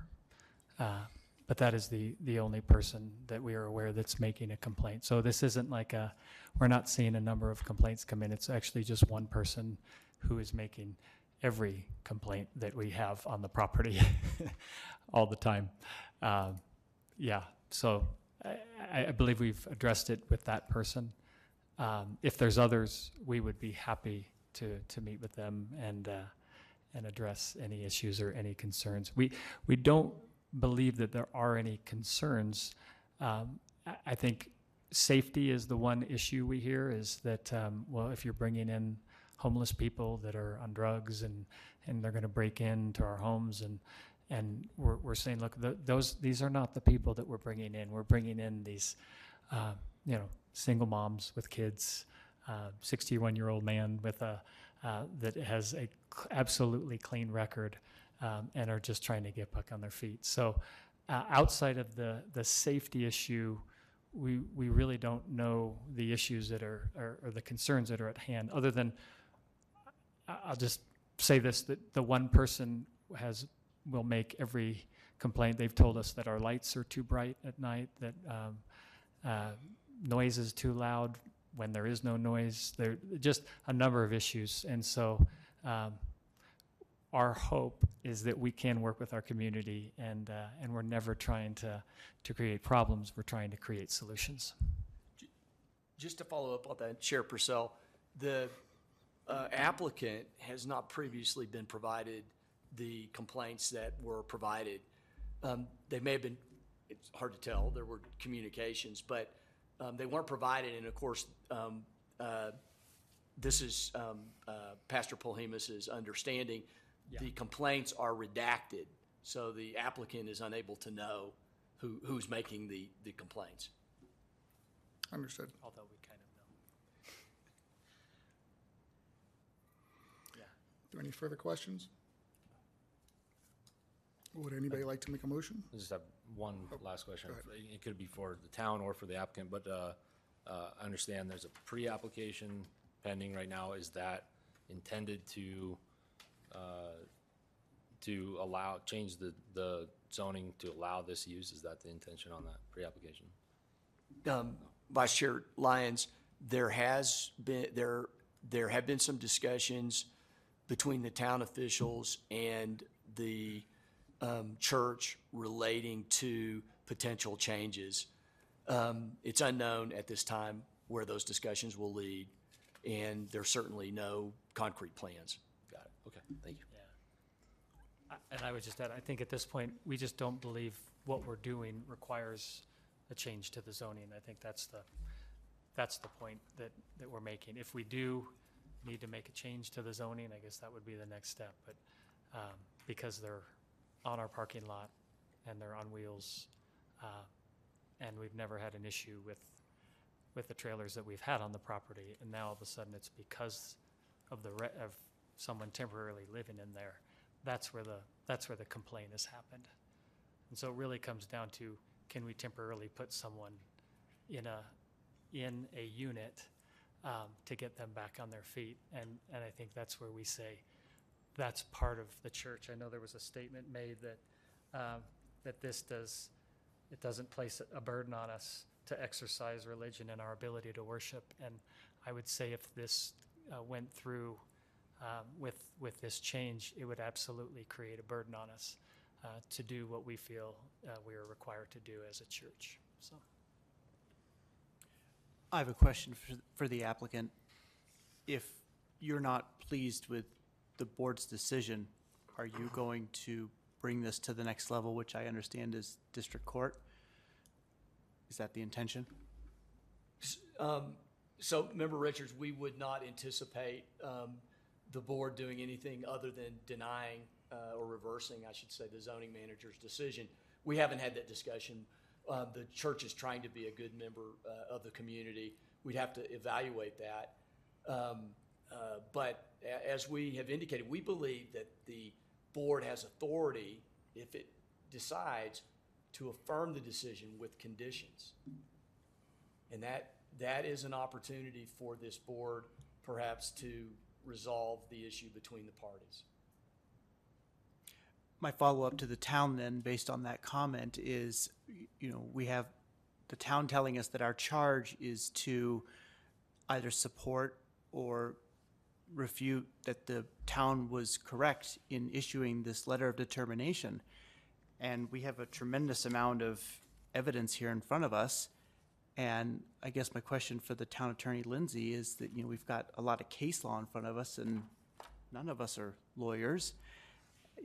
Uh, But that is the, the only person that we are aware that's making a complaint. So this isn't like a, we're not seeing a number of complaints come in. It's actually just one person who is making every complaint that we have on the property <laughs> all the time. Um, yeah, so I, I- I believe we've addressed it with that person. Um, if there's others, we would be happy to, to meet with them and, uh, and address any issues or any concerns. We, we don't believe that there are any concerns. Um, I, think safety is the one issue we hear is that, um, well, if you're bringing in homeless people that are on drugs and, and they're going to break into our homes and, and we're, we're saying, look, th those, these are not the people that we're bringing in. We're bringing in these, uh, you know, single moms with kids, uh, 61 year old man with a, uh, that has a absolutely clean record um, and are just trying to get back on their feet. So, uh, outside of the, the safety issue, we, we really don't know the issues that are, or, or the concerns that are at hand, other than I'll just say this, that the one person has we'll make every complaint. They've told us that our lights are too bright at night, that um, uh, noise is too loud when there is no noise. There just a number of issues, and so um, our hope is that we can work with our community, and uh, and we're never trying to to create problems. We're trying to create solutions. Just to follow up on that, Chair Purcell, the uh, applicant has not previously been provided the complaints that were provided. Um, They may have been, it's hard to tell, there were communications, but um, they weren't provided, and of course, um, uh, this is um, uh, Pastor Polhemus's understanding. The complaints are redacted, so the applicant is unable to know who, who's making the, the complaints. Understood. Although we kind of know. <laughs> Yeah. Are there any further questions? Would anybody like to make a motion? Just have one last question. It could be for the town or for the applicant, but uh, uh, I understand there's a pre-application pending right now. Is that intended to, uh, to allow, change the, the zoning to allow this use? Is that the intention on that pre-application? um, Vice Chair Lyons, there has been, there, there have been some discussions between the town officials and the um, church relating to potential changes. Um, It's unknown at this time where those discussions will lead, and there's certainly no concrete plans. Got it. Okay, thank you. I- And I would just add, I think at this point, we just don't believe what we're doing requires a change to the zoning. I think that's the, that's the point that, that we're making. If we do need to make a change to the zoning, I guess that would be the next step. But um, because they're on our parking lot and they're on wheels, uh, and we've never had an issue with, with the trailers that we've had on the property, and now all of a sudden it's because of the, re- of someone temporarily living in there, that's where the, that's where the complaint has happened. And so it really comes down to, can we temporarily put someone in a, in a unit um, to get them back on their feet? And, and I think that's where we say, that's part of the church. I know there was a statement made that, um, that this does, it doesn't place a burden on us to exercise religion and our ability to worship. And I would say if this uh, went through um, with, with this change, it would absolutely create a burden on us uh, to do what we feel uh, we are required to do as a church. So, I have a question for, for the applicant. If you're not pleased with the board's decision, are you going to bring this to the next level, which I understand is district court? Is that the intention? Um, So, Member Richards, we would not anticipate um, the board doing anything other than denying uh, or reversing, I should say, the zoning manager's decision. We haven't had that discussion. Uh, The church is trying to be a good member uh, of the community. We'd have to evaluate that. Um, Uh, but as we have indicated, we believe that the board has authority, if it decides, to affirm the decision with conditions. And that, that is an opportunity for this board perhaps to resolve the issue between the parties. My follow-up to the town then, based on that comment, is, you know, we have the town telling us that our charge is to either support or refute that the town was correct in issuing this letter of determination. And we have a tremendous amount of evidence here in front of us. And I guess my question for the town attorney, Lindsay, is that, you know, we've got a lot of case law in front of us and none of us are lawyers.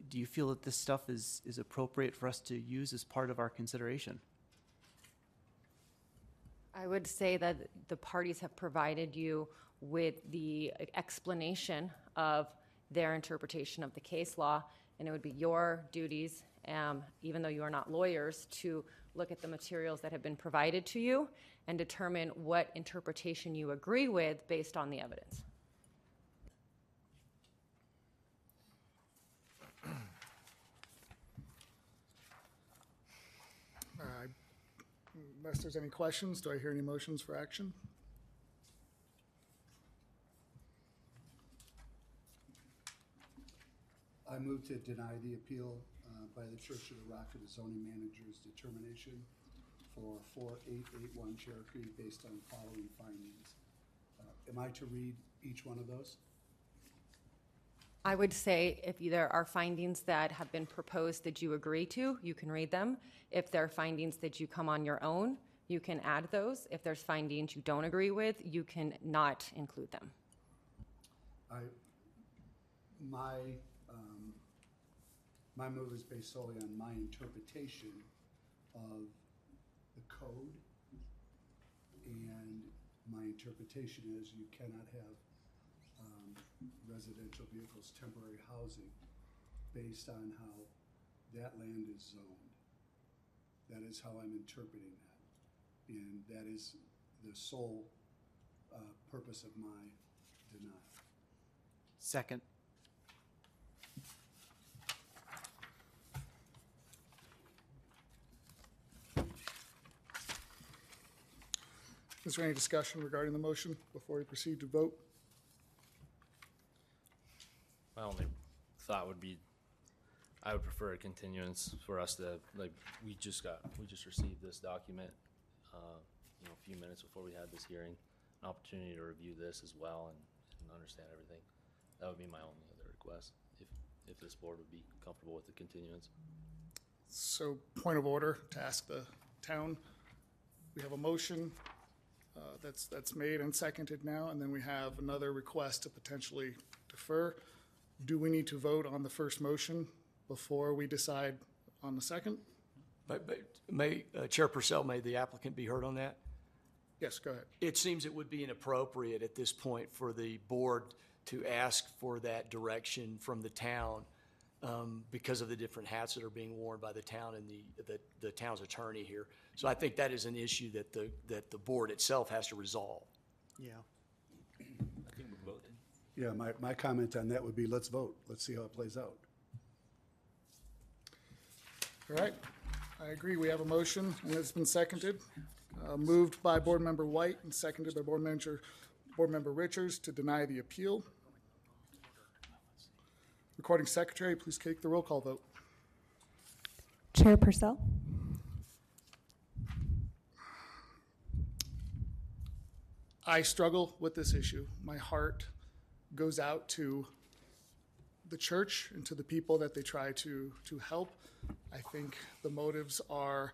Do you feel that this stuff is, is appropriate for us to use as part of our consideration? I would say that the parties have provided you with the explanation of their interpretation of the case law, and it would be your duties, um, even though you are not lawyers, to look at the materials that have been provided to you and determine what interpretation you agree with based on the evidence. Uh, Unless there's any questions, do I hear any motions for action? I move to deny the appeal uh, by the Church of the Rock of the zoning manager's determination for 4881 Cherokee based on following findings. Uh, Am I to read each one of those? I would say if there are findings that have been proposed that you agree to, you can read them. If there are findings that you come on your own, you can add those. If there's findings you don't agree with, you can not include them. I, my, my move is based solely on my interpretation of the code. And my interpretation is you cannot have, um, residential vehicles, temporary housing based on how that land is zoned. That is how I'm interpreting that. And that is the sole, uh, purpose of my denial. Second. Is there any discussion regarding the motion before we proceed to vote? My only thought would be, I would prefer a continuance for us to, like, we just got, we just received this document, uh, you know, a few minutes before we had this hearing, an opportunity to review this as well and, and understand everything. That would be my only other request, if, if this board would be comfortable with the continuance. So, point of order to ask the town. We have a motion uh, that's, that's made and seconded now, and then we have another request to potentially defer. Do we need to vote on the first motion before we decide on the second? But, but may, uh, Chair Purcell, may the applicant be heard on that? Yes, go ahead. It seems it would be inappropriate at this point for the board to ask for that direction from the town um, because of the different hats that are being worn by the town and the, the, the town's attorney here. So I think that is an issue that the, that the board itself has to resolve. Yeah. I think we voted. Yeah, my, my comment on that would be, let's vote. Let's see how it plays out. All right, I agree. We have a motion, and it's been seconded. Uh, Moved by Board Member White and seconded by Board Manager, Board Member Richards to deny the appeal. Recording Secretary, please take the roll call vote. Chair Purcell, I struggle with this issue. My heart goes out to the church and to the people that they try to, to help. I think the motives are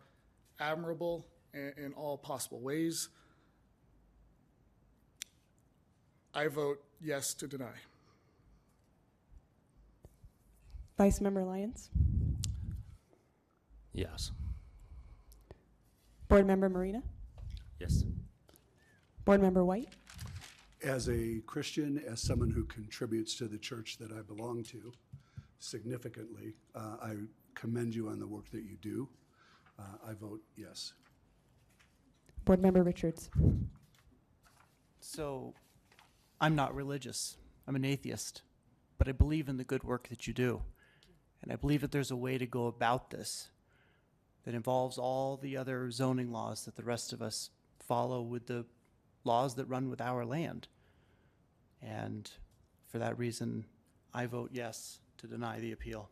admirable in, in all possible ways. I vote yes to deny. Vice Member Lyons, Yes. Board Member Marina, Yes. Board Member White, As a Christian, as someone who contributes to the church that I belong to significantly, uh, I commend you on the work that you do. Uh, I vote yes. Board Member Richards. So, I'm not religious. I'm an atheist, but I believe in the good work that you do. And I believe that there's a way to go about this that involves all the other zoning laws that the rest of us follow with the laws that run with our land. And for that reason, I vote yes to deny the appeal.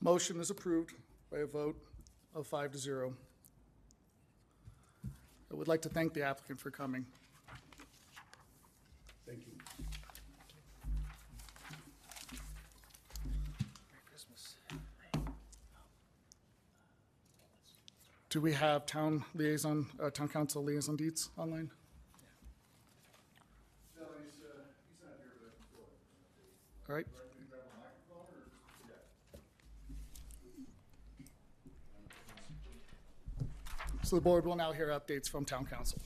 Motion is approved by a vote of five to zero. I would like to thank the applicant for coming. Thank you. Do we have town liaison, uh, town council liaison Dietz online? All right. So the board will now hear updates from town council.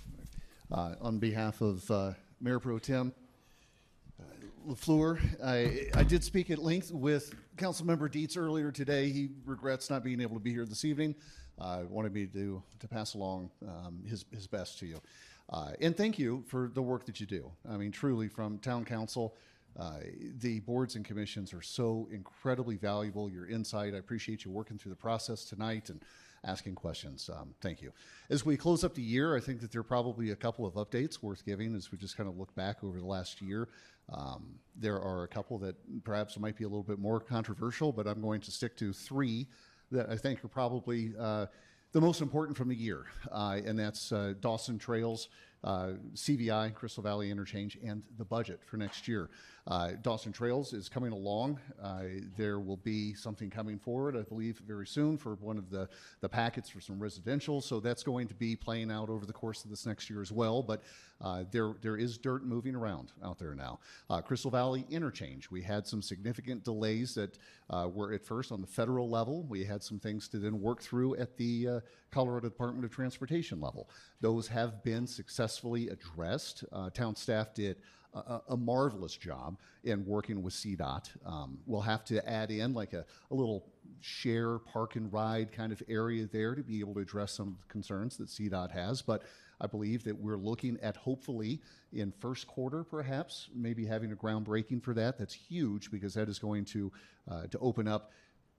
Uh, On behalf of uh, Mayor Pro Tem uh, LaFleur, I, I did speak at length with Councilmember Dietz earlier today. He regrets not being able to be here this evening. Uh, wanted me to, to pass along um, his, his best to you. Uh, And thank you for the work that you do. I mean, truly, from town council Uh, the boards and commissions are so incredibly valuable. Your insight, I appreciate you working through the process tonight and asking questions. Um, thank you. As we close up the year, I think that there are probably a couple of updates worth giving as we just kind of look back over the last year. Um, there are a couple that perhaps might be a little bit more controversial, but I'm going to stick to three that I think are probably uh, the most important from the year, uh, and that's uh, Dawson Trails, CVI, Crystal Valley Interchange, and the budget for next year. Uh, Dawson Trails is coming along. Uh, there will be something coming forward, I believe, very soon for one of the, the packets for some residential. So that's going to be playing out over the course of this next year as well. But uh, there, there is dirt moving around out there now. Uh, Crystal Valley Interchange, we had some significant delays that uh, were at first on the federal level. We had some things to then work through at the uh, Colorado Department of Transportation level. Those have been successfully addressed. Uh, town staff did a, a marvelous job in working with CDOT. Um, we'll have to add in like a, a little share park and ride kind of area there to be able to address some of the concerns that CDOT has. But I believe that we're looking at hopefully in first quarter, perhaps maybe having a groundbreaking for that. That's huge because that is going to uh, to open up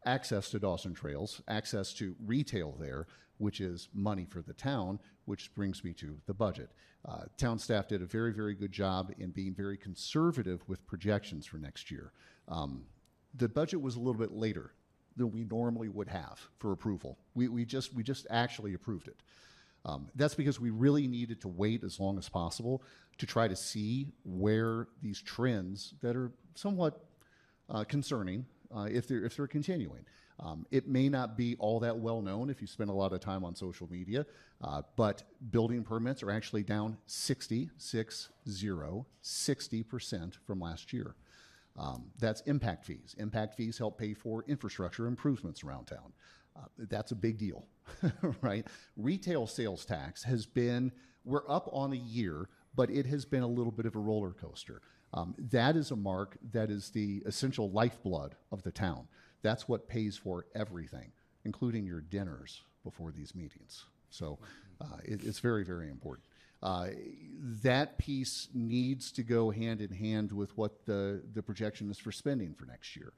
access to Dawson Trails, access to retail there, which is money for the town, which brings me to the budget. Uh, town staff did a very, very good job in being very conservative with projections for next year. Um, the budget was a little bit later than we normally would have for approval. We, we just we just actually approved it. Um, that's because we really needed to wait as long as possible to try to see where these trends that are somewhat uh, concerning, uh, if they're if they're continuing. Um, it may not be all that well known if you spend a lot of time on social media, uh, but building permits are actually down 60, 6, 0, 60% from last year. Um, that's impact fees. Impact fees help pay for infrastructure improvements around town. Uh, that's a big deal, <laughs> right? Retail sales tax has been, we're up on a year, but it has been a little bit of a roller coaster. Um, that is a mark that is the essential lifeblood of the town. That's what pays for everything, including your dinners before these meetings. So uh, it, it's very, very important. Uh, that piece needs to go hand in hand with what the, the projection is for spending for next year.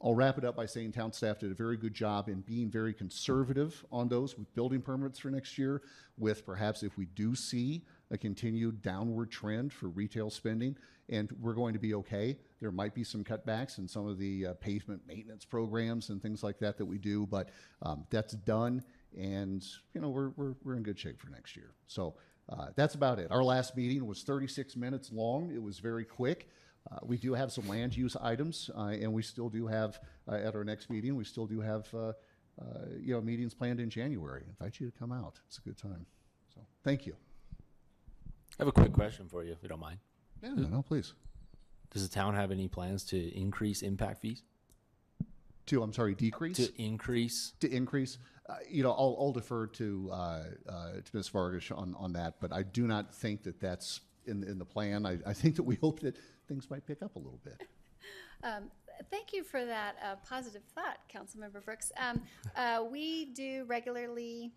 I'll wrap it up by saying town staff did a very good job in being very conservative on those with building permits for next year. With perhaps if we do see a continued downward trend for retail spending, and we're going to be okay. There might be some cutbacks in some of the uh, pavement maintenance programs and things like that that we do, but um, that's done, and you know we're, we're, we're in good shape for next year. So uh, that's about it. Our last meeting was 36 minutes long. It was very quick. Uh, we do have some land use items, uh, and we still do have uh, at our next meeting. We still do have uh, uh, you know meetings planned in January. I invite you to come out. It's a good time. So thank you. I have a quick question for you, if you don't mind. Yeah, no, please. Does the town have any plans to increase impact fees? To I'm sorry, decrease To increase? to increase. Uh, you know, I'll, I'll defer to uh, uh, to Ms. Vargas on, on that, but I do not think that that's in in the plan. I, I think that we <laughs> hope that things might pick up a little bit. <laughs> Um, Thank you for that uh, positive thought, Councilmember Brooks. Um, uh, We do regularly,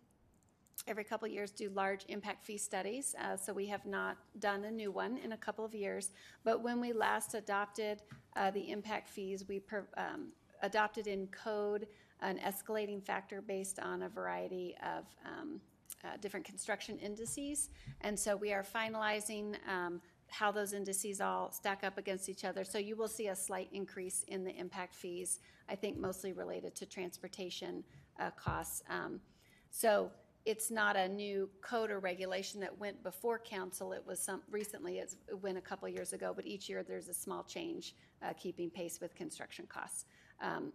every couple of years, do large impact fee studies. Uh, So we have not done a new one in a couple of years. But when we last adopted uh, the impact fees, we per- um, adopted in code an escalating factor based on a variety of um, uh, different construction indices. And so we are finalizing um, how those indices all stack up against each other. So you will see a slight increase in the impact fees, I think mostly related to transportation uh, costs. Um, So it's not a new code or regulation that went before council. It was some, recently, it's- it went a couple years ago, but each year there's a small change, uh, keeping pace with construction costs. Um,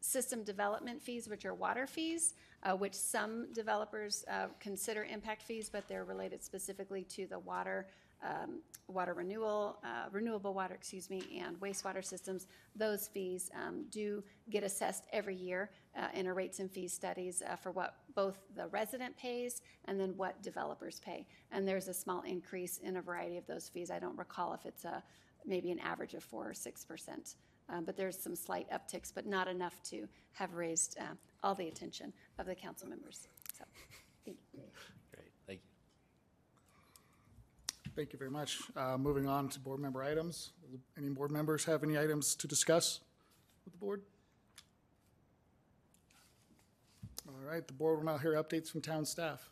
system development fees, which are water fees, uh, which some developers uh, consider impact fees, but they're related specifically to the water, um, water renewal, uh, renewable water, excuse me, and wastewater systems. Those fees um, do get assessed every year uh, in our rates and fees studies uh, for what both the resident pays and then what developers pay. And there's a small increase in a variety of those fees. I don't recall if it's a maybe an average of four or six percent. Um, But there's some slight upticks, but not enough to have raised uh, all the attention of the council members. So, thank you. Great, thank you. Thank you very much. Uh, Moving on to board member items. Any board members have any items to discuss with the board? All right, the board will now hear updates from town staff.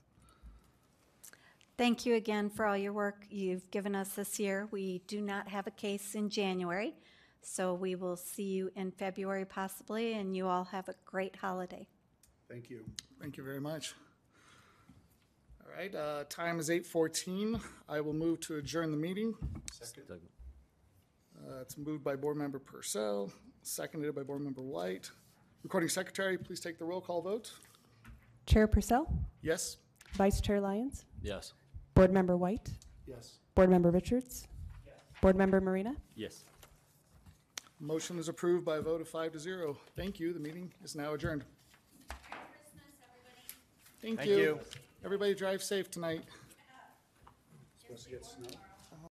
Thank you again for all your work you've given us this year. We do not have a case in January, so we will see you in February possibly, and you all have a great holiday. Thank you. Thank you very much. All right, uh, time is 8:14. I will move to adjourn the meeting. Second. Uh, It's moved by Board Member Purcell, seconded by Board Member White. Recording Secretary, please take the roll call vote. Chair Purcell, Yes? Vice Chair Lyons, Yes. Board Member White, Yes. Board Member Richards, Yes. Board Member Marina. Yes. Motion is approved by a vote of five to zero. Thank you. The meeting is now adjourned. Thank Thank you. you. Everybody drive safe tonight. Supposed to get snow?